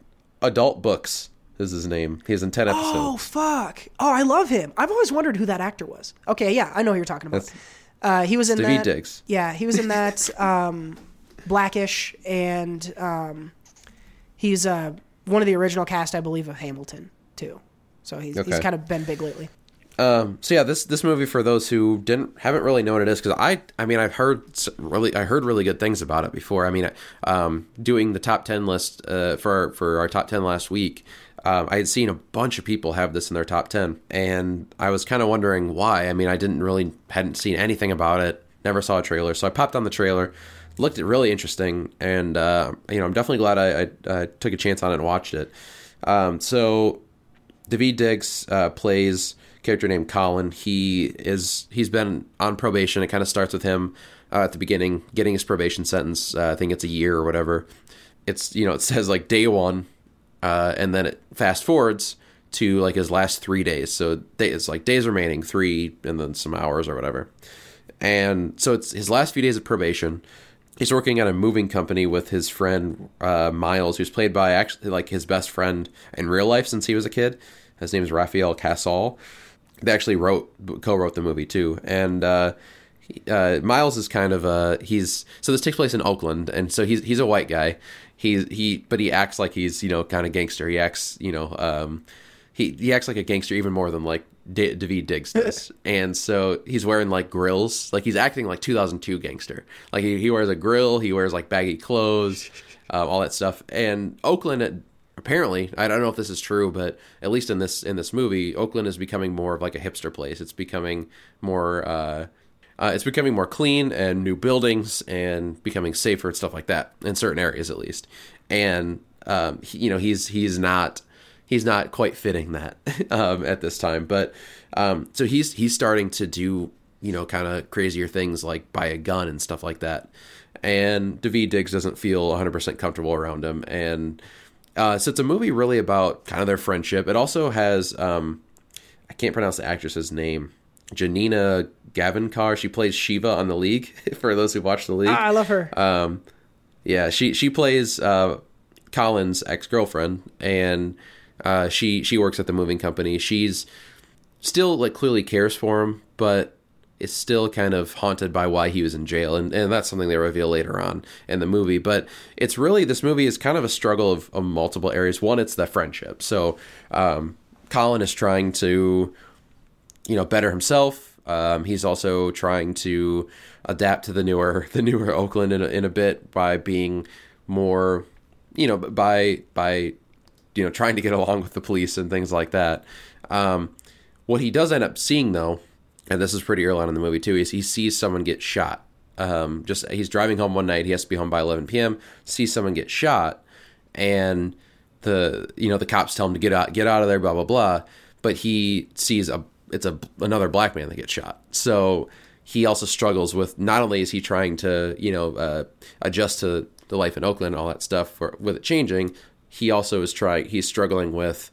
Adult Books is his name. He was in ten episodes. Oh fuck! Oh, I love him. I've always wondered who that actor was. Okay, yeah, I know who you're talking about. Uh, he was in David that. Diggs. Yeah, he was in that. um, Blackish, and um, he's uh, one of the original cast, I believe, of Hamilton too. So he's he's kind of been big lately. Um, so yeah, this this movie for those who didn't haven't really known what it is because I I mean I've heard really I heard really good things about it before. I mean, um, doing the top ten list uh, for our, for our top ten last week, um, I had seen a bunch of people have this in their top ten, and I was kind of wondering why. I mean, I didn't really hadn't seen anything about it, never saw a trailer, so I popped on the trailer, looked at really interesting, and uh, you know I'm definitely glad I, I, I took a chance on it and watched it. Um, so Daveed Diggs uh, plays character named Colin. He is he's been on probation. It kind of starts with him uh, at the beginning getting his probation sentence. Uh, I think it's a year or whatever. It's you know it says like day one, uh, and then it fast forwards to like his last three days. So it's like days remaining, three, and then some hours or whatever. And so it's his last few days of probation. He's working at a moving company with his friend uh, Miles, who's played by actually like his best friend in real life since he was a kid. His name is Raphael Casal. They actually wrote co-wrote the movie too, and uh, uh, Miles is kind of a he's so this takes place in Oakland, and so he's he's a white guy. He's he but he acts like he's you know kind of gangster. He acts you know um, he he acts like a gangster even more than like D- Daveed Diggs does. and so he's wearing like grills, like he's acting like 2002 gangster. Like he, he wears a grill, he wears like baggy clothes, um, all that stuff. And Oakland, uh, apparently, I don't know if this is true, but at least in this in this movie, Oakland is becoming more of like a hipster place. It's becoming more. Uh, uh, it's becoming more clean and new buildings and becoming safer and stuff like that in certain areas at least. And um, he, you know he's he's not he's not quite fitting that um, at this time. But um, so he's he's starting to do you know kind of crazier things like buy a gun and stuff like that. And Daveed Diggs doesn't feel 100% comfortable around him. And uh, so it's a movie really about kind of their friendship. It also has um, I can't pronounce the actress's name. Janina Gavankar. She plays Shiva on the League. For those who watch the League, Ah, I love her. um, yeah, she she plays uh, Colin's ex girlfriend, and uh, she she works at the moving company. She's still like clearly cares for him, but is still kind of haunted by why he was in jail, and, and that's something they reveal later on in the movie. But it's really this movie is kind of a struggle of, of multiple areas. One, it's the friendship. So um, Colin is trying to you know better himself. Um, he's also trying to adapt to the newer the newer Oakland in a, in a bit by being more you know by by you know trying to get along with the police and things like that. Um, what he does end up seeing though, and this is pretty early on in the movie too, is he sees someone get shot. Um, just he's driving home one night. He has to be home by 11 p.m. Sees someone get shot, and the you know the cops tell him to get out get out of there. Blah blah blah. But he sees a it's a another black man that gets shot. So he also struggles with not only is he trying to you know uh, adjust to the life in Oakland and all that stuff for with it changing, he also is trying. He's struggling with,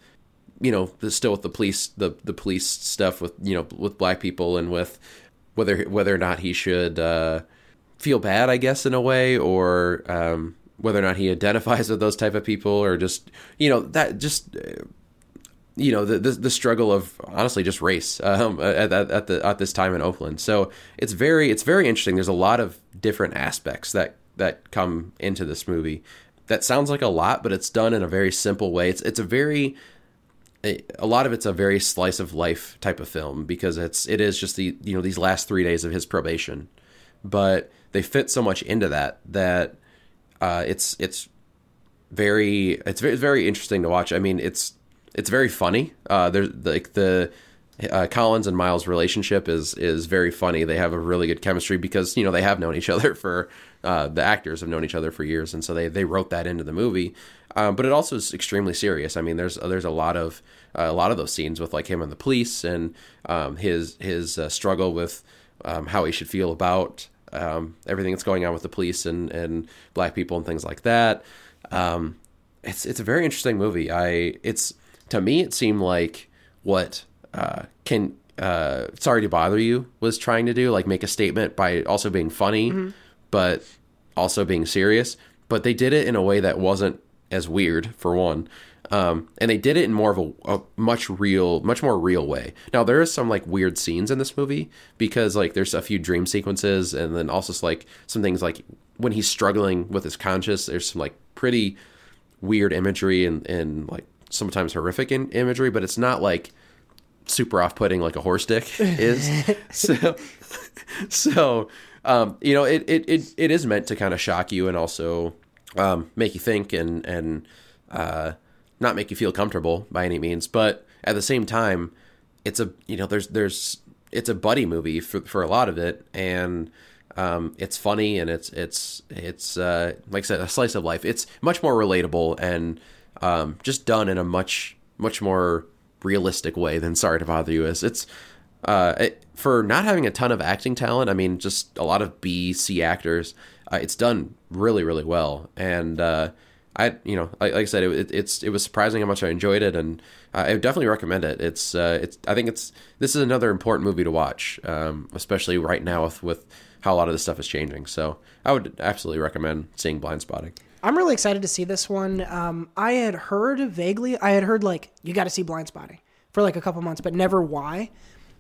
you know, still with the police, the the police stuff with you know with black people and with whether whether or not he should uh, feel bad, I guess, in a way, or um, whether or not he identifies with those type of people, or just you know that just. You know the, the, the struggle of honestly just race um, at, at, at the at this time in Oakland. So it's very it's very interesting. There's a lot of different aspects that that come into this movie. That sounds like a lot, but it's done in a very simple way. It's it's a very a, a lot of it's a very slice of life type of film because it's it is just the you know these last three days of his probation, but they fit so much into that that uh, it's it's very it's very, very interesting to watch. I mean, it's it's very funny. Uh, there's like the uh, Collins and Miles' relationship is is very funny. They have a really good chemistry because you know they have known each other for uh, the actors have known each other for years, and so they they wrote that into the movie. Um, but it also is extremely serious. I mean, there's there's a lot of uh, a lot of those scenes with like him and the police and um, his his uh, struggle with um, how he should feel about um, everything that's going on with the police and and black people and things like that. Um, it's it's a very interesting movie. I it's to me it seemed like what uh, can uh, sorry to bother you was trying to do like make a statement by also being funny mm-hmm. but also being serious. But they did it in a way that wasn't as weird for one. Um, and they did it in more of a, a, much real much more real way. Now there is some like weird scenes in this movie because like there's a few dream sequences and then also like some things like when he's struggling with his conscious there's some like pretty weird imagery and, and like sometimes horrific in, imagery but it's not like super off-putting like a horse dick is. so, so um, you know, it, it it it is meant to kind of shock you and also um, make you think and and uh, not make you feel comfortable by any means, but at the same time, it's a you know there's there's it's a buddy movie for for a lot of it and. Um, it's funny and it's it's it's uh, like I said, a slice of life. It's much more relatable and um, just done in a much much more realistic way than Sorry to Bother You is. It's uh, it, for not having a ton of acting talent. I mean, just a lot of B, C actors. Uh, it's done really, really well, and uh, I, you know, like, like I said, it, it's it was surprising how much I enjoyed it, and I definitely recommend it. It's uh, it's I think it's this is another important movie to watch, um, especially right now with with how a lot of this stuff is changing. So I would absolutely recommend seeing Blind Spotting. I'm really excited to see this one. Um, I had heard vaguely, I had heard like you got to see Blind Spotting for like a couple months, but never why.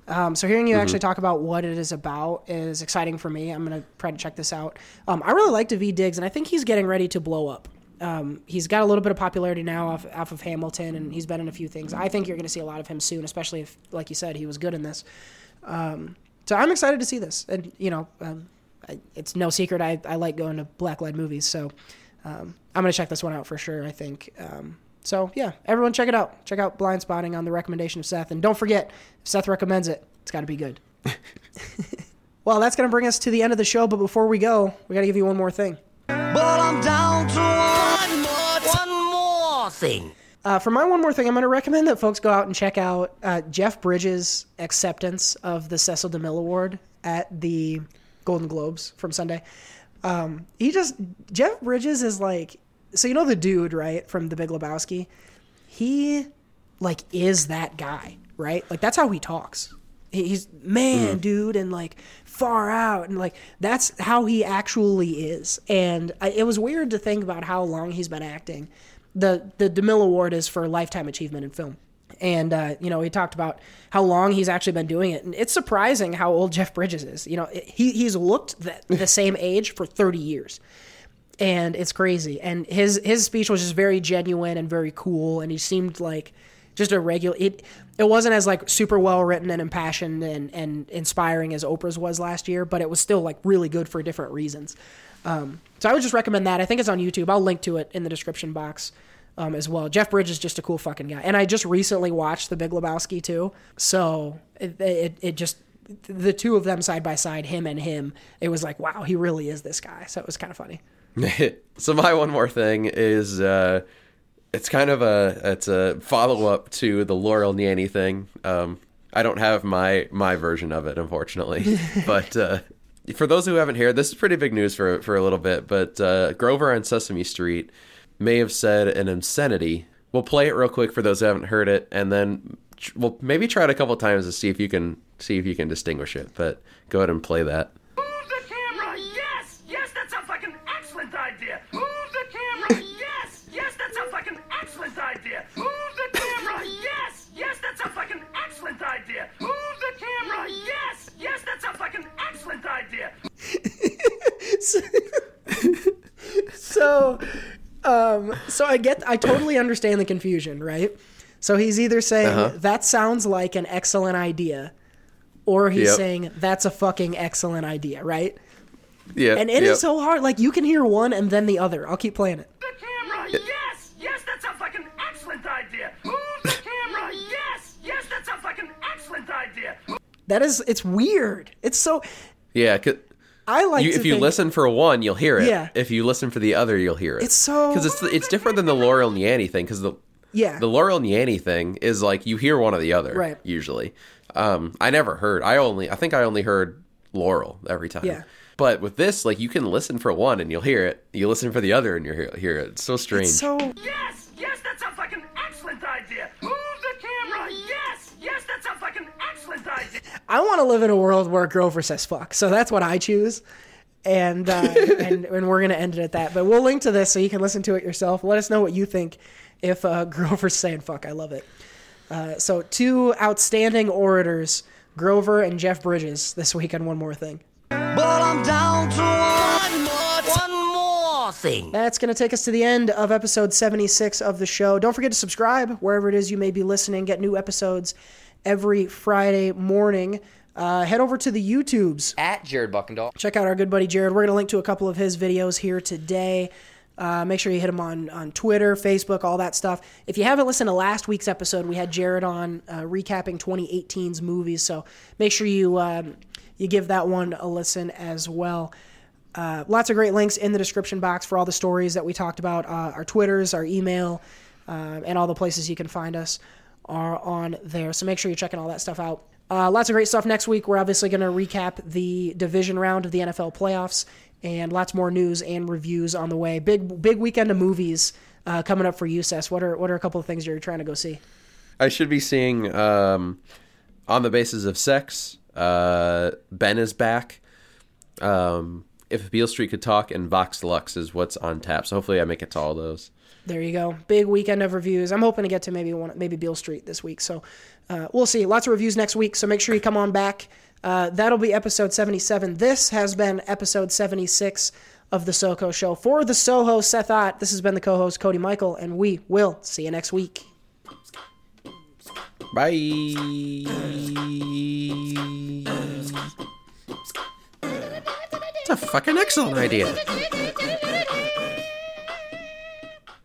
Um, so hearing you mm-hmm. actually talk about what it is about is exciting for me. I'm gonna try to check this out. Um, I really like Daveed Diggs, and I think he's getting ready to blow up. Um, he's got a little bit of popularity now off, off of Hamilton, and he's been in a few things. I think you're going to see a lot of him soon, especially if, like you said, he was good in this. Um, so I'm excited to see this, and you know, um, I, it's no secret I, I like going to black-led movies, so um, I'm gonna check this one out for sure. I think. Um, so yeah, everyone check it out. Check out Blind Spotting on the recommendation of Seth, and don't forget, if Seth recommends it, it's got to be good. well, that's gonna bring us to the end of the show. But before we go, we got to give you one more thing. But I'm down to one more, one more thing. Uh, for my one more thing, I'm going to recommend that folks go out and check out uh, Jeff Bridges' acceptance of the Cecil DeMille Award at the Golden Globes from Sunday. Um, he just Jeff Bridges is like so you know the dude right from The Big Lebowski. He like is that guy right? Like that's how he talks. He's man, mm. dude, and like far out, and like that's how he actually is. And I, it was weird to think about how long he's been acting. The the DeMille Award is for lifetime achievement in film and uh, you know he talked about how long he's actually been doing it. And it's surprising how old jeff bridges is. You know he, he's looked the, the same age for 30 years. And it's crazy. And his his speech was just very genuine and very cool. And he seemed like just a regular it it wasn't as like super well written and impassioned and and inspiring as oprah's was last year but it was still like really good for different reasons. Um, so i would just recommend that. I think it's on youtube. I'll link to it in the description box um, as well. Jeff Bridges is just a cool fucking guy, and I just recently watched The Big Lebowski too, so it, it, it just the two of them side by side, him and him, it was like, wow, he really is this guy. So it was kind of funny. so my one more thing is, uh, it's kind of a it's a follow up to the Laurel Yanny thing. Um, I don't have my my version of it, unfortunately, but. Uh, for those who haven't heard, this is pretty big news for for a little bit. But uh, Grover on Sesame Street may have said an obscenity. We'll play it real quick for those who haven't heard it, and then we'll maybe try it a couple times to see if you can see if you can distinguish it. But go ahead and play that. Move the camera! Yes! Yes, that sounds like an excellent idea! Move the camera! Yes! Yes, that sounds like an excellent idea! Move the camera! Yes! Yes, that sounds like an excellent idea! Move the camera! Yes! Yes, that sounds like an excellent idea! so um so i get i totally understand the confusion right so he's either saying Uh-huh. that sounds like an excellent idea or he's Yep. saying that's a fucking excellent idea right Yeah, and it is yep. so hard like you can hear one and then the other i'll keep playing it The camera! Yes! Yes, that sounds like an excellent idea! Move the camera! Yes! Yes, that sounds like an excellent idea! that is it's weird it's so Yeah, 'cause i like you, to if you think- listen for one, you'll hear it. Yeah. If you listen for the other, you'll hear it. It's so- because it's it's different than the Laurel and Yanny thing. Because the yeah the Laurel and Yanny thing is like you hear one or the other. Right. Usually, um, I never heard. I only I think I only heard Laurel every time. Yeah. But with this, like you can listen for one and you'll hear it. You listen for the other and you hear hear it. It's so strange. it's so Yes! Yes, that sounds like I want to live in a world where Grover says fuck. So that's what I choose. And, uh, and and we're gonna end it at that. But we'll link to this so you can listen to it yourself. Let us know what you think if uh, Grover's saying fuck. I love it. Uh, so two outstanding orators, Grover and Jeff Bridges, this week on One More Thing. But I'm down to one more, one more thing. That's going to take us to the end of episode 76 of the show. Don't forget to subscribe wherever it is you may be listening. Get new episodes every Friday morning. Uh, head over to the YouTubes. At Jared Buckendahl. Check out our good buddy Jared. We're going to link to a couple of his videos here today. Uh, make sure you hit him on, on Twitter, Facebook, all that stuff. If you haven't listened to last week's episode, we had Jared on uh, recapping 2018's movies. So make sure you um, you give that one a listen as well. Uh, lots of great links in the description box for all the stories that we talked about. Uh, our Twitters, our email, uh, and all the places you can find us are on there. So make sure you're checking all that stuff out. Uh, lots of great stuff next week. We're obviously going to recap the division round of the NFL playoffs and lots more news and reviews on the way. Big big weekend of movies uh, coming up for you, Sess. What are what are a couple of things you're trying to go see? I should be seeing um, on the basis of sex. Uh, ben is back. Um, if Beale Street could talk and Vox Lux is what's on tap. So hopefully I make it to all those. There you go. Big weekend of reviews. I'm hoping to get to maybe one, maybe Beale Street this week. So uh, we'll see. Lots of reviews next week. So make sure you come on back. Uh, that'll be episode 77. This has been episode 76 of the SoCo Show. For the Soho Seth Ott, this has been the co-host Cody Michael, and we will see you next week. Bye. It's a fucking excellent idea.